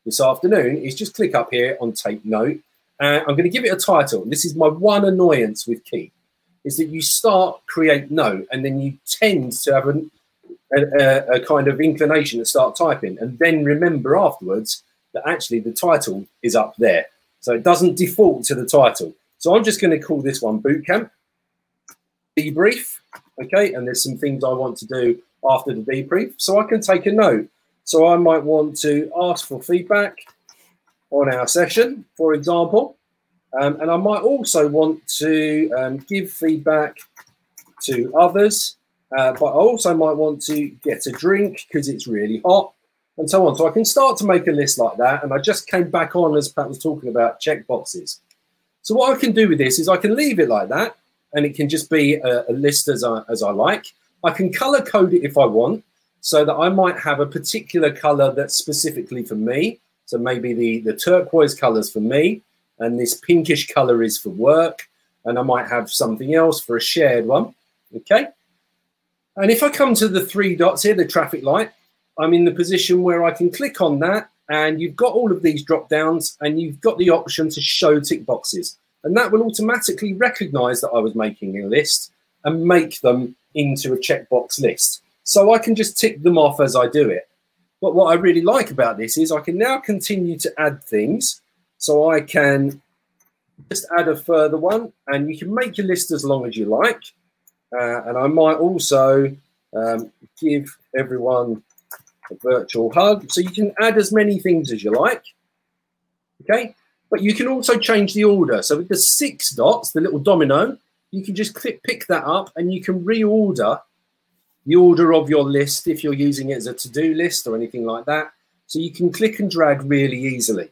Speaker 11: this afternoon is just click up here on take note. And I'm going to give it a title. This is my one annoyance with Keep, is that you start create note and then you tend to have a, a, a kind of inclination to start typing and then remember afterwards that actually the title is up there. So it doesn't default to the title. So I'm just going to call this one bootcamp debrief. Okay, and there's some things I want to do after the debrief. So I can take a note. So I might want to ask for feedback on our session, for example. Um, and I might also want to um, give feedback to others. Uh, but I also might want to get a drink because it's really hot and so on. So I can start to make a list like that. And I just came back on as Pat was talking about checkboxes. So what I can do with this is I can leave it like that and it can just be a, a list as I, as I like. I can color code it if I want so that I might have a particular color that's specifically for me. So maybe the, the turquoise colors for me and this pinkish color is for work. And I might have something else for a shared one. Okay. And if I come to the three dots here, the traffic light, I'm in the position where I can click on that and you've got all of these drop downs and you've got the option to show tick boxes and that will automatically recognize that I was making a list and make them into a checkbox list. So I can just tick them off as I do it. But what I really like about this is I can now continue to add things. So I can just add a further one and you can make your list as long as you like. Uh, and I might also um, give everyone a virtual hug. So you can add as many things as you like. Okay. But you can also change the order. So with the six dots, the little domino, you can just click, pick that up and you can reorder the order of your list if you're using it as a to-do list or anything like that. So you can click and drag really easily.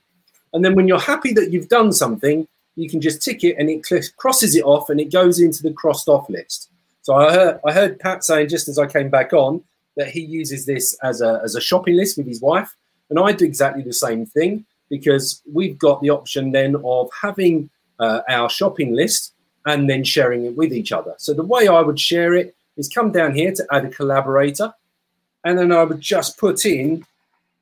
Speaker 11: And then when you're happy that you've done something, you can just tick it and it cl- crosses it off and it goes into the crossed off list. So I heard, I heard Pat saying just as I came back on that he uses this as a, as a shopping list with his wife. And I do exactly the same thing because we've got the option then of having uh, our shopping list and then sharing it with each other. So the way I would share it is come down here to add a collaborator, and then I would just put in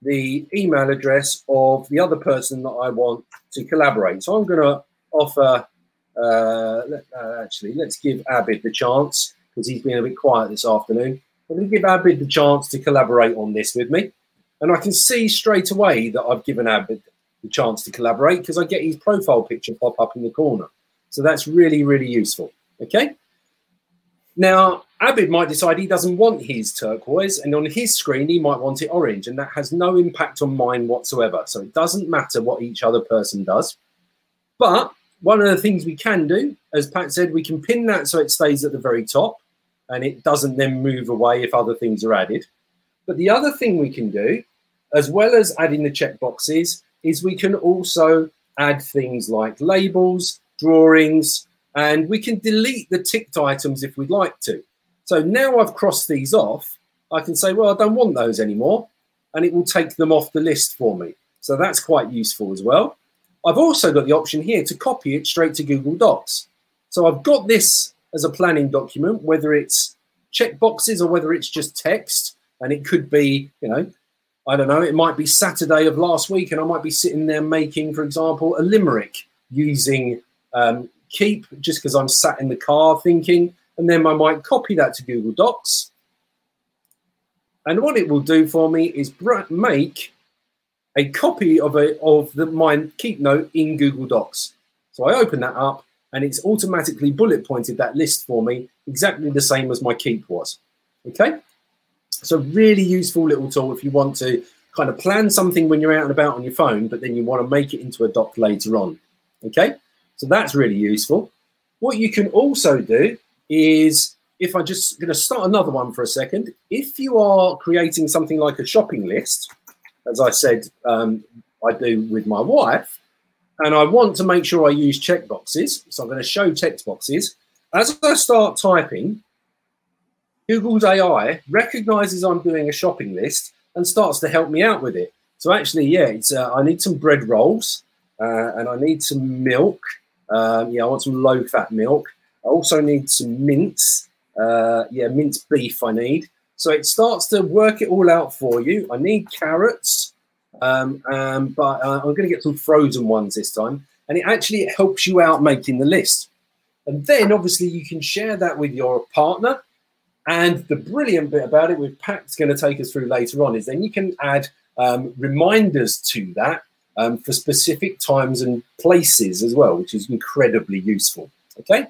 Speaker 11: the email address of the other person that I want to collaborate. So I'm going to offer, uh, uh, actually, let's give Abid the chance because he's been a bit quiet this afternoon. I'm going to give Abid the chance to collaborate on this with me. And I can see straight away that I've given Abid the chance to collaborate because I get his profile picture pop up in the corner. So that's really, really useful. Okay. Now, Abid might decide he doesn't want his turquoise, and on his screen, he might want it orange, and that has no impact on mine whatsoever. So it doesn't matter what each other person does. But one of the things we can do, as Pat said, we can pin that so it stays at the very top and it doesn't then move away if other things are added. But the other thing we can do, as well as adding the checkboxes, is we can also add things like labels, drawings, and we can delete the ticked items if we'd like to. So now I've crossed these off, I can say, well, I don't want those anymore, and it will take them off the list for me. So that's quite useful as well. I've also got the option here to copy it straight to Google Docs. So I've got this as a planning document, whether it's checkboxes or whether it's just text, and it could be, you know, I don't know, it might be Saturday of last week, and I might be sitting there making, for example, a limerick using um, Keep just because I'm sat in the car thinking, and then I might copy that to Google Docs. And what it will do for me is make a copy of a of the my keep note in Google Docs. So I open that up, and it's automatically bullet pointed that list for me, exactly the same as my keep was. Okay. So really useful little tool if you want to kind of plan something when you're out and about on your phone, but then you want to make it into a doc later on. Okay, so that's really useful. What you can also do is, if I'm just going to start another one for a second, if you are creating something like a shopping list, as I said, um, I do with my wife, and I want to make sure I use checkboxes, so I'm going to show text checkboxes, as I start typing, Google's AI recognizes I'm doing a shopping list and starts to help me out with it. So actually, yeah, it's uh, I need some bread rolls uh, and I need some milk. Um, yeah, I want some low fat milk. I also need some mince. Uh, yeah, minced beef I need. So it starts to work it all out for you. I need carrots, um, um, but uh, I'm going to get some frozen ones this time. And it actually helps you out making the list. And then obviously you can share that with your partner. And the brilliant bit about it, with Pat's going to take us through later on, is then you can add um, reminders to that um, for specific times and places as well, which is incredibly useful. Okay,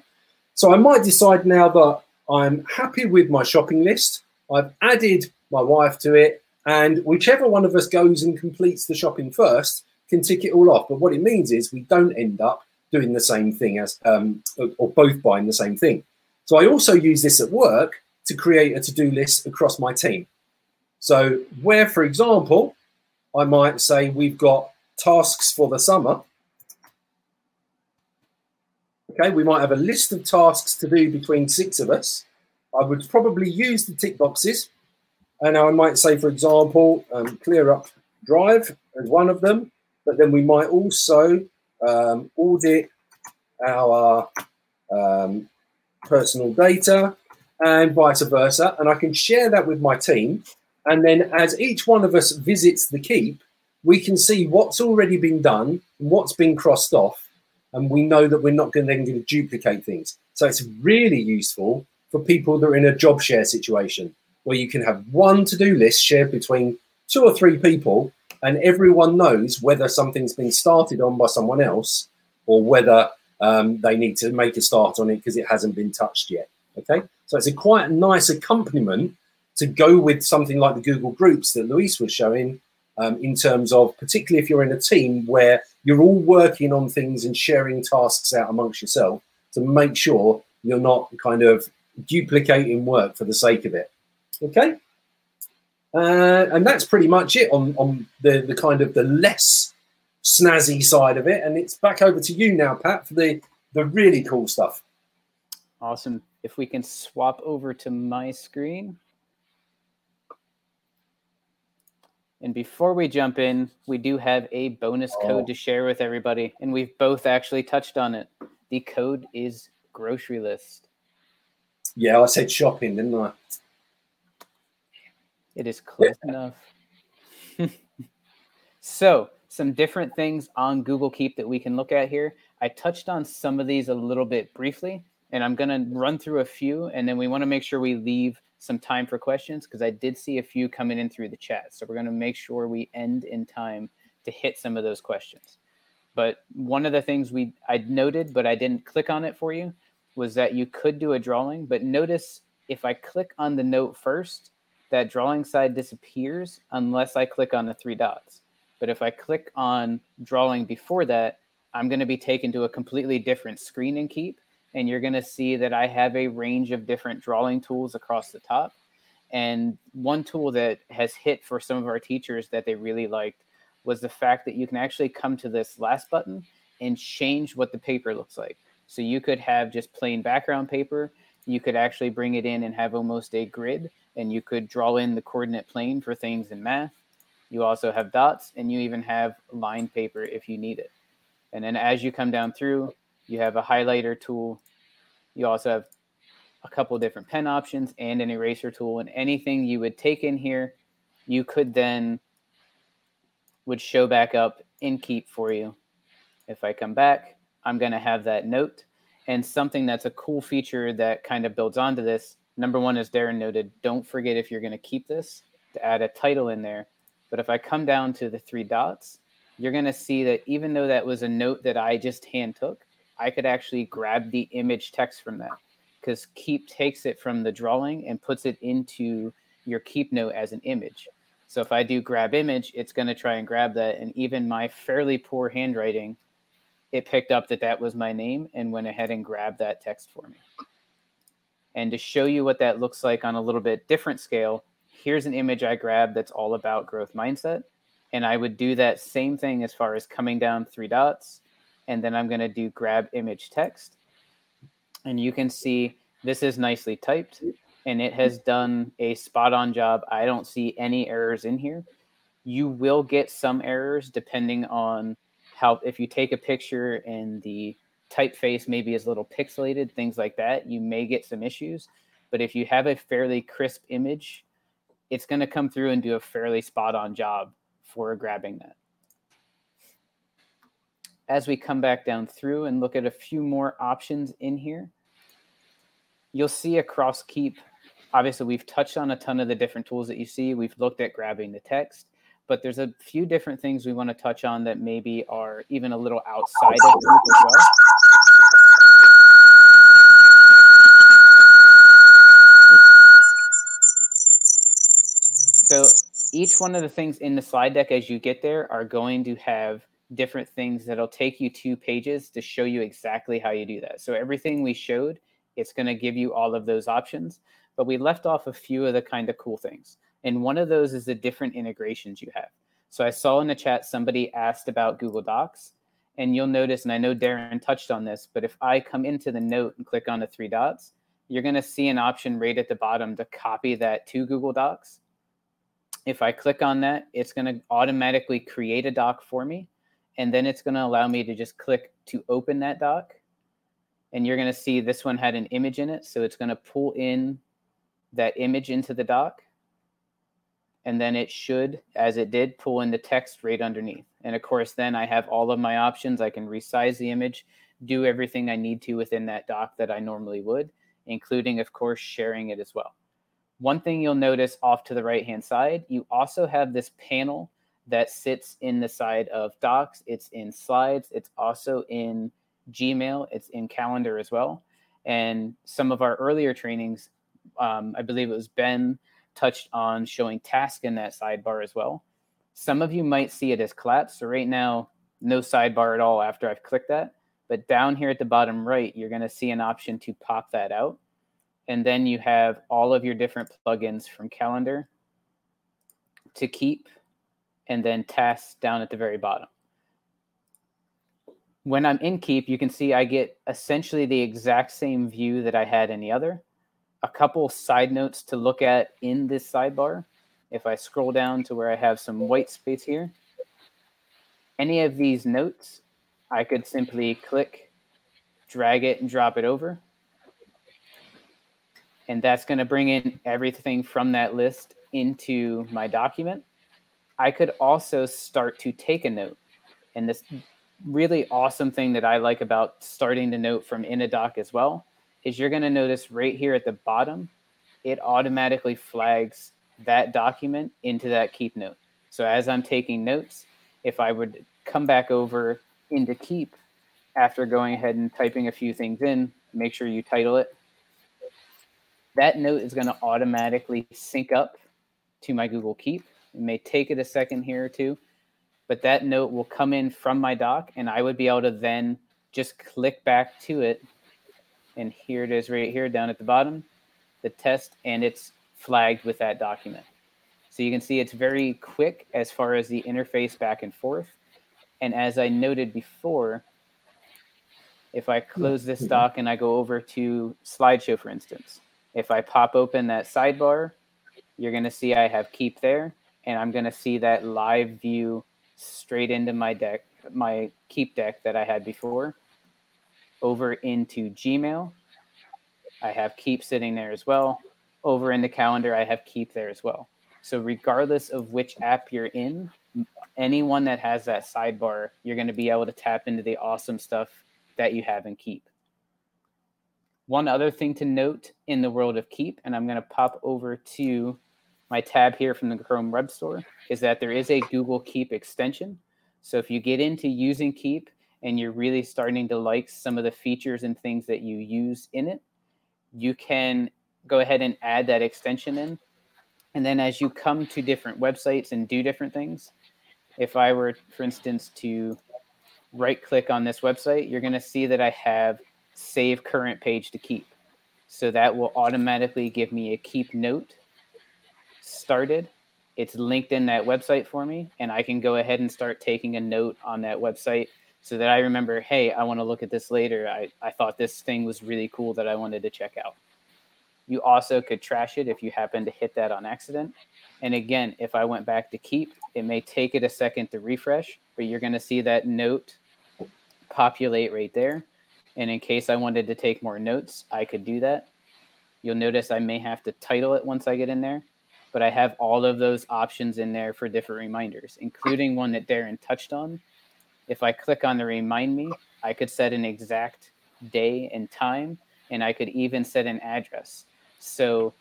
Speaker 11: so I might decide now that I'm happy with my shopping list. I've added my wife to it, and whichever one of us goes and completes the shopping first can tick it all off. But what it means is we don't end up doing the same thing as, um, or both buying the same thing. So I also use this at work to create a to-do list across my team. So where, for example, I might say we've got tasks for the summer. Okay, we might have a list of tasks to do between six of us. I would probably use the tick boxes. And I might say, for example, um, clear up drive as one of them. But then we might also um, audit our um, personal data and vice versa. And I can share that with my team. And then as each one of us visits the keep, we can see what's already been done, what's been crossed off, and we know that we're not going to then to duplicate things. So it's really useful for people that are in a job share situation where you can have one to-do list shared between two or three people and everyone knows whether something's been started on by someone else or whether um, they need to make a start on it because it hasn't been touched yet. Okay, so it's a quite nice accompaniment to go with something like the Google Groups that Luis was showing um, in terms of particularly if you're in a team where you're all working on things and sharing tasks out amongst yourself to make sure you're not kind of duplicating work for the sake of it. Okay. Uh, and that's pretty much it on, on the, the kind of the less snazzy side of it. And it's back over to you now, Pat, for the, the really cool stuff.
Speaker 10: Awesome. If we can swap over to my screen. And before we jump in, we do have a bonus oh. code
Speaker 11: Oh.
Speaker 10: to share with everybody. And we've both actually touched on it. The code is grocery list.
Speaker 11: Yeah, I said shopping, didn't I?
Speaker 10: It is close enough. so, some different things on Google Keep that we can look at here. I touched on some of these a little bit briefly, and I'm going to run through a few, and then we want to make sure we leave some time for questions because I did see a few coming in through the chat. So, we're going to make sure we end in time to hit some of those questions. But one of the things we I noted, but I didn't click on it for you, was that you could do a drawing. But notice if I click on the note first, that drawing side disappears unless I click on the three dots. But if I click on drawing before that, I'm going to be taken to a completely different screen in Keep. And you're going to see that I have a range of different drawing tools across the top. And one tool that has hit for some of our teachers that they really liked was the fact that you can actually come to this last button and change what the paper looks like. So you could have just plain background paper. You could actually bring it in and have almost a grid, and you could draw in the coordinate plane for things in math. You also have dots, and you even have line paper if you need it. And then as you come down through, you have a highlighter tool. You also have a couple different pen options and an eraser tool. And anything you would take in here, you could then would show back up in Keep for you. If I come back, I'm going to have that note. And something that's a cool feature that kind of builds onto this. Number one, as Darren noted, don't forget if you're going to keep this to add a title in there. But if I come down to the three dots, you're going to see that even though that was a note that I just hand took, I could actually grab the image text from that because Keep takes it from the drawing and puts it into your Keep note as an image. So if I do grab image, it's going to try and grab that. And even my fairly poor handwriting, it picked up that that was my name and went ahead and grabbed that text for me. And to show you what that looks like on a little bit different scale, here's an image I grabbed that's all about growth mindset. And I would do that same thing as far as coming down three dots. And then I'm going to do grab image text. And you can see this is nicely typed and it has done a spot on job. I don't see any errors in here. You will get some errors depending on how, if you take a picture and the typeface maybe is a little pixelated, things like that, you may get some issues. But if you have a fairly crisp image, it's going to come through and do a fairly spot on job for grabbing that. As we come back down through and look at a few more options in here, you'll see across Keep, obviously we've touched on a ton of the different tools that you see. We've looked at grabbing the text, but there's a few different things we want to touch on that maybe are even a little outside of as well. So each one of the things in the slide deck as you get there are going to have different things that'll take you to pages to show you exactly how you do that. So everything we showed, it's going to give you all of those options, but we left off a few of the kind of cool things. And one of those is the different integrations you have. So I saw in the chat somebody asked about Google Docs, and you'll notice, and I know Darren touched on this, but if I come into the note and click on the three dots, you're going to see an option right at the bottom to copy that to Google Docs. If I click on that, it's going to automatically create a doc for me. And then it's going to allow me to just click to open that doc. And you're going to see this one had an image in it. So it's going to pull in that image into the doc. And then it should, as it did, pull in the text right underneath. And of course, then I have all of my options. I can resize the image, do everything I need to within that doc that I normally would, including, of course, sharing it as well. One thing you'll notice off to the right hand side, you also have this panel that sits in the side of Docs. It's in Slides. It's also in Gmail. It's in Calendar as well. And some of our earlier trainings, um, I believe it was Ben touched on showing task in that sidebar as well. Some of you might see it as collapsed. So right now, no sidebar at all after I've clicked that. But down here at the bottom right, you're going to see an option to pop that out. And then you have all of your different plugins from calendar to keep and then tasks down at the very bottom. When I'm in keep, you can see I get essentially the exact same view that I had in the other. A couple side notes to look at in this sidebar. If I scroll down to where I have some white space here, any of these notes, I could simply click, drag it, and drop it over and that's going to bring in everything from that list into my document. I could also start to take a note. And this really awesome thing that I like about starting to note from in a doc as well is you're going to notice right here at the bottom, it automatically flags that document into that keep note. So as I'm taking notes, if I would come back over into keep after going ahead and typing a few things in, make sure you title it that note is going to automatically sync up to my Google Keep. It may take it a second here or two, but that note will come in from my doc and I would be able to then just click back to it. And here it is right here down at the bottom, the test, and it's flagged with that document. So you can see it's very quick as far as the interface back and forth. And as I noted before, if I close this doc and I go over to slideshow, for instance, if I pop open that sidebar, you're going to see I have keep there, and I'm going to see that live view straight into my deck, my keep deck that I had before, over into Gmail. I have keep sitting there as well. Over in the calendar, I have keep there as well. So regardless of which app you're in, anyone that has that sidebar, you're going to be able to tap into the awesome stuff that you have in Keep. One other thing to note in the world of Keep, and I'm going to pop over to my tab here from the Chrome Web Store, is that there is a Google Keep extension. So if you get into using Keep and you're really starting to like some of the features and things that you use in it, you can go ahead and add that extension in. And then as you come to different websites and do different things, if I were, for instance, to right click on this website, you're going to see that I have save current page to keep. So that will automatically give me a keep note started. It's linked in that website for me, and I can go ahead and start taking a note on that website so that I remember, hey, I want to look at this later. I, I thought this thing was really cool that I wanted to check out. You also could trash it if you happen to hit that on accident. And again, if I went back to keep, it may take it a second to refresh, but you're going to see that note populate right there. And in case I wanted to take more notes, I could do that. You'll notice I may have to title it once I get in there, but I have all of those options in there for different reminders, including one that Darren touched on. If I click on the remind me, I could set an exact day and time, and I could even set an address. So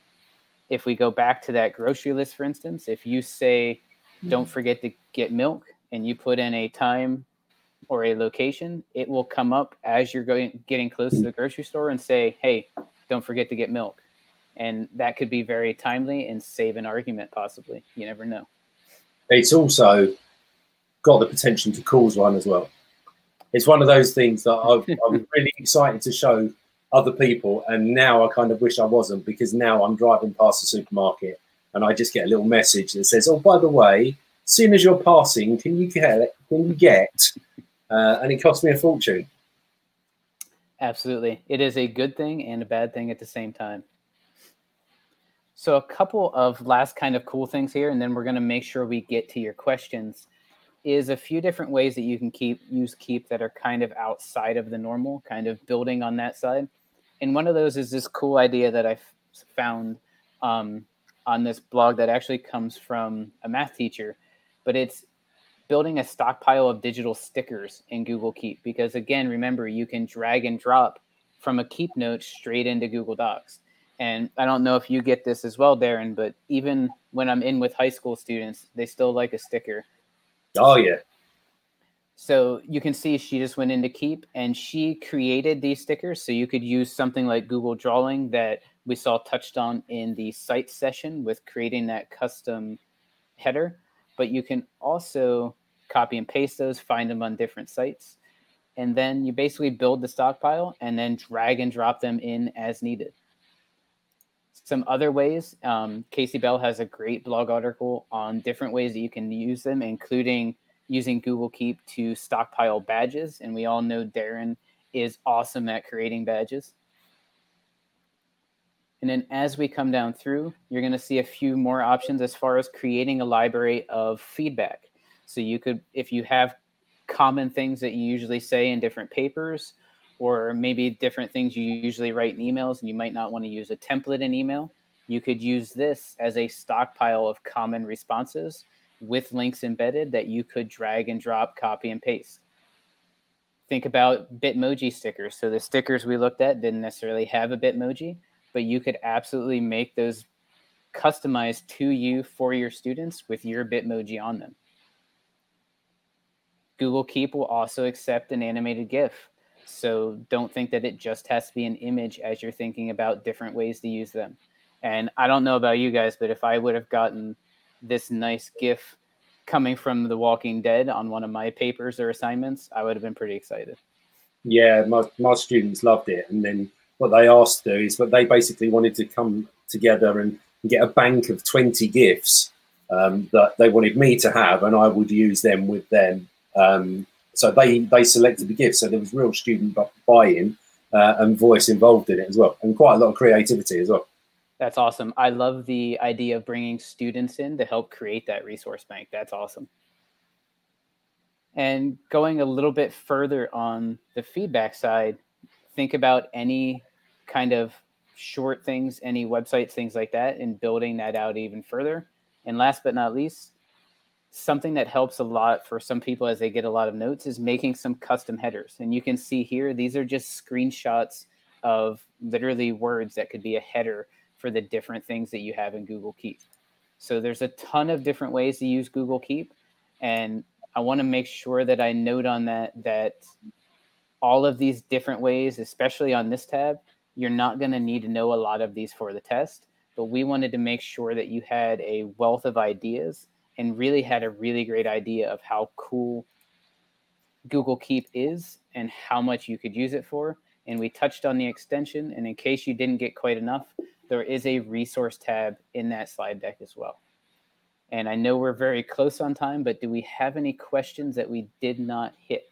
Speaker 10: if we go back to that grocery list, for instance, if you say, don't forget to get milk, and you put in a time or a location, it will come up as you're going getting close to the grocery store and say, "Hey, don't forget to get milk." And that could be very timely and save an argument possibly. You never know.
Speaker 11: It's also got the potential to cause one as well. It's one of those things that I've, I'm really excited to show other people, and now I kind of wish I wasn't because now I'm driving past the supermarket and I just get a little message that says, "Oh, by the way, as soon as you're passing, can you get can you get?" Uh, and it cost me a fortune.
Speaker 10: Absolutely. It is a good thing and a bad thing at the same time. So, a couple of last kind of cool things here, and then we're going to make sure we get to your questions. Is a few different ways that you can keep use keep that are kind of outside of the normal, kind of building on that side. And one of those is this cool idea that I found um, on this blog that actually comes from a math teacher, but it's building a stockpile of digital stickers in Google Keep because again, remember you can drag and drop from a Keep note straight into Google Docs. And I don't know if you get this as well, Darren, but even when I'm in with high school students, they still like a sticker.
Speaker 11: Oh yeah.
Speaker 10: So you can see she just went into Keep and she created these stickers. So you could use something like Google Drawing that we saw touched on in the site session with creating that custom header but you can also copy and paste those, find them on different sites. And then you basically build the stockpile and then drag and drop them in as needed. Some other ways, um, Kasey Bell has a great blog article on different ways that you can use them, including using Google Keep to stockpile badges. And we all know Darren is awesome at creating badges. And then as we come down through, you're going to see a few more options as far as creating a library of feedback. So you could, if you have common things that you usually say in different papers, or maybe different things you usually write in emails, and you might not want to use a template in email, you could use this as a stockpile of common responses with links embedded that you could drag and drop, copy and paste. Think about Bitmoji stickers. So the stickers we looked at didn't necessarily have a Bitmoji, but you could absolutely make those customized to you for your students with your Bitmoji on them. Google Keep will also accept an animated GIF. So don't think that it just has to be an image as you're thinking about different ways to use them. And I don't know about you guys, but if I would have gotten this nice GIF coming from The Walking Dead on one of my papers or assignments, I would have been pretty excited.
Speaker 11: Yeah, my, my students loved it. And then what they asked to do is, but they basically wanted to come together and get a bank of 20 gifts um, that they wanted me to have, and I would use them with them. Um, so they they selected the gifts. So there was real student buy-in uh, and voice involved in it as well, and quite a lot of creativity as well.
Speaker 10: That's awesome. I love the idea of bringing students in to help create that resource bank. That's awesome. And going a little bit further on the feedback side, think about any kind of short things, any websites, things like that, and building that out even further. And last but not least, something that helps a lot for some people as they get a lot of notes is making some custom headers. And you can see here, these are just screenshots of literally words that could be a header for the different things that you have in Google Keep. So there's a ton of different ways to use Google Keep. And I want to make sure that I note on that that all of these different ways, especially on this tab, you're not going to need to know a lot of these for the test, but we wanted to make sure that you had a wealth of ideas and really had a really great idea of how cool Google Keep is and how much you could use it for. And we touched on the extension. And in case you didn't get quite enough, there is a resource tab in that slide deck as well. And I know we're very close on time, but do we have any questions that we did not hit?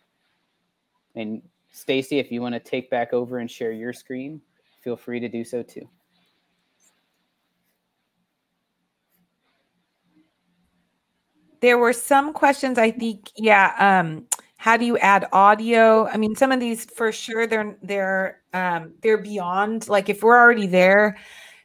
Speaker 10: And Stacy, if you want to take back over and share your screen, feel free to do so too.
Speaker 1: There were some questions I think, yeah. Um, how do you add audio? I mean, some of these for sure they're they're um they're beyond like if we're already there,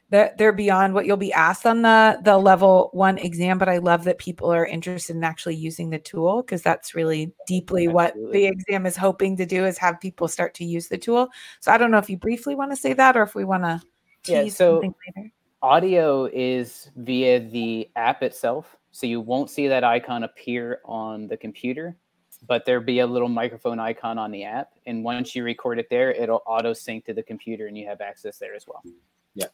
Speaker 1: that they're beyond what you'll be asked on the the level one exam. But I love that people are interested in actually using the tool because that's really deeply what the exam is hoping to do is have people start to use the tool. So I don't know if you briefly want to say that or if we want to
Speaker 10: Yeah, so-
Speaker 1: something later.
Speaker 10: Audio is via the app itself. So you won't see that icon appear on the computer, but there'll be a little microphone icon on the app. And once you record it there, it'll auto sync to the computer and you have access there as well. Yeah.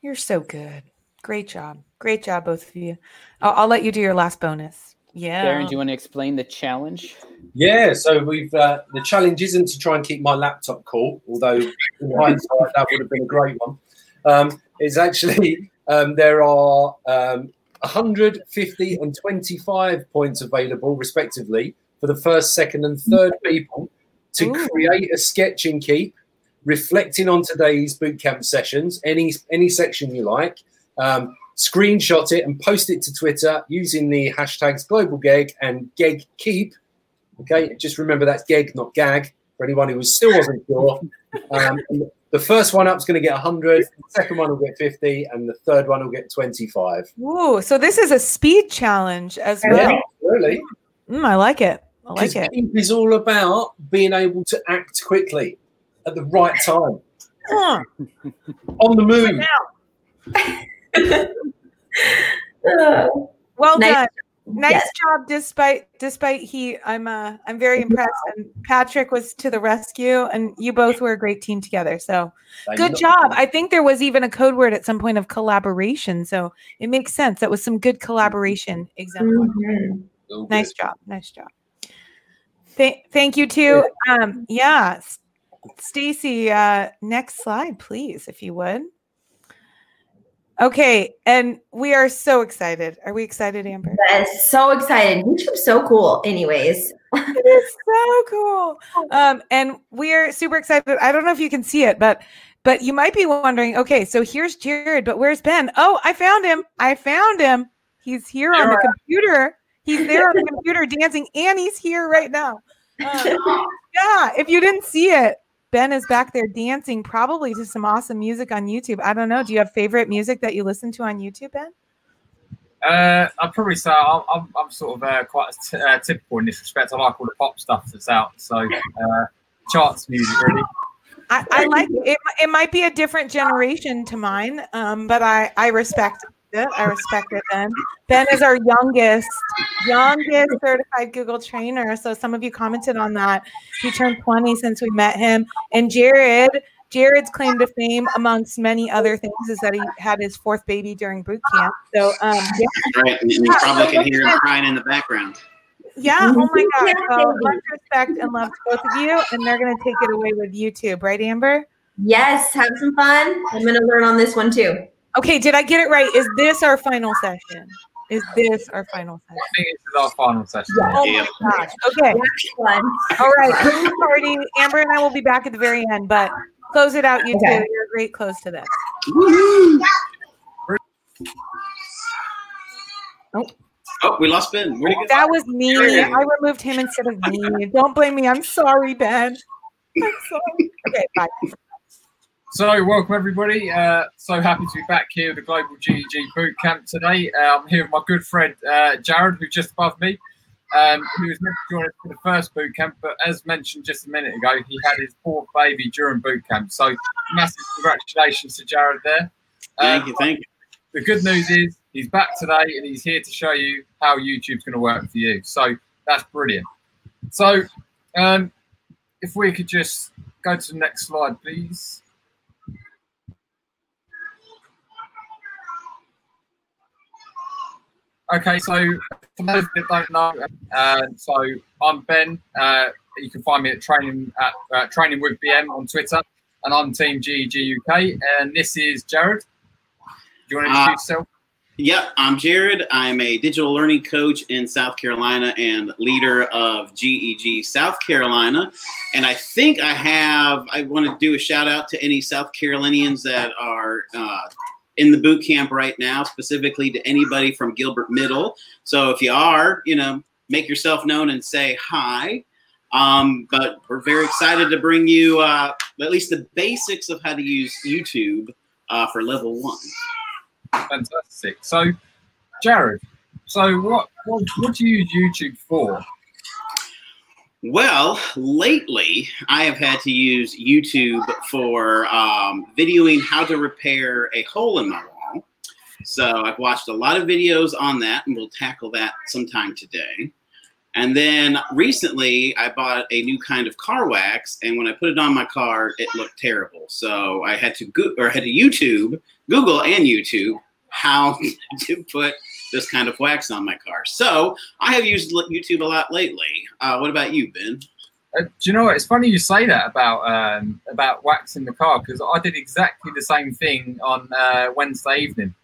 Speaker 1: You're so good. Great job. Great job, both of you. I'll, I'll let you do your last bonus. Yeah.
Speaker 10: Darren, do you want to explain the challenge?
Speaker 11: Yeah, so we've uh, the challenge isn't to try and keep my laptop cool, although in hindsight that would have been a great one. Um, it's actually um, there are um, 150 and 25 points available, respectively, for the first, second, and third people to
Speaker 1: Ooh.
Speaker 11: create a sketch in Keep, reflecting on today's bootcamp sessions, any any section you like. Um, screenshot it and post it to Twitter using the hashtags GlobalGeg and GegKeep. Okay, just remember that's Geg, not Gag, for anyone who was still wasn't sure. Um, and the first one up is going to get 100, the second one will get 50, and the third one will get 25.
Speaker 1: Ooh, so this is a speed challenge as well.
Speaker 11: Yeah, really.
Speaker 1: Mm, I like it. I like it.
Speaker 11: Keep is all about being able to act quickly at the right time,
Speaker 1: Huh.
Speaker 11: on the move.
Speaker 1: Well
Speaker 2: Nice
Speaker 1: done. Nice
Speaker 2: Yes.
Speaker 1: job despite despite he I'm uh I'm very impressed and Patrick was to the rescue and you both were a great team together. So good job. I think there was even a code word at some point of collaboration. So it makes sense. That was some good collaboration example.
Speaker 2: Mhm.
Speaker 11: All
Speaker 1: Nice
Speaker 11: good.
Speaker 1: job. Nice job. Th- thank you too. Um, yeah, Stacy. Uh, next slide, please, if you would. Okay, and we are so excited. Are we excited, Amber?
Speaker 2: Yes, so excited. YouTube's so cool, anyways.
Speaker 1: it is so cool. Um, and we are super excited. I don't know if you can see it, but but you might be wondering. Okay, so here's Jared, but where's Ben? Oh, I found him. I found him. He's here on the computer. He's there on the computer dancing, and he's here right now. Um, yeah, if you didn't see it, Ben is back there dancing, probably to some awesome music on YouTube. I don't know. Do you have favorite music that you listen to on YouTube, Ben?
Speaker 12: Uh, I'd probably say I'm, I'm, I'm sort of uh, quite t- uh, typical in this respect. I like all the pop stuff that's out. So uh, charts music, really.
Speaker 1: I, I like it. it. It might be a different generation to mine, um, but I I respect it. I respect it. Ben Ben is our youngest youngest certified Google trainer. So some of you commented on that. He turned 20 since we met him. And Jared, Jared's claim to fame, amongst many other things, is that he had his fourth baby during boot camp. So um, yeah,
Speaker 13: Right, and you probably can hear him crying in the background.
Speaker 1: yeah. Oh my God. So much respect and love to both of you. And they're gonna take it away with YouTube, right, Amber?
Speaker 2: Yes, have some fun. I'm going to learn on this one too.
Speaker 1: Okay, did I get it right? Is this our final session? Is this our final session?
Speaker 12: I think this is our final session.
Speaker 1: Oh
Speaker 13: Yeah.
Speaker 1: my gosh. Okay. All right. Party. Amber and I will be back at the very end, but close it out, you
Speaker 2: Okay.
Speaker 1: two. You're a great close to this.
Speaker 13: Oh, Oh, we lost Ben. Where'd?
Speaker 1: That was me. I removed him instead of me. Don't blame me. I'm sorry, Ben. I'm sorry. Okay, bye.
Speaker 12: So, welcome everybody. Uh, so happy to be back here at the Global GEG Bootcamp today. Uh, I'm here with my good friend uh, Jared, who's just above me, um, who was meant to join us for the first bootcamp, but as mentioned just a minute ago, he had his fourth baby during bootcamp. So, massive congratulations to Jared there.
Speaker 13: Thank
Speaker 12: Um,
Speaker 13: you, thank you.
Speaker 12: the good news is he's back today and he's here to show you how YouTube's going to work for you. So that's brilliant. So um, if we could just go to the next slide, please. Okay, so for those that don't know, uh, so I'm Ben. Uh, you can find me at training at uh, training with BM on Twitter, and I'm Team GEG UK. And this is Jared. Do you want to
Speaker 13: Uh,
Speaker 12: introduce yourself?
Speaker 13: Yep, I'm Jared. I'm a digital learning coach in South Carolina and leader of GEG South Carolina. And I think I have, I want to do a shout out to any South Carolinians that are uh, in the boot camp right now, specifically to anybody from Gilbert Middle. So if you are, you know, make yourself known and say hi. Um, but we're very excited to bring you uh, at least the basics of how to use YouTube uh, for level one.
Speaker 12: Fantastic. So, Jared, so what, what what do you use YouTube for?
Speaker 13: Well, lately I have had to use YouTube for um, videoing how to repair a hole in my wall. So I've watched a lot of videos on that, and we'll tackle that sometime today. And then recently I bought a new kind of car wax, and when I put it on my car, it looked terrible. So I had to go or had to YouTube, Google and YouTube how to put this kind of wax on my car. So I have used YouTube a lot lately. Uh, what about you, Ben?
Speaker 12: Uh, do you know what? It's funny you say that about um, about waxing the car because I did exactly the same thing on uh, Wednesday evening.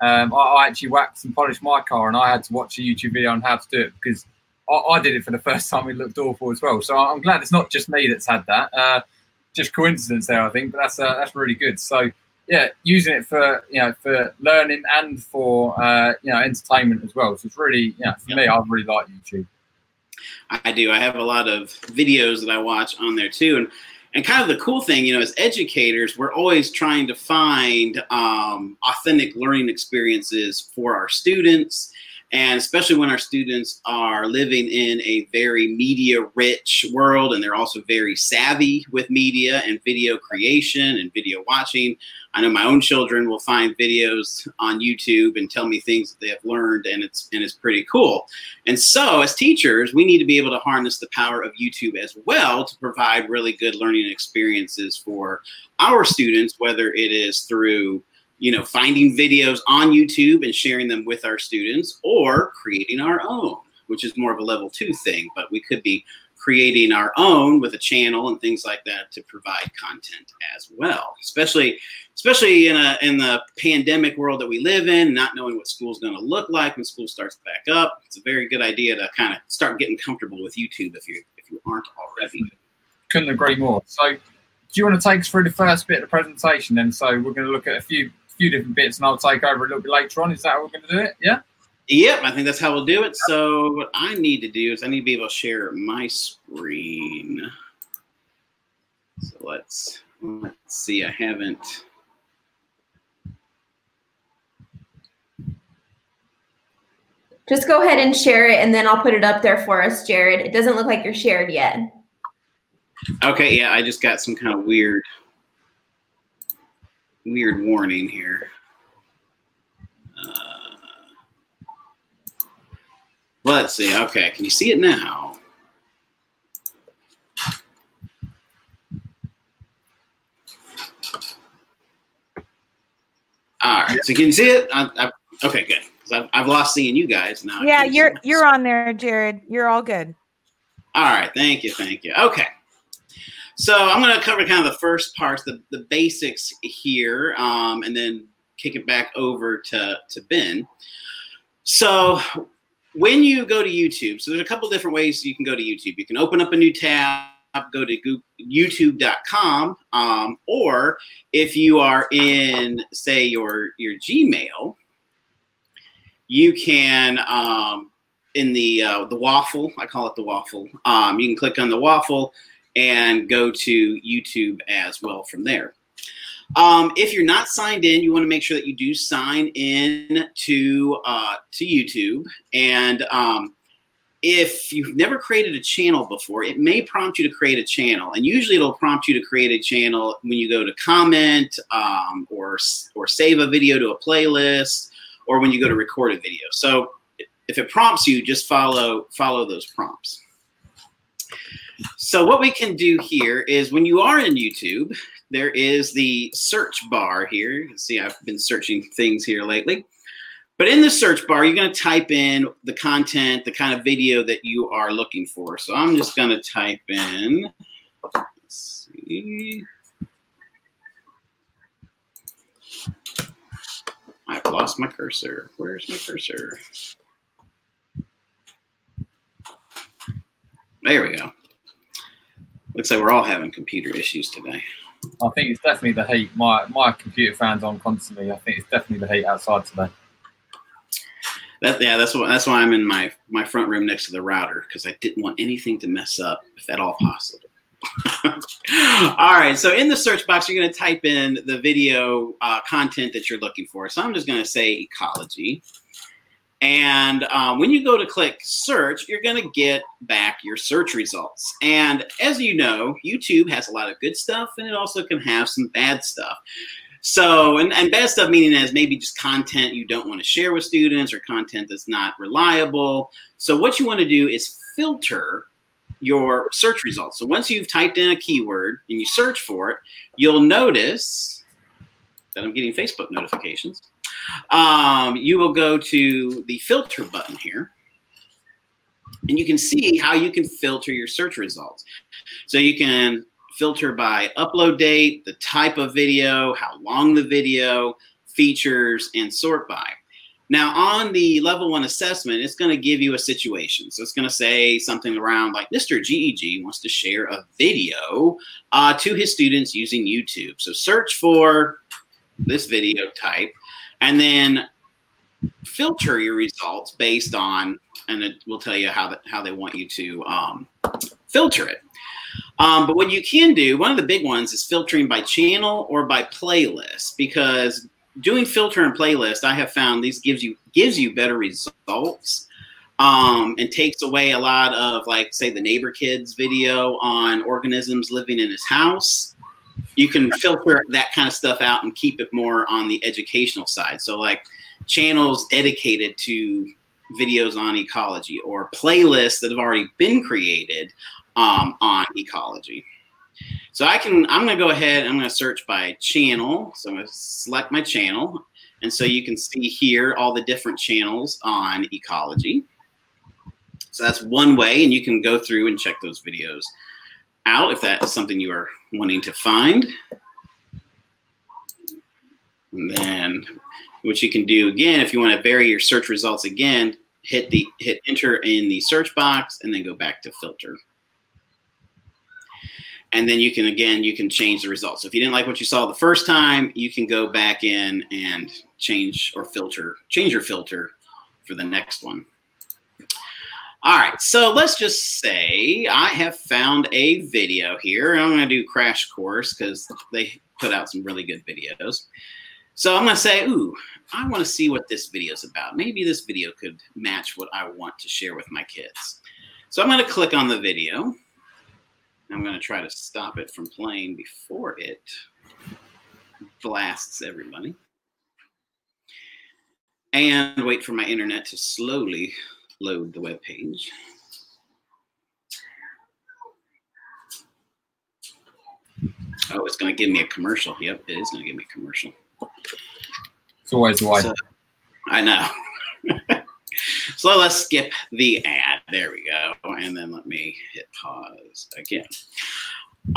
Speaker 12: Um, I, I, actually waxed and polished my car, and I had to watch a YouTube video on how to do it because I, I, did it for the first time. It looked awful as well. So I'm glad it's not just me that's had that. Uh, just coincidence there, I think, but that's uh, that's really good. So yeah, using it for you know for learning and for uh, you know entertainment as well. So it's really yeah for me, I really like YouTube.
Speaker 13: I do. I have a lot of videos that I watch on there too, and and kind of the cool thing, you know, as educators, we're always trying to find um, authentic learning experiences for our students and especially when our students are living in a very media rich world and they're also very savvy with media and video creation and video watching. I know my own children will find videos on YouTube and tell me things that they have learned and it's and it's pretty cool. And so as teachers, we need to be able to harness the power of YouTube as well to provide really good learning experiences for our students whether it is through you know, finding videos on YouTube and sharing them with our students or creating our own, which is more of a level two thing, but we could be creating our own with a channel and things like that to provide content as well especially especially in a in the pandemic world that we live in not knowing what school's going to look like when school starts back up. It's a very good idea to kind of start getting comfortable with youtube if you if you aren't already.
Speaker 12: Couldn't agree more. So do you want to take us through the first bit of the presentation then? So we're going to look at a few few different bits, and I'll take over a little bit later on. Is that how we're going to do it? Yeah.
Speaker 13: Yep, I think that's how we'll do it. So what I need to do is I need to be able to share my screen. So let's let's see. I haven't.
Speaker 2: Just go ahead and share it, and then I'll put it up there for us, Jared. It doesn't look like you're shared yet.
Speaker 13: Okay, yeah, I just got some kind of weird weird warning here. Uh, let's see. Okay, can you see it now? All right, so can you see it? I, I, okay, good. I've, I've lost seeing you guys now.
Speaker 1: Yeah, you're you're on there, Jared. You're all good.
Speaker 13: All right, thank you, thank you. Okay, so I'm going to cover kind of the first parts, the, the basics here, um, and then kick it back over to, to Ben. So when you go to YouTube, so there's a couple different ways you can go to YouTube. You can open up a new tab, go to youtube.com, um, or if you are in, say, your your Gmail, you can um, in the uh, the waffle. I call it the waffle. Um, you can click on the waffle and go to YouTube as well from there. Um, if you're not signed in, you want to make sure that you do sign in to uh, to YouTube. And um, if you've never created a channel before, it may prompt you to create a channel. And usually, it'll prompt you to create a channel when you go to comment um, or or save a video to a playlist, or when you go to record a video. So if it prompts you, just follow follow those prompts. So what we can do here is when you are in YouTube, there is the search bar here. See, I've been searching things here lately. But in the search bar, you're going to type in the content, the kind of video that you are looking for. So I'm just going to type in, let's see. I've lost my cursor. Where's my cursor? There we go. Looks like we're all having computer issues today.
Speaker 12: I think it's definitely the heat. My my computer fan's on constantly. I think it's definitely the heat outside today.
Speaker 13: That yeah, that's what that's why I'm in my my front room next to the router because I didn't want anything to mess up if at all possible. all right, so in the search box, you're going to type in the video uh, content that you're looking for. So I'm just going to say ecology. And um, when you go to click search, you're going to get back your search results. And as you know, YouTube has a lot of good stuff and it also can have some bad stuff. So, and, and bad stuff meaning as maybe just content you don't want to share with students or content that's not reliable. So, what you want to do is filter your search results. So, once you've typed in a keyword and you search for it, you'll notice that I'm getting Facebook notifications. Um, you will go to the filter button here and you can see how you can filter your search results. So you can filter by upload date, the type of video, how long the video, features, and sort by. Now, on the level one assessment, it's going to give you a situation. So it's going to say something around like Mr. GEG wants to share a video uh, to his students using YouTube. So search for this video type and then filter your results based on, and it will tell you how, that, how they want you to um, filter it. Um, but what you can do, one of the big ones is filtering by channel or by playlist because doing filter and playlist, I have found these gives you gives you better results um, and takes away a lot of like say the neighbor kids video on organisms living in his house. You can filter that kind of stuff out and keep it more on the educational side. So like channels dedicated to videos on ecology or playlists that have already been created um, on ecology. So I can, I'm going to go ahead, I'm going to search by channel. So I'm going to select my channel. And so you can see here all the different channels on ecology. So that's one way, and you can go through and check those videos out if that is something you are wanting to find. And then what you can do again, if you want to vary your search results again, hit the hit enter in the search box and then go back to filter and then you can again you can change the results. So if you didn't like what you saw the first time, you can go back in and change or filter, change your filter for the next one. All right, so let's just say I have found a video here. I'm going to do crash course because they put out some really good videos. So I'm going to say, ooh, I want to see what this video is about. Maybe this video could match what I want to share with my kids. So I'm going to click on the video. I'm going to try to stop it from playing before it blasts everybody. And wait for my internet to slowly load the web page. Oh, it's going to give me a commercial. Yep, it is going to give me a commercial.
Speaker 12: It's always way.
Speaker 13: So, I know. So let's skip the ad. There we go. And then let me hit pause again.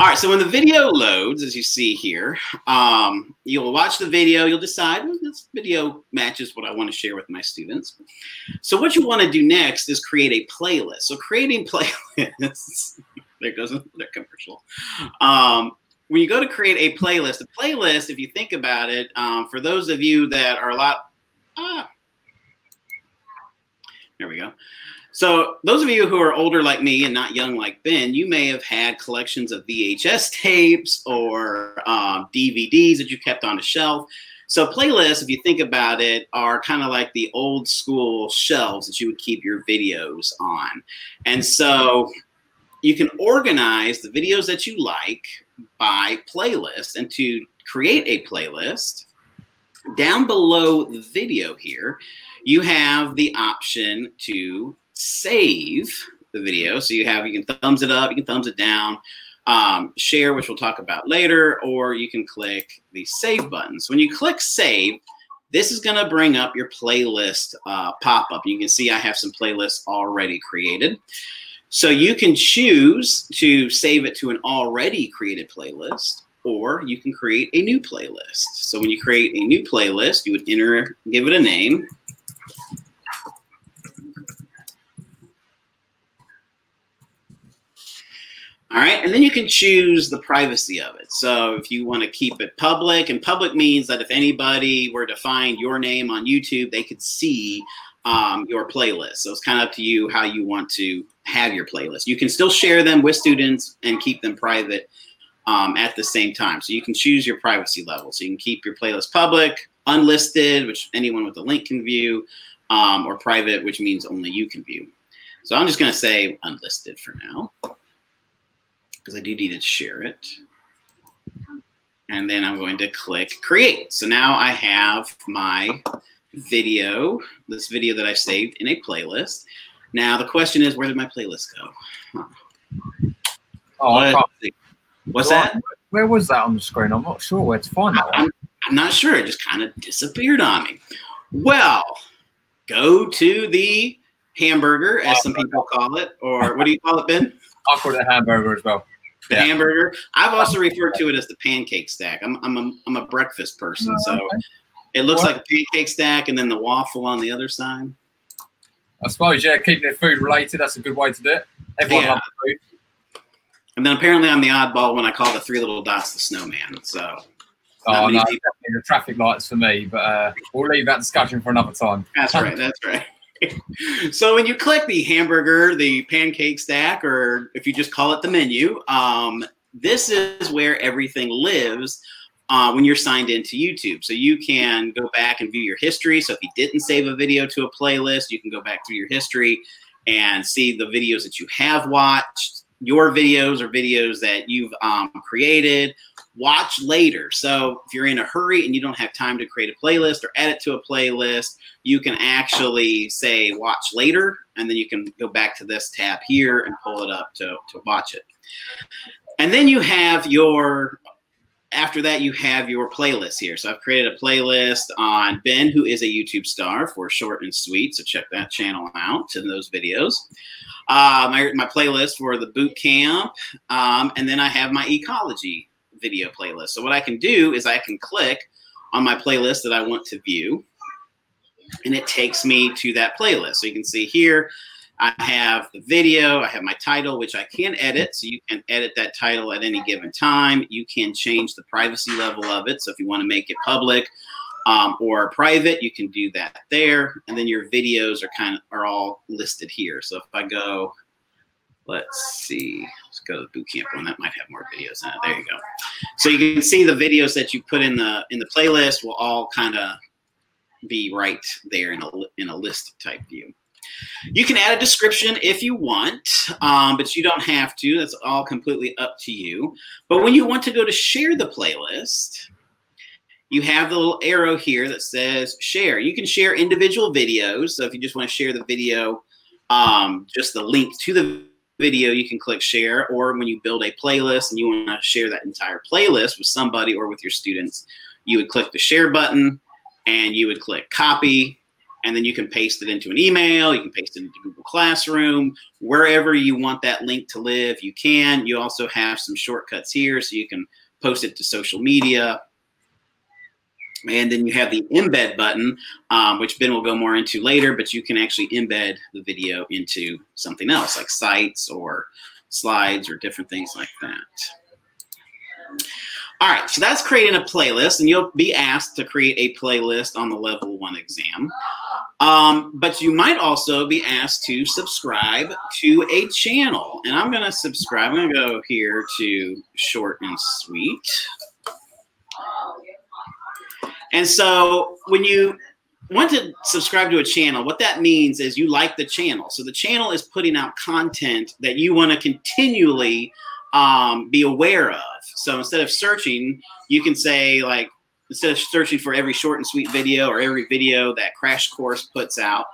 Speaker 13: All right, so when the video loads, as you see here, um, you'll watch the video. You'll decide well, this video matches what I want to share with my students. So what you want to do next is create a playlist. So creating playlists, there goes the commercial. Um, when you go to create a playlist, a playlist, if you think about it, um, for those of you that are a lot, ah, there we go. So, those of you who are older like me and not young like Ben, you may have had collections of VHS tapes or um, DVDs that you kept on a shelf. So, playlists, if you think about it, are kind of like the old school shelves that you would keep your videos on. And so, you can organize the videos that you like by playlist. And to create a playlist, down below the video here, you have the option to save the video. So you have, you can thumbs it up, you can thumbs it down, um, share, which we'll talk about later, or you can click the save button. So when you click save, this is going to bring up your playlist uh, pop up. You can see I have some playlists already created. So you can choose to save it to an already created playlist, or you can create a new playlist. So when you create a new playlist, you would enter, give it a name. All right, and then you can choose the privacy of it. So if you want to keep it public, and public means that if anybody were to find your name on YouTube, they could see um, your playlist. So it's kind of up to you how you want to have your playlist. You can still share them with students and keep them private um, at the same time. So you can choose your privacy level. So you can keep your playlist public, unlisted, which anyone with a link can view, um, or private, which means only you can view. So I'm just going to say unlisted for now because I do need to share it. And then I'm going to click create. So now I have my video, this video that I saved in a playlist. Now the question is, where did my playlist go? Huh.
Speaker 12: Oh,
Speaker 13: What's
Speaker 12: Well,
Speaker 13: that?
Speaker 12: Where was that on the screen? I'm not sure where to find that one.
Speaker 13: I'm, I'm not sure. It just kind of disappeared on me. Well, go to the hamburger, as uh, some people call it, or what do you call it, Ben?
Speaker 12: I call it a hamburger as well.
Speaker 13: The
Speaker 12: Yeah.
Speaker 13: hamburger. I've also referred to it as the pancake stack. I'm I'm a, I'm a breakfast person, so it looks
Speaker 12: What?
Speaker 13: like a pancake stack, and then the waffle on the other side.
Speaker 12: I suppose, yeah, keeping it food related, that's a good way to do it. Everyone
Speaker 13: Yeah.
Speaker 12: loves food.
Speaker 13: And then apparently I'm the oddball when I call the three little dots the snowman. So
Speaker 12: Oh, no, the traffic lights for me, but uh, we'll leave that discussion for another time.
Speaker 13: That's right. That's right. so when you click the hamburger, the pancake stack, or if you just call it the menu, um, this is where everything lives uh, when you're signed into YouTube. So you can go back and view your history. So if you didn't save a video to a playlist, you can go back through your history and see the videos that you have watched, your videos or videos that you've um, created. Watch later. So if you're in a hurry and you don't have time to create a playlist or add it to a playlist, you can actually say watch later, and then you can go back to this tab here and pull it up to, to watch it. And then you have your, after that, you have your playlist here. So I've created a playlist on Ben, who is a YouTube star for Short and Sweet. So check that channel out and those videos. Uh, my, my playlist for the boot camp. Um, and then I have my ecology video playlist. So what I can do is I can click on my playlist that I want to view and it takes me to that playlist. So you can see here, I have the video, I have my title, which I can edit. So you can edit that title at any given time. You can change the privacy level of it. So if you want to make it public um, or private, you can do that there. And then your videos are kind of are all listed here. So if I go, let's see, go to boot camp one. That might have more videos in it. There you go. So you can see the videos that you put in the in the playlist will all kind of be right there in a in a list type view. You can add a description if you want, um, but you don't have to. That's all completely up to you. But when you want to go to share the playlist, you have the little arrow here that says share. You can share individual videos. So if you just want to share the video, um, just the link to the video, you can click share. Or when you build a playlist and you want to share that entire playlist with somebody or with your students, you would click the share button and you would click copy and then you can paste it into an email you can paste it into google classroom wherever you want that link to live you can you also have some shortcuts here so you can post it to social media and then you have the embed button um, which ben will go more into later but you can actually embed the video into something else like sites or slides or different things like that all right, so that's creating a playlist, and you'll be asked to create a playlist on the level one exam. Um, but you might also be asked to subscribe to a channel. And I'm going to subscribe. I'm going to go here to short and sweet. And so when you want to subscribe to a channel, what that means is you like the channel. So the channel is putting out content that you want to continually um, be aware of. So instead of searching, you can say like instead of searching for every short and sweet video or every video that Crash Course puts out,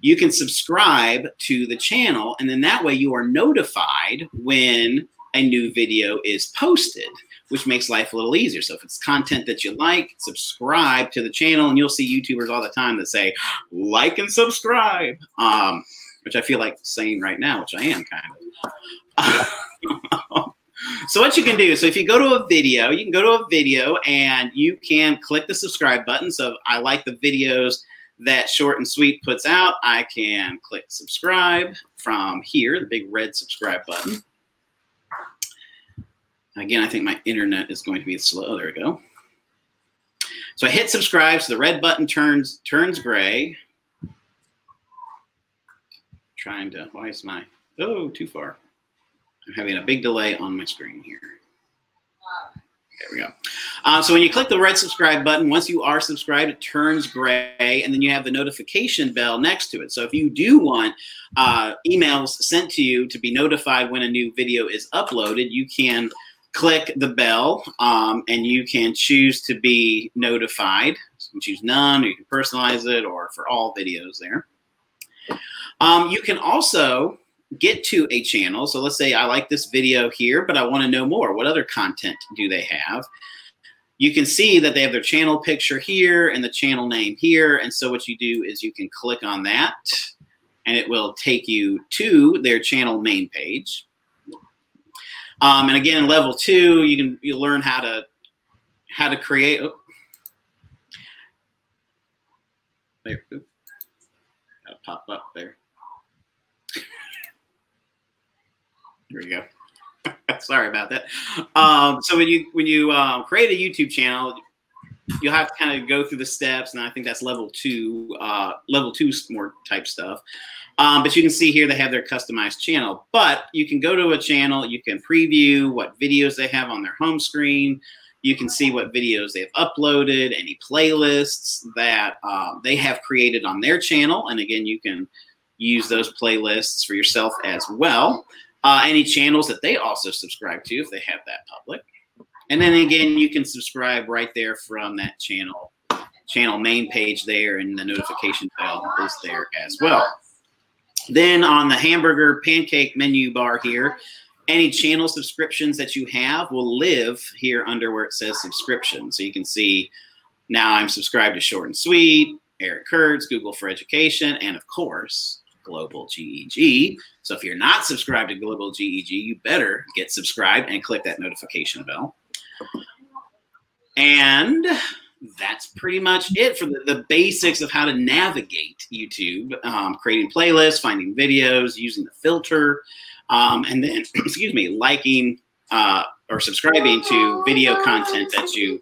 Speaker 13: you can subscribe to the channel, and then that way you are notified when a new video is posted, which makes life a little easier. So if it's content that you like, subscribe to the channel, and you'll see YouTubers all the time that say like and subscribe, um, which I feel like saying right now, which I am kind of. so So what you can do, so if you go to a video, you can go to a video and you can click the subscribe button. So I like the videos that Short and Sweet puts out. I can click subscribe from here, the big red subscribe button. Again, I think my internet is going to be slow. There we go. So I hit subscribe, so the red button turns turns gray. Trying to, why is my, oh, too far. I'm having a big delay on my screen here. There we go. Uh, so when you click the red subscribe button, once you are subscribed, it turns gray, and then you have the notification bell next to it. So if you do want uh, emails sent to you to be notified when a new video is uploaded, you can click the bell, um, and you can choose to be notified. So you can choose none, or you can personalize it, or for all videos there. Um, you can also get to a channel. So let's say I like this video here, but I want to know more. What other content do they have? You can see that they have their channel picture here and the channel name here. And so what you do is you can click on that and it will take you to their channel main page. Um, and again, level two, you can you learn how to how to create. Oh, there, pop up there. There you go. Sorry about that. Um, so when you when you um, create a YouTube channel, you'll have to kind of go through the steps, and I think that's level two, uh, level two more type stuff. Um, but you can see here they have their customized channel. But you can go to a channel, you can preview what videos they have on their home screen. You can see what videos they've uploaded, any playlists that uh, they have created on their channel. And again, you can use those playlists for yourself as well. Uh, any channels that they also subscribe to if they have that public. And then again, you can subscribe right there from that channel channel main page there, and the notification bell is there as well. Then on the hamburger pancake menu bar here, any channel subscriptions that you have will live here under where it says subscription. So you can see now I'm subscribed to Short and Sweet, Eric Curts, Google for Education, and of course, Global GEG. So if you're not subscribed to Global GEG, you better get subscribed and click that notification bell. And that's pretty much it for the, the basics of how to navigate YouTube, um, creating playlists, finding videos, using the filter, um, and then, excuse me, liking uh, or subscribing to video content that you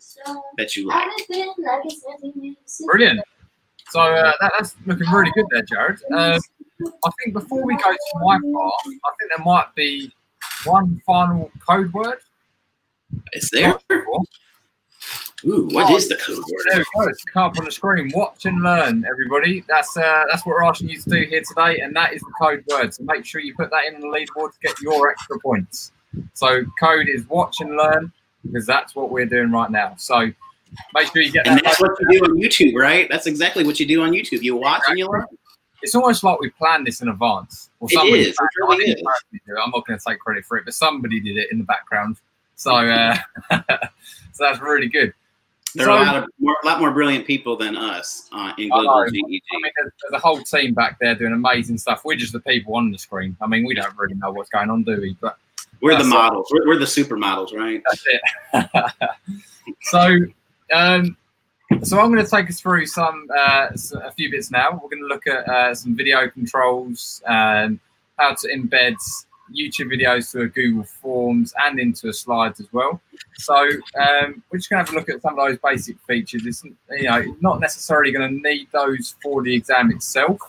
Speaker 13: that you like.
Speaker 12: Brilliant. So uh, that, that's looking really good there, Jared. Uh, I think before we go to my part, I think there might be one final code word.
Speaker 13: Is there? Ooh, what
Speaker 12: oh,
Speaker 13: is the code word?
Speaker 12: There we go. It's come up on the screen. Watch and learn, everybody. That's uh, that's what we're asking you to do here today, and that is the code word. So make sure you put that in the leaderboard to get your extra points. So code is watch and learn because that's what we're doing right now. So make sure you get.
Speaker 13: And
Speaker 12: that
Speaker 13: that's what you do on YouTube, right? That's exactly what you do on YouTube. You watch and you learn.
Speaker 12: It's almost like we planned this in advance. Or
Speaker 13: It is. It really
Speaker 12: I didn't
Speaker 13: is.
Speaker 12: personally do it. I'm not going to take credit for it, but somebody did it in the background. So, uh, so that's really good.
Speaker 13: There are a lot, of, more, lot more brilliant people than us uh, in
Speaker 12: I know.
Speaker 13: global
Speaker 12: I
Speaker 13: GEG.
Speaker 12: mean, there's, there's a whole team back there doing amazing stuff. We're just the people on the screen. I mean, we don't really know what's going on, do we? But
Speaker 13: We're the models. We're, we're the supermodels, right?
Speaker 12: That's it. so, um, so I'm going to take us through some uh, s- a few bits now. We're going to look at uh, some video controls, um, how to embed YouTube videos to a Google Forms and into slides as well. So um, we're just going to have a look at some of those basic features. It's you know not necessarily going to need those for the exam itself.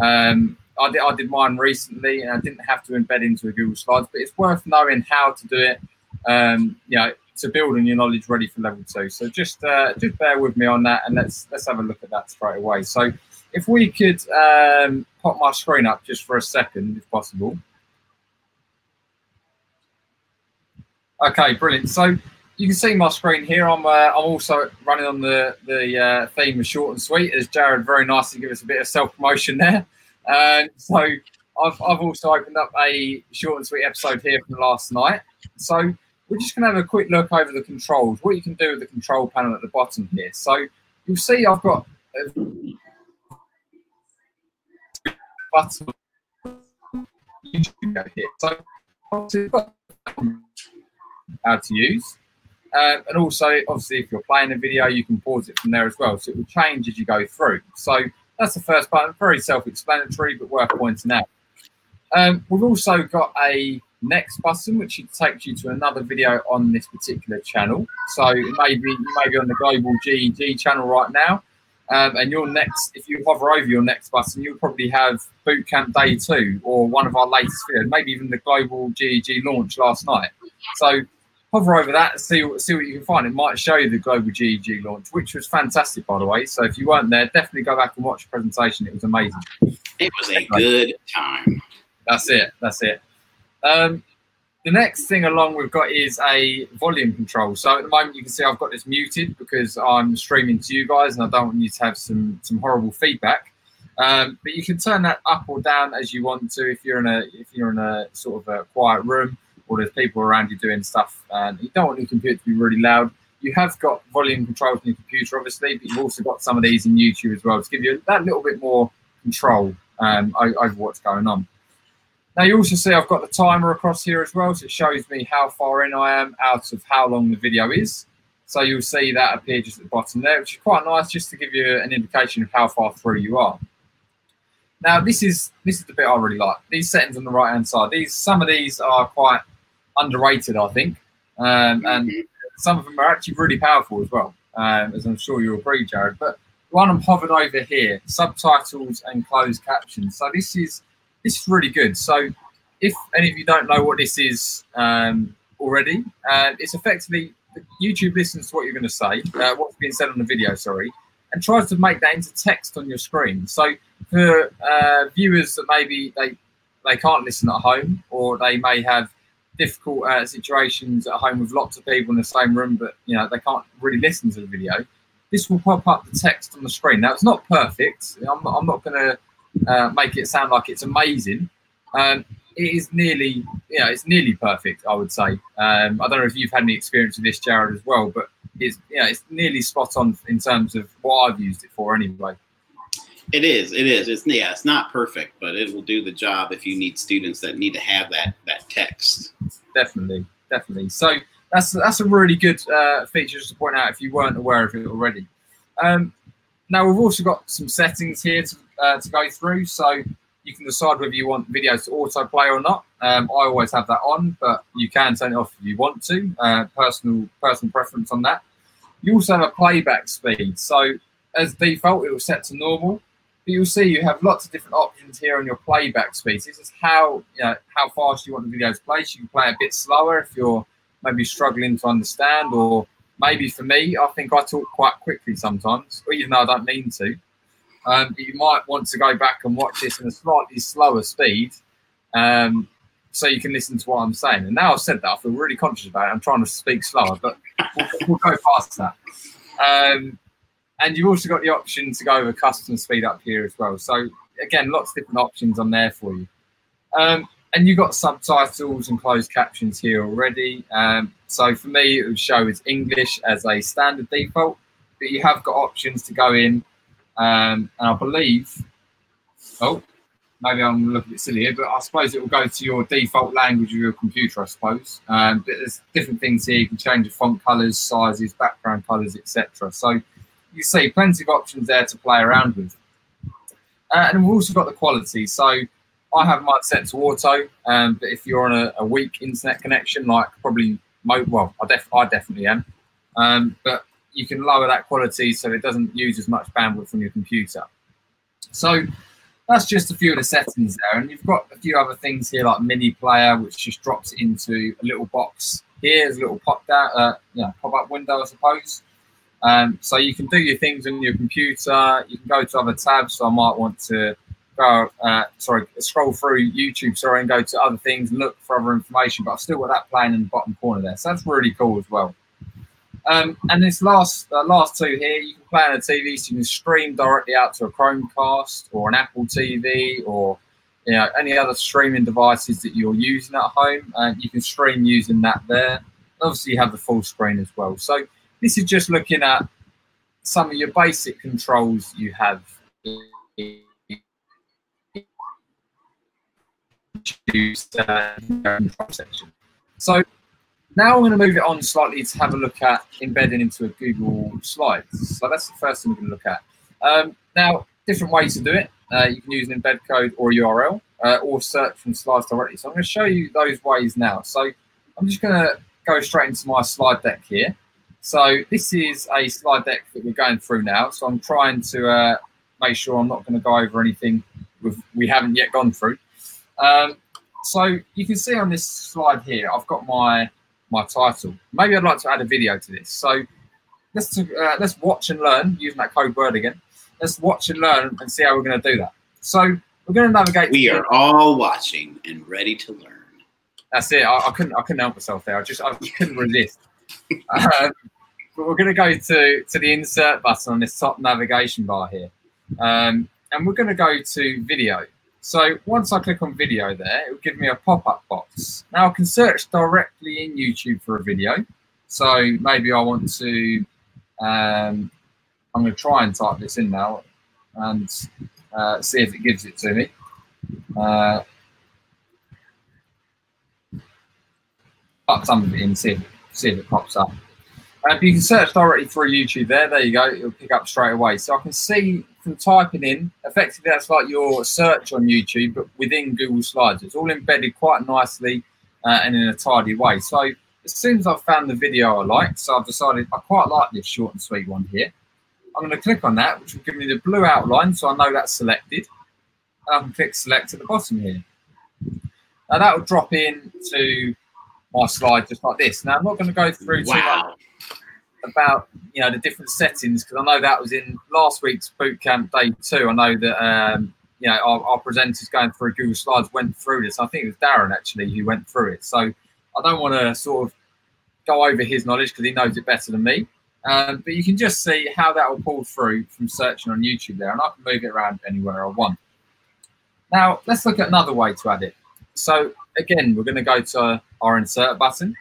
Speaker 12: Um, I did, I did mine recently and I didn't have to embed into a Google Slides, but it's worth knowing how to do it. Um, you know, to build on your knowledge ready for level two. So just uh, just bear with me on that, and let's let's have a look at that straight away. So if we could um, pop my screen up just for a second, if possible. Okay, brilliant. So you can see my screen here. I'm uh, I'm also running on the the uh, theme of short and sweet, as Jared very nicely gave us a bit of self promotion there. Um, so I've I've also opened up a short and sweet episode here from last night. So we're just going to have a quick look over the controls. What you can do with the control panel at the bottom here. So you'll see I've got a button here. So how to use. Um, and also, obviously, if you're playing a video, you can pause it from there as well. So it will change as you go through. So that's the first button. Very self-explanatory, but worth pointing out. Um, we've also got a next button, which takes you to another video on this particular channel. So it may be, you may be on the Global GEG channel right now. Um, and your next, if you hover over your next button, you'll probably have Bootcamp Day 2 or one of our latest videos, maybe even the Global GEG launch last night. So hover over that and see, see what you can find. It might show you the Global GEG launch, which was fantastic, by the way. So if you weren't there, definitely go back and watch the presentation. It was amazing.
Speaker 13: It was a good time.
Speaker 12: That's it. That's it. Um, the next thing along we've got is a volume control. So at the moment you can see I've got this muted because I'm streaming to you guys and I don't want you to have some some horrible feedback. Um, but you can turn that up or down as you want to if you're in a if you're in a sort of a quiet room or there's people around you doing stuff and you don't want your computer to be really loud. You have got volume controls in your computer, obviously, but you've also got some of these in YouTube as well to give you that little bit more control um, over what's going on. Now you also see I've got the timer across here as well, so it shows me how far in I am out of how long the video is. So you'll see that appear just at the bottom there, which is quite nice just to give you an indication of how far through you are. Now this is this is the bit I really like. These settings on the right hand side. These some of these are quite underrated, I think, um, and some of them are actually really powerful as well, um, as I'm sure you'll agree, Jared. But one I'm hovered over here, subtitles and closed captions. So this is this is really good. So if any of you don't know what this is um, already, uh, it's effectively YouTube listens to what you're going to say, uh, what's being said on the video, sorry, and tries to make that into text on your screen. So for uh, viewers that maybe they they can't listen at home, or they may have difficult uh, situations at home with lots of people in the same room, but you know they can't really listen to the video. This will pop up the text on the screen. Now it's not perfect. I'm not, I'm not going to uh, make it sound like it's amazing. Um, it is nearly, you know, it's nearly perfect. I would say. Um, I don't know if you've had any experience with this, Jared, as well, but it's, you know, it's nearly spot on in terms of what I've used it for, anyway.
Speaker 13: It is. It is. It's yeah. It's not perfect, but it will do the job if you need students that need to have that that text.
Speaker 12: Definitely, definitely. So that's that's a really good uh, feature to point out if you weren't aware of it already. Um, now we've also got some settings here to, uh, to go through, so you can decide whether you want videos to autoplay or not. Um, I always have that on, but you can turn it off if you want to. Uh, personal personal preference on that. You also have a playback speed, so as default it was set to normal. But you'll see you have lots of different options here on your playback speed. This is how you know how fast you want the video to play. So you can play a bit slower if you're maybe struggling to understand, or maybe for me, I think I talk quite quickly sometimes, even though I don't mean to. Um, but you might want to go back and watch this in a slightly slower speed, um, so you can listen to what I'm saying. And now I've said that, I feel really conscious about it. I'm trying to speak slower, but we'll, we'll go past that. Um, and you've also got the option to go over custom speed up here as well. So again, lots of different options on there for you. Um, and you've got subtitles and closed captions here already. Um, so for me, it would show as English as a standard default, but you have got options to go in. Um, and I believe, oh, maybe I'm looking a bit silly here, but I suppose it will go to your default language of your computer, I suppose. Um, but there's different things here. You can change the font colors, sizes, background colors, etc. So you see plenty of options there to play around with. Uh, and we've also got the quality. So I have mine set to auto, um, but if you're on a, a, weak internet connection, like probably, well, I, def- I definitely am, um, but you can lower that quality so it doesn't use as much bandwidth from your computer. So that's just a few of the settings there. And you've got a few other things here like mini player, which just drops into a little box here. A little pop down, uh, yeah, pop up window, I suppose. Um, so you can do your things on your computer. You can go to other tabs. So I might want to go, uh, sorry, scroll through YouTube, sorry, and go to other things look for other information. But I've still got that playing in the bottom corner there. So that's really cool as well. Um, and this last uh, last two here, you can play on a TV, so you can stream directly out to a Chromecast or an Apple TV or you know any other streaming devices that you're using at home. And you can stream using that there. Obviously, you have the full screen as well. So this is just looking at some of your basic controls you have. So now I'm going to move it on slightly to have a look at embedding into a Google Slides. So that's the first thing we're going to look at. Um, now, different ways to do it. Uh, you can use an embed code or a URL uh, or search from slides directly. So I'm going to show you those ways now. So I'm just going to go straight into my slide deck here. So this is a slide deck that we're going through now. So I'm trying to uh, make sure I'm not going to go over anything we haven't yet gone through. Um, so you can see on this slide here, I've got my my title. Maybe I'd like to add a video to this. So let's uh, let's watch and learn using that code word again. Let's watch and learn and see how we're going to do that. So we're going to navigate.
Speaker 13: We are all watching and ready to learn.
Speaker 12: That's it. I, I couldn't I couldn't help myself there. I just I couldn't resist. Um, but we're going to go to to the insert button on this top navigation bar here, um, and we're going to go to video. So once I click on video there, it will give me a pop-up box. Now I can search directly in YouTube for a video. So maybe I want to, um, I'm going to try and type this in now and uh, see if it gives it to me. Uh, some of it in, see if, see if it pops up. Uh, you can search directly through YouTube there. There you go. It'll pick up straight away. So I can see from typing in, effectively that's like your search on YouTube, but within Google Slides. It's all embedded quite nicely uh, and in a tidy way. So as soon as I've found the video I like, so I've decided I quite like this short and sweet one here. I'm going to click on that, which will give me the blue outline, so I know that's selected. And I can click select at the bottom here. Now that will drop in to my slide just like this. Now I'm not going to go through wow. too much about you know the different settings because I know that was in last week's bootcamp day two. I know that um, you know our, our, presenters going through Google Slides went through this. I think it was Darren actually who went through it. So I don't want to sort of go over his knowledge because he knows it better than me. Um, but you can just see how that will pull through from searching on YouTube there, and I can move it around anywhere I want. Now let's look at another way to add it. So again, we're going to go to our insert button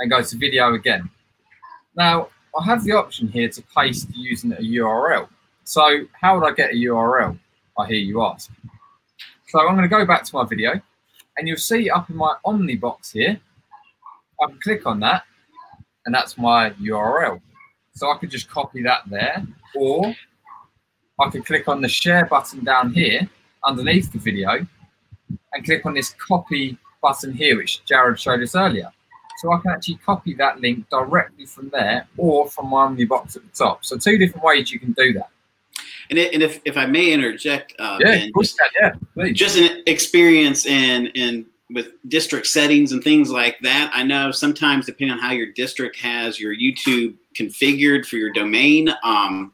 Speaker 12: and go to video again. Now I have the option here to paste using a URL. So how would I get a URL? I hear you ask. So I'm going to go back to my video and you'll see up in my Omnibox here, I can click on that and that's my URL. So I could just copy that there or I could click on the share button down here underneath the video and click on this copy button here, which Jared showed us earlier. So I can actually copy that link directly from there or from my Omnibox at the top. So two different ways you can do that.
Speaker 13: And, it, and if, if I may interject, uh,
Speaker 12: yeah,
Speaker 13: ben,
Speaker 12: just, yeah, please.
Speaker 13: just an experience in, in with district settings and things like that. I know sometimes depending on how your district has your YouTube configured for your domain, um,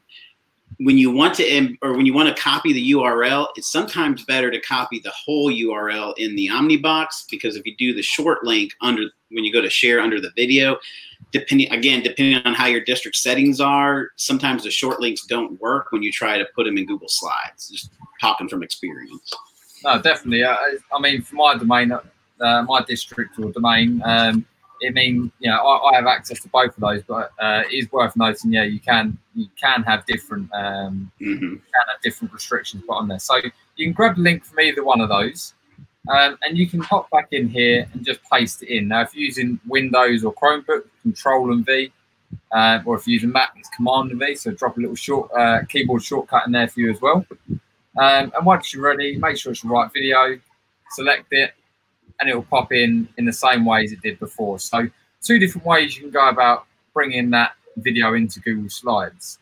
Speaker 13: when you want to or when you want to copy the URL, it's sometimes better to copy the whole URL in the Omnibox because if you do the short link under when you go to share under the video, depending again depending on how your district settings are, sometimes the short links don't work when you try to put them in Google Slides. Just talking from experience.
Speaker 12: No, definitely. I, I mean, for my domain, uh, my district or domain, um, it mean you know I, I, have access to both of those, but uh, it is worth noting. Yeah, you can you can have different um, mm-hmm. can have different restrictions put on there. So you can grab the link from either one of those, um, and you can hop back in here and just paste it in. Now, if you're using Windows or Chromebook, Control and V, uh, or if you're using Mac, it's Command and V. So drop a little short uh, keyboard shortcut in there for you as well. Um, and once you're ready, make sure it's the right video, select it, and it will pop in in the same way as it did before. So two different ways you can go about bringing that video into Google Slides.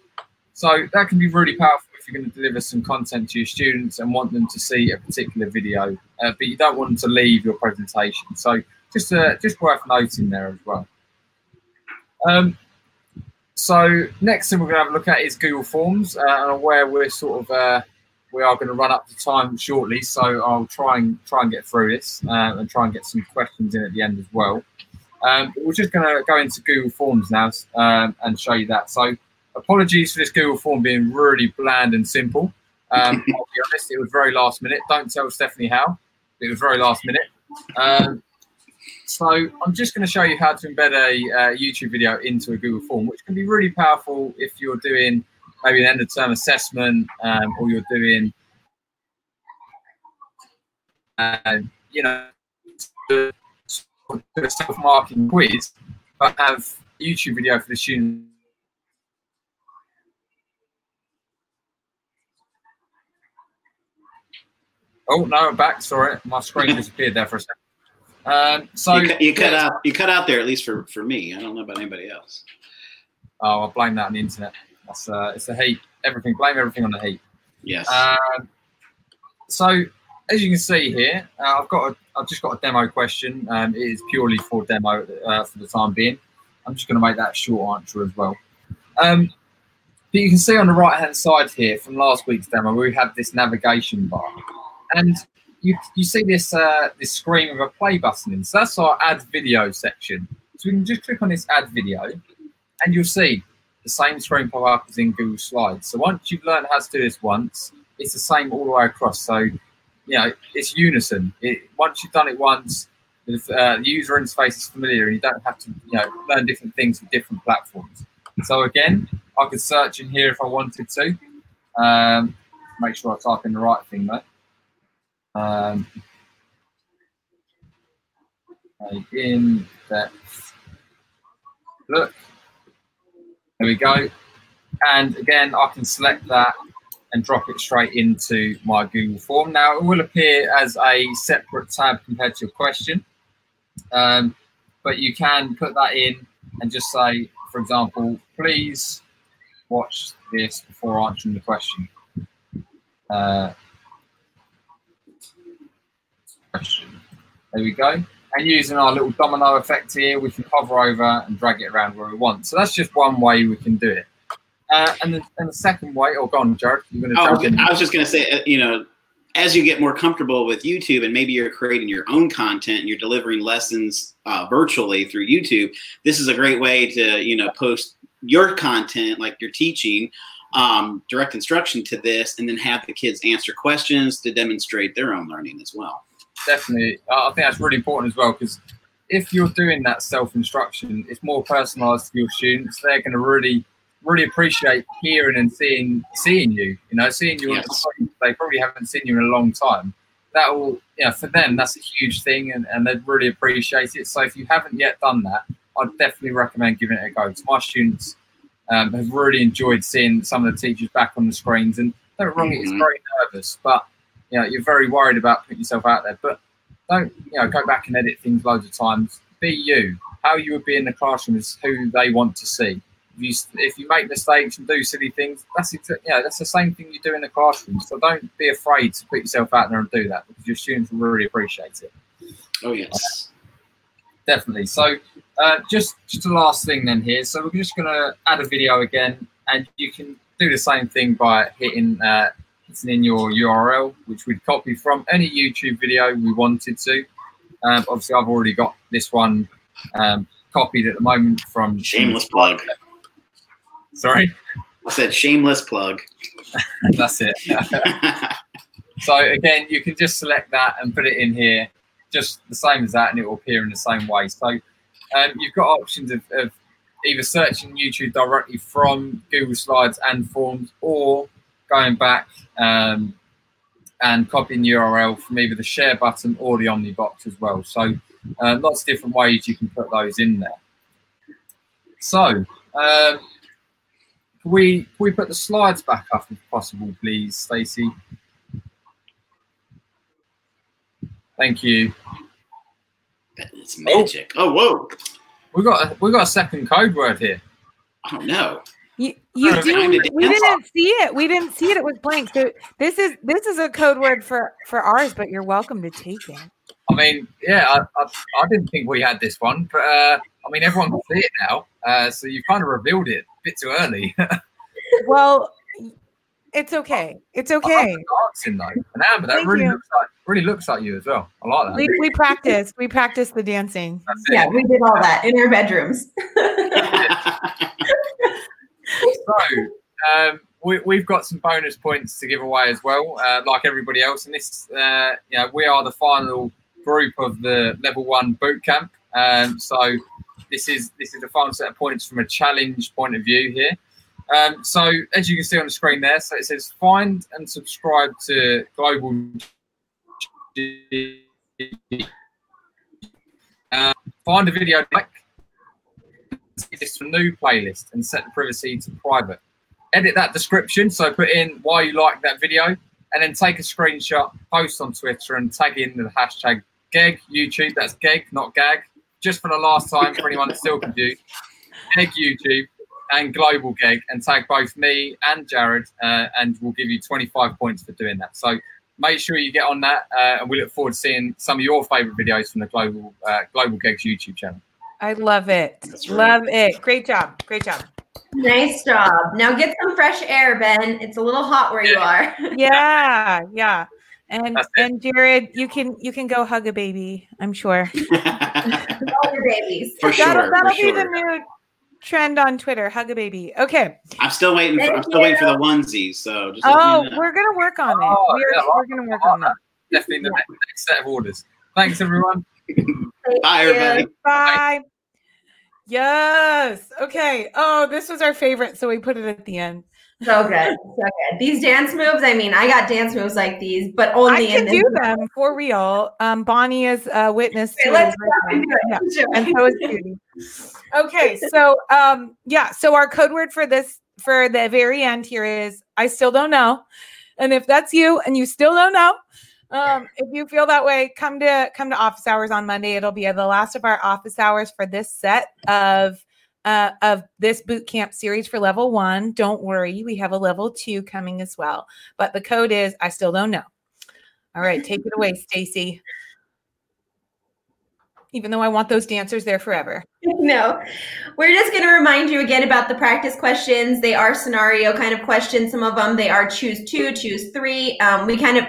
Speaker 12: So that can be really powerful if you're going to deliver some content to your students and want them to see a particular video, uh, but you don't want them to leave your presentation. So just uh, just worth noting there as well. Um, so next thing we're going to have a look at is Google Forms, uh, and where we're sort of uh, we are going to run up to time shortly, so I'll try and try and get through this uh, and try and get some questions in at the end as well. Um, we're just going to go into Google Forms now um, and show you that. So apologies for this Google form being really bland and simple. Um, I'll be honest, it was very last minute. Don't tell Stephanie how. It was very last minute. Um, so I'm just going to show you how to embed a uh, YouTube video into a Google form, which can be really powerful if you're doing maybe an end of term assessment um, or you're doing, uh, you know, a self marking quiz. but have YouTube video for the students. Oh no, I'm back. Sorry, my screen disappeared there for a second. Um, so
Speaker 13: you, cut, you cut
Speaker 12: yeah.
Speaker 13: out you cut out there at least for for me. I don't know about anybody else.
Speaker 12: Oh, I blame that on the internet. That's uh, it's the heat. Everything. Blame everything on the heat.
Speaker 13: Yes.
Speaker 12: Um, so as you can see here, uh, I've got a, I've just got a demo question. Um, it is purely for demo uh, for the time being. I'm just going to make that short answer as well. Um, but you can see on the right hand side here from last week's demo, we have this navigation bar, and you you see this uh, this screen with a play button in. So that's our add video section. So we can just click on this add video, and you'll see the same screen pop up as in Google Slides. So once you've learned how to do this once, it's the same all the way across. So you know it's unison. It, once you've done it once, the, uh, the user interface is familiar, and you don't have to you know learn different things with different platforms. So again, I could search in here if I wanted to. Um, make sure I type in the right thing though. Um, in depth look. There we go. And again, I can select that and drop it straight into my Google form. Now, it will appear as a separate tab compared to your question, um, but you can put that in and just say, for example, please watch this before answering the question. Uh, question. There we go. And using our little domino effect here, we can hover over and drag it around where we want. So that's just one way we can do it. Uh, and, the, and the second way, oh, go on, Jared. You're going to
Speaker 13: okay.
Speaker 12: in.
Speaker 13: I was just going to say, uh, you know, as you get more comfortable with YouTube and maybe you're creating your own content and you're delivering lessons uh, virtually through YouTube, this is a great way to, you know, post your content like you're teaching, um, direct instruction to this, and then have the kids answer questions to demonstrate their own learning as well.
Speaker 12: Definitely. I think that's really important as well because if you're doing that self instruction, it's more personalized to your students. They're going to really, really appreciate hearing and seeing seeing you. You know, seeing you on the
Speaker 13: Yes.
Speaker 12: They probably haven't seen you in a long time. That will, you know, for them, that's a huge thing and, and they'd really appreciate it. So if you haven't yet done that, I'd definitely recommend giving it a go. 'Cause my students um, have really enjoyed seeing some of the teachers back on the screens. And don't get wrong, it's
Speaker 13: Mhm.
Speaker 12: very nervous, but you know, you're very worried about putting yourself out there. But don't you know go back and edit things loads of times. Be you. How you would be in the classroom is who they want to see. If you if you make mistakes and do silly things, that's exa- you know, that's the same thing you do in the classroom. So don't be afraid to put yourself out there and do that because your students will really appreciate it.
Speaker 13: Oh, yes.
Speaker 12: Definitely. So uh, just just the last thing then here. So we're just gonna add a video again, and you can do the same thing by hitting uh, hitting in your URL, which we'd copy from any YouTube video we wanted to. Um, obviously, I've already got this one um, copied at the moment from
Speaker 13: Shameless plug.
Speaker 12: Sorry,
Speaker 13: I said shameless plug.
Speaker 12: that's it. so again, you can just select that and put it in here, just the same as that, and it will appear in the same way. So um, you've got options of, of either searching YouTube directly from Google Slides and Forms, or going back um, and copying the URL from either the share button or the Omnibox as well. So uh, lots of different ways you can put those in there. So um, can we can we put the slides back up if possible, please, Stacey? Thank you.
Speaker 13: It's magic. Oh, whoa.
Speaker 12: We got a, we got a second code word here.
Speaker 13: Oh no.
Speaker 1: You, you do. We didn't see it. We didn't see it. It was blank. So this is this is a code word for for ours, but you're welcome to take it.
Speaker 12: I mean, yeah, I, I, I didn't think we had this one, but uh, I mean, everyone can see it now. Uh, so you've kind of revealed it a bit too early.
Speaker 1: Well, it's okay. It's
Speaker 12: I like
Speaker 1: okay.
Speaker 12: the dancing though, and Amber, that
Speaker 1: Thank
Speaker 12: really
Speaker 1: you.
Speaker 12: looks like really looks like you as well. I like that.
Speaker 1: We we practice. We practice the dancing.
Speaker 2: Yeah, we did all that in our bedrooms.
Speaker 12: So um, we, we've got some bonus points to give away as well, uh, like everybody else. And this, uh, you know, we are the final group of the level one boot camp. Um, so this is this is the final set of points from a challenge point of view here. Um, so as you can see on the screen there, so it says find and subscribe to Global. Uh, find a video like this to a new playlist and set the privacy to private. Edit that description, so put in why you like that video, and then take a screenshot, post on Twitter, and tag in the hashtag GEG YouTube. That's GEG, not GAG. Just for the last time, for anyone that's still confused, GEG YouTube and Global GEG, and tag both me and Jared, uh, and we'll give you 25 points for doing that. So make sure you get on that, uh, and we look forward to seeing some of your favorite videos from the Global uh, Global GEG's YouTube channel.
Speaker 1: I love it. Love it. Great job. Great job.
Speaker 2: Nice job. Now get some fresh air, Ben. It's a little hot where you are.
Speaker 1: Yeah, yeah. And and Jared, you can you can go hug a baby. I'm sure.
Speaker 2: All your babies.
Speaker 13: For sure.
Speaker 1: that'll
Speaker 13: for
Speaker 1: that'll be the new trend on Twitter. Hug a baby. Okay.
Speaker 13: I'm still waiting. For, I'm
Speaker 2: Thank
Speaker 13: still waiting for the onesies. So just
Speaker 1: Oh,
Speaker 13: me know.
Speaker 1: we're gonna work on it.
Speaker 12: Oh,
Speaker 1: we're
Speaker 12: yeah,
Speaker 1: we're gonna work on that.
Speaker 12: Definitely the next, next set of orders. Thanks, everyone.
Speaker 13: Bye, everybody.
Speaker 1: Bye. Yes. Okay. Oh, this was our favorite, so we put it at the end.
Speaker 2: So good. So good. These dance moves, I mean, I got dance moves like these, but only I
Speaker 1: can
Speaker 2: in
Speaker 1: do
Speaker 2: this.
Speaker 1: them for real. Um, Bonnie is a witness
Speaker 2: Okay,
Speaker 1: to
Speaker 2: let's go and do it.
Speaker 1: Yeah, and so is Judy. Okay, so um, yeah, so our code word for this for the very end here is I still don't know. And if that's you and you still don't know, um, if you feel that way, come to come to office hours on Monday. It'll be the last of our office hours for this set of uh, of this boot camp series for level one. Don't worry, we have a level two coming as well. But the code is I still don't know. All right, take it away, Stacy. Even though I want those dancers there forever.
Speaker 2: no, we're just going to remind you again about the practice questions. They are scenario kind of questions. Some of them they are choose two, choose three. Um, we kind of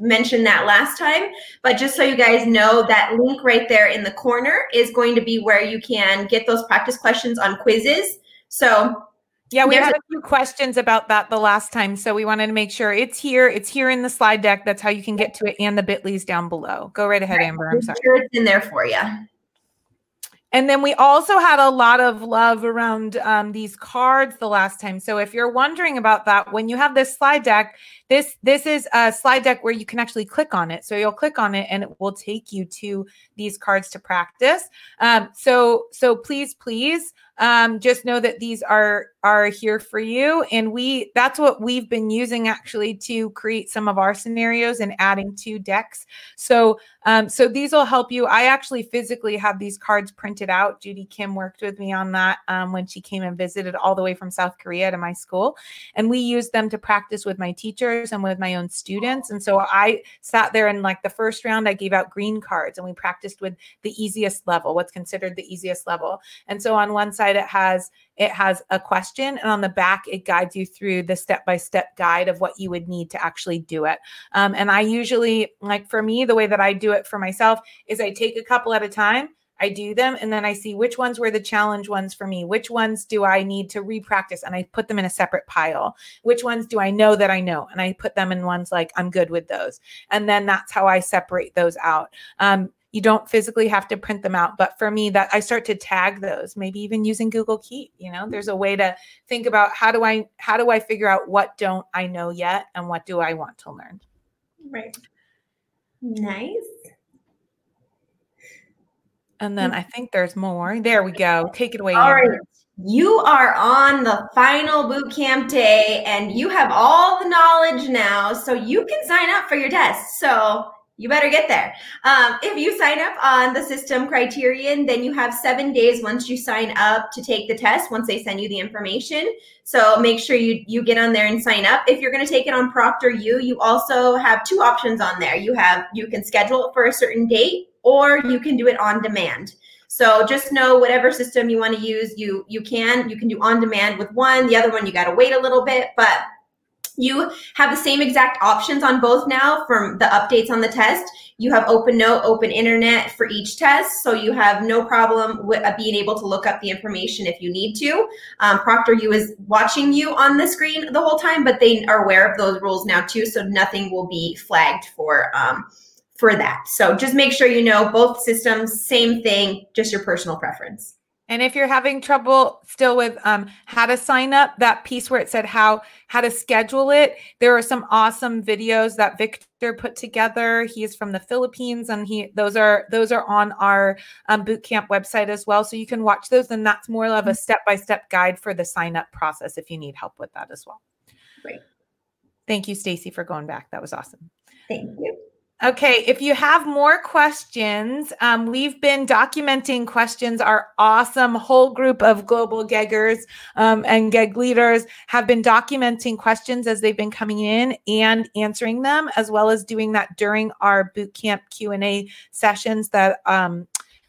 Speaker 2: mentioned that last time, but just so you guys know, that link right there in the corner is going to be where you can get those practice questions on quizzes. So
Speaker 1: Yeah, we had
Speaker 2: a-
Speaker 1: few questions about that the last time, so we wanted to make sure it's here. It's here in the slide deck. That's how you can get to it, and the Bitly's down below. Go right ahead, Amber. I'm sorry.
Speaker 2: sure it's in there for you.
Speaker 1: And then we also had a lot of love around um, these cards the last time. So if you're wondering about that, when you have this slide deck, this this is a slide deck where you can actually click on it. So you'll click on it, and it will take you to these cards to practice. Um, so so please please um, just know that these are are here for you, and we that's what we've been using actually to create some of our scenarios and adding to decks. So um, so these will help you. I actually physically have these cards printed out. Judy Kim worked with me on that um, when she came and visited all the way from South Korea to my school. And we used them to practice with my teachers and with my own students. And so I sat there in like the first round, I gave out green cards and we practiced with the easiest level, what's considered the easiest level. And so on one side, it has it has a question and on the back it guides you through the step-by-step guide of what you would need to actually do it um, and i usually like for me the way that i do it for myself is i take a couple at a time I do them and then I see which ones were the challenge ones for me. Which ones do I need to repractice? And I put them in a separate pile. Which ones do I know that I know? And I put them in ones like I'm good with those. And then that's how I separate those out. Um, you don't physically have to print them out, but for me, that I start to tag those, maybe even using Google Keep. You know, there's a way to think about how do I how do I figure out what don't I know yet and what do I want to learn.
Speaker 2: Right. Nice.
Speaker 1: And then I think there's more. There we go. Take it away.
Speaker 2: All
Speaker 1: Amber.
Speaker 2: You are on the final boot camp day and you have all the knowledge now, so you can sign up for your test. So you better get there. Um, if you sign up on the system Kryterion, then you have seven days once you sign up to take the test, once they send you the information. So make sure you, you get on there and sign up. If you're going to take it on ProctorU, you also have two options on there. You have you can schedule it for a certain date or you can do it on demand. So just know whatever system you want to use, you you can you can do on demand with one. The other one you got to wait a little bit, but you have the same exact options on both now from the updates on the test. You have open note, open internet for each test, so you have no problem with uh, being able to look up the information if you need to. Um, ProctorU is watching you on the screen the whole time, but they are aware of those rules now too, so nothing will be flagged for. Um, for that. So just make sure you know both systems, same thing, just your personal preference.
Speaker 1: And if you're having trouble still with um, how to sign up, that piece where it said how how to schedule it, there are some awesome videos that Victor put together. He is from the Philippines, and he those are those are on our um, bootcamp website as well. So you can watch those, and that's more of a step by step guide for the sign up process if you need help with that as well.
Speaker 2: Great.
Speaker 1: Thank you, Stacy, for going back. That was awesome.
Speaker 2: Thank you.
Speaker 1: Okay, if you have more questions, um, we've been documenting questions. Our awesome whole group of global geggers um, and geg leaders have been documenting questions as they've been coming in and answering them, as well as doing that during our bootcamp Q and A sessions that um,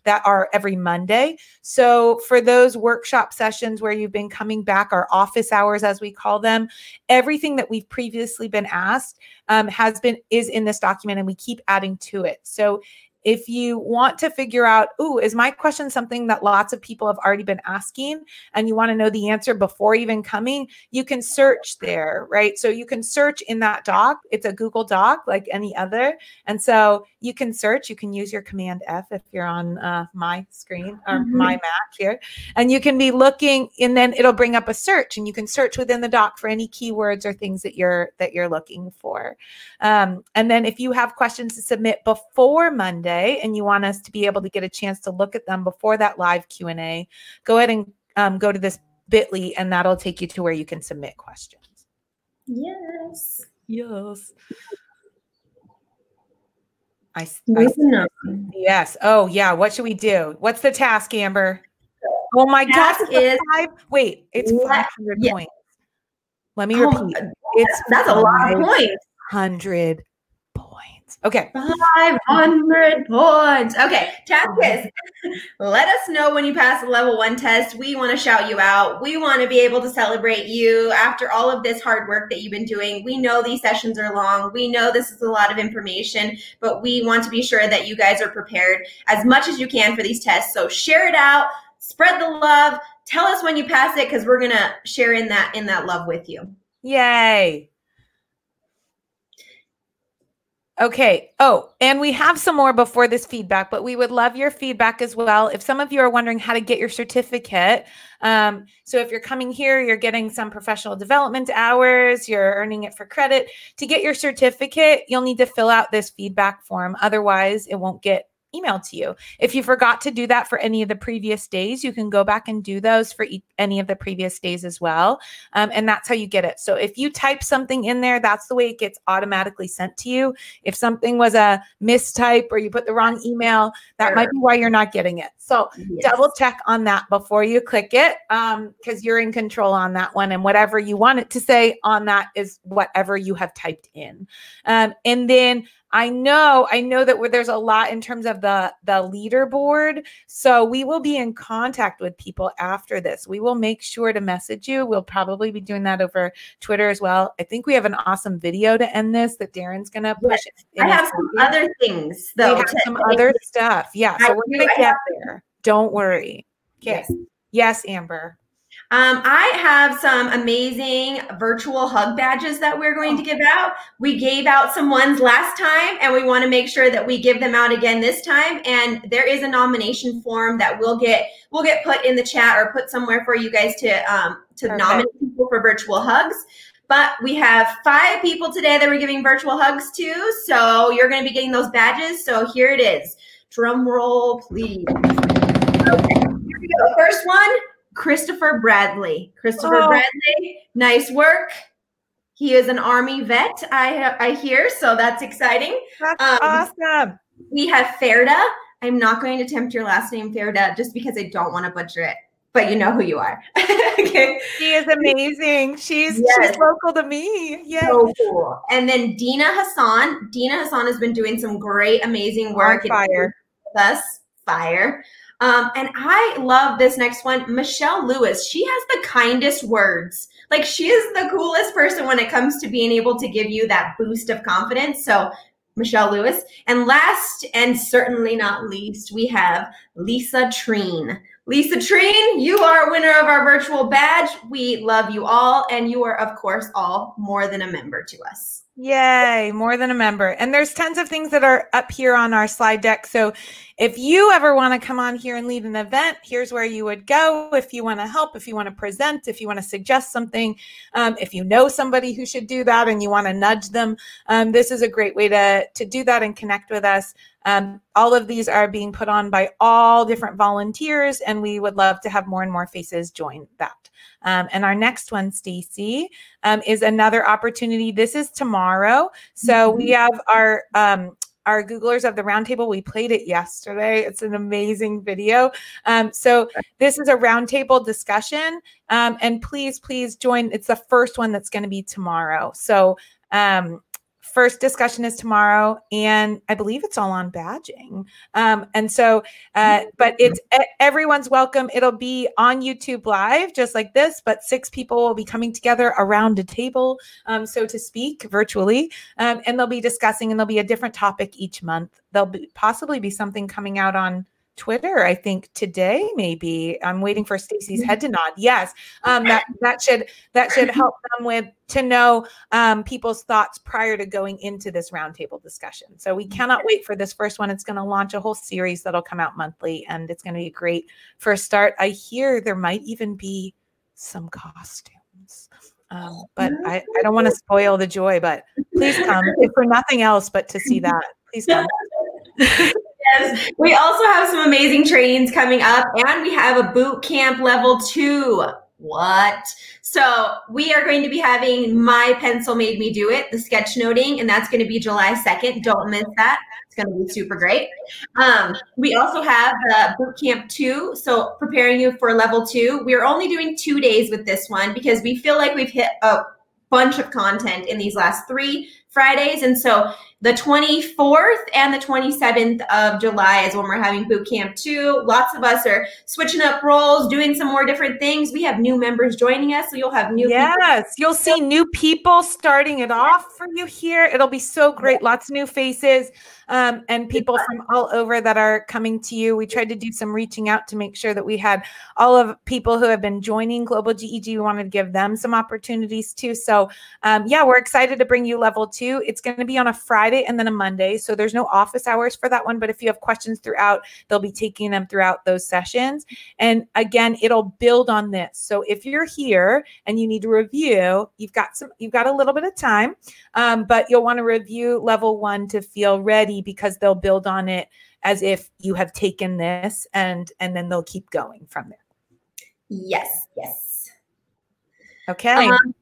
Speaker 1: that are every Monday. So for those workshop sessions where you've been coming back, our office hours, as we call them, everything that we've previously been asked um, has been is in this document, and we keep adding to it. So if you want to figure out, oh, is my question something that lots of people have already been asking and you want to know the answer before even coming, you can search there, right? So you can search in that doc. It's a Google Doc like any other. And so you can search, you can use your Command F if you're on uh, my screen or
Speaker 2: Mhm.
Speaker 1: my Mac here. And you can be looking and then it'll bring up a search and you can search within the doc for any keywords or things that you're that you're looking for. Um, and then if you have questions to submit before Monday and you want us to be able to get a chance to look at them before that live Q&A, go ahead and um, go to this bit.ly and that'll take you to where you can submit questions.
Speaker 2: Yes.
Speaker 1: Yes. I, s- I
Speaker 2: Listen
Speaker 1: s-
Speaker 2: up.
Speaker 1: yes. Oh yeah. What should we do? What's the task, Amber? Oh my
Speaker 2: Task
Speaker 1: gosh.
Speaker 2: is-
Speaker 1: five. Wait, it's
Speaker 2: Let-
Speaker 1: 500
Speaker 2: yeah.
Speaker 1: points. Let me
Speaker 2: Oh,
Speaker 1: repeat. It's
Speaker 2: That's a lot of points.
Speaker 1: Hundred points. Okay.
Speaker 2: 500 points. Okay, task is let us know when you pass the level one test. We want to shout you out. We want to be able to celebrate you after all of this hard work that you've been doing. We know these sessions are long. We know this is a lot of information, but we want to be sure that you guys are prepared as much as you can for these tests. So share it out, spread the love. Tell us when you pass it because we're gonna share in that in that love with you.
Speaker 1: Yay. Okay. Oh, and we have some more before this feedback, but we would love your feedback as well. If some of you are wondering how to get your certificate, um, so if you're coming here, you're getting some professional development hours, you're earning it for credit. To get your certificate, you'll need to fill out this feedback form. Otherwise, it won't get emailed to you. If you forgot to do that for any of the previous days, you can go back and do those for e- any of the previous days as well. Um, and that's how you get it. So if you type something in there, that's the way it gets automatically sent to you. If something was a mistype or you put the wrong email, that might be why you're not getting it. So double check on that before you click it because you're in control on that one. And whatever you want it to say on that is whatever you have typed in. Um, and then I know, I know that where there's a lot in terms of the the leaderboard. So we will be in contact with people after this. We will make sure to message you. We'll probably be doing that over Twitter as well. I think we have an awesome video to end this that Darren's gonna push. in
Speaker 2: I have some
Speaker 1: second.
Speaker 2: other things
Speaker 1: We
Speaker 2: though.
Speaker 1: have
Speaker 2: to-
Speaker 1: some other stuff. Yeah, so
Speaker 2: I
Speaker 1: we're
Speaker 2: do-
Speaker 1: gonna
Speaker 2: I
Speaker 1: get
Speaker 2: have-
Speaker 1: there. Don't worry.
Speaker 2: Yes.
Speaker 1: Yes, Amber.
Speaker 2: Um, I have some amazing virtual hug badges that we're going to give out. We gave out some ones last time, and we want to make sure that we give them out again this time. And there is a nomination form that we'll get we'll get put in the chat or put somewhere for you guys to um, to
Speaker 1: Perfect.
Speaker 2: nominate people for virtual hugs. But we have five people today that we're giving virtual hugs to, so you're going to be getting those badges. So here it is. Drum roll, please. Okay, here we go. First one, Christopher Bradley. Christopher
Speaker 1: Oh.
Speaker 2: Bradley, nice work. He is an army vet, I I hear, so that's exciting.
Speaker 1: That's
Speaker 2: Um,
Speaker 1: awesome.
Speaker 2: We have Ferda. I'm not going to attempt your last name, Ferda, just because I don't want to butcher it. But you know who you are. okay.
Speaker 1: She is amazing. She's
Speaker 2: Yes.
Speaker 1: she's local to me. Yeah.
Speaker 2: So cool. And then Dina Hassan. Dina Hassan has been doing some great, amazing work.
Speaker 1: On fire.
Speaker 2: With us. Fire. Um, and I love this next one. Michelle Lewis. She has the kindest words. Like she is the coolest person when it comes to being able to give you that boost of confidence. So Michelle Lewis. And last and certainly not least, we have Lisa Treen. Lisa Treen, you are a winner of our virtual badge. We love you all, and you are, of course, all more than a member to us.
Speaker 1: Yay, more than a member. And there's tons of things that are up here on our slide deck. So if you ever want to come on here and lead an event, here's where you would go. If you want to help, if you want to present, if you want to suggest something, um, if you know somebody who should do that and you want to nudge them, um, this is a great way to, to do that and connect with us. Um, all of these are being put on by all different volunteers, and we would love to have more and more faces join that. Um, and our next one, Stacy, um, is another opportunity. This is tomorrow. So we have our um, our Googlers of the Roundtable. We played it yesterday. It's an amazing video. Um, so this is a roundtable discussion, um, and please, please join. It's the first one that's going to be tomorrow. So um, first discussion is tomorrow and i believe it's all on badging. Um, and so uh, but it's everyone's welcome. It'll be on youtube live just like this but six people will be coming together around a table um, so to speak virtually. Um, and they'll be discussing and there'll be a different topic each month. There'll be possibly be something coming out on Twitter, I think today maybe. I'm waiting for Stacy's head to nod. Yes, um, that that should that should help them with to know um, people's thoughts prior to going into this roundtable discussion. So we cannot wait for this first one. It's going to launch a whole series that'll come out monthly, and it's going to be a great first start. I hear there might even be some costumes. Um, but I, I don't want to spoil the joy, but please come if for nothing else but to see that. Please come.
Speaker 2: Yes. We also have some amazing trainings coming up, and we have a boot camp level two. What? So we are going to be having My Pencil Made Me Do It, the sketchnoting, and that's going to be July 2nd. Don't miss that. It's going to be super great. Um, we also have boot camp two, so preparing you for level two. We're only doing two days with this one because we feel like we've hit a bunch of content in these last three Fridays. And so the 24th and the 27th of July is when we're having boot camp two. Lots of us are switching up roles, doing some more different things. We have new members joining us, so you'll have new
Speaker 1: yes,
Speaker 2: people.
Speaker 1: you'll see new people starting it off for you here. It'll be so great. Lots of new faces um, and people from all over that are coming to you. We tried to do some reaching out to make sure that we had all of people who have been joining Global GEG. We wanted to give them some opportunities too. So um, yeah, we're excited to bring you level two. It's going to be on a Friday and then a Monday. So there's no office hours for that one. But if you have questions throughout, they'll be taking them throughout those sessions. And again, it'll build on this. So if you're here and you need to review, you've got some, you've got a little bit of time, um, but you'll want to review level one to feel ready because they'll build on it as if you have taken this and and then they'll keep going from there.
Speaker 2: Yes, yes.
Speaker 1: Okay.
Speaker 2: Um,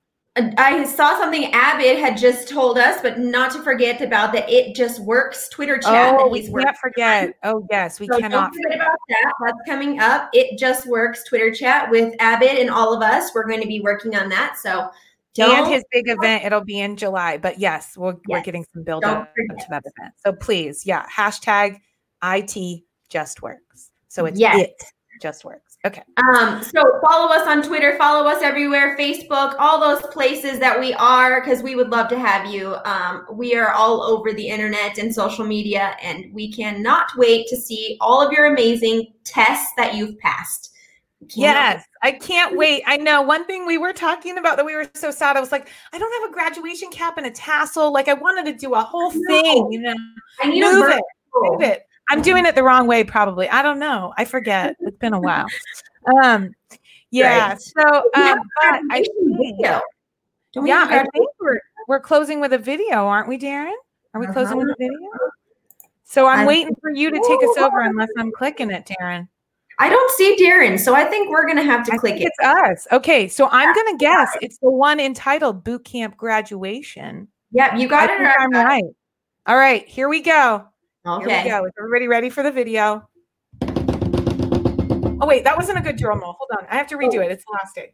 Speaker 2: I saw something Abbott had just told us, but not to forget about the It Just Works Twitter chat
Speaker 1: oh,
Speaker 2: that
Speaker 1: we can't forget. Oh yes, we
Speaker 2: So
Speaker 1: cannot.
Speaker 2: forget about that. That's coming up. It Just Works Twitter chat with Abbott and all of us. We're going to be working on that. So
Speaker 1: and
Speaker 2: don't
Speaker 1: his big event, it'll be in July. But yes, we're, we're getting some build up to that event. So please, yeah, hashtag IT just works. So it's
Speaker 2: Yes.
Speaker 1: it just works. Okay.
Speaker 2: Um, so follow us on Twitter, follow us everywhere, Facebook, all those places that we are, because we would love to have you. Um, we are all over the internet and social media, and we cannot wait to see all of your amazing tests that you've passed.
Speaker 1: Yes, I can't wait. I know one thing we were talking about that we were so sad. I was like, I don't have a graduation cap and a tassel. Like I wanted to do a whole thing, you know.
Speaker 2: I need a
Speaker 1: it, move it. I'm doing it the wrong way, probably. I don't know. I forget. It's been a while. Um, yeah.
Speaker 2: Right.
Speaker 1: So, um, but I think, yeah, I think we're we're closing with a video, aren't we, Darren? Are we closing with
Speaker 2: Uh-huh.
Speaker 1: a video? So I'm
Speaker 2: I-
Speaker 1: waiting for you to take us over, unless I'm clicking it, Darren.
Speaker 2: I don't see Darren, so I think we're gonna have to
Speaker 1: I
Speaker 2: click it.
Speaker 1: it's us. Okay, so I'm gonna guess it's the one entitled Boot Camp Graduation.
Speaker 2: Yep, you got
Speaker 1: I
Speaker 2: it
Speaker 1: I'm
Speaker 2: right.
Speaker 1: All right, here we go. Here
Speaker 2: Okay.
Speaker 1: we go. Is everybody ready for the video? Oh wait, that wasn't a good drum roll. Hold on, I have to redo oh. it. It's the last day.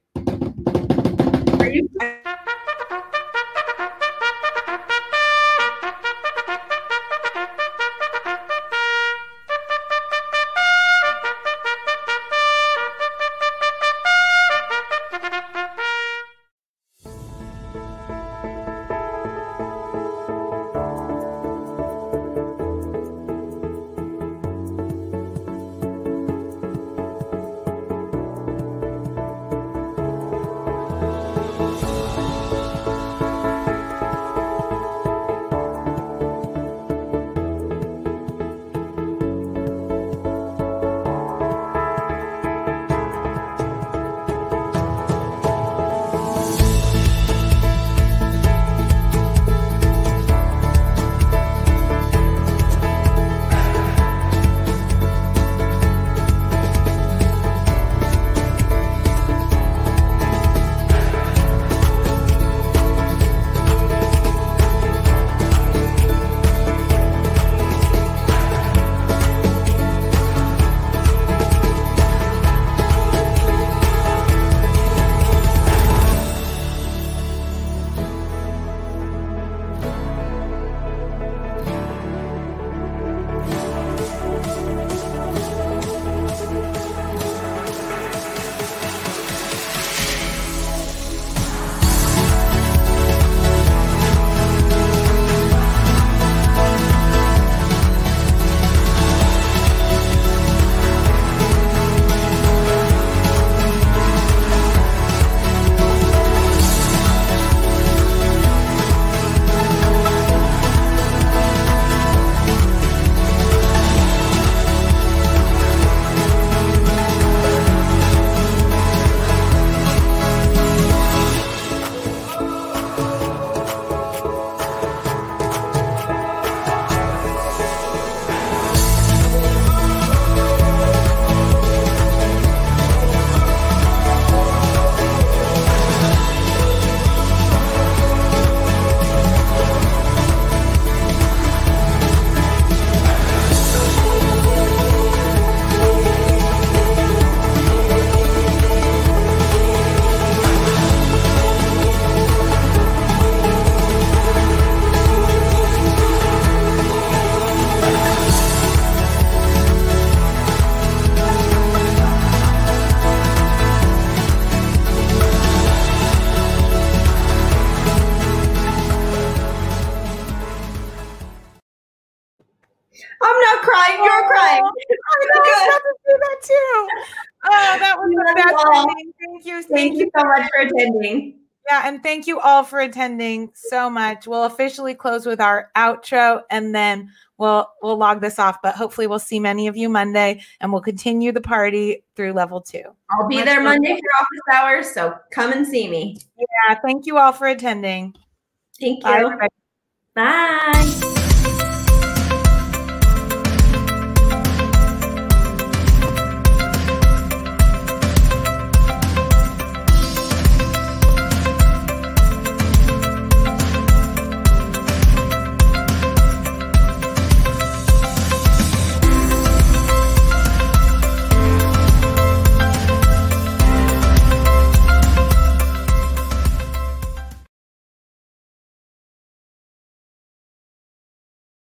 Speaker 1: Attending. Yeah, and thank you all for attending so much. We'll officially close with our outro and then we'll we'll log this off, but hopefully we'll see many of you Monday and we'll continue the party through level 2.
Speaker 2: I'll be there. Monday for office hours, so come and see me.
Speaker 1: Yeah, thank you all for attending.
Speaker 2: Thank
Speaker 1: Bye,
Speaker 2: you.
Speaker 1: everybody.
Speaker 2: Bye.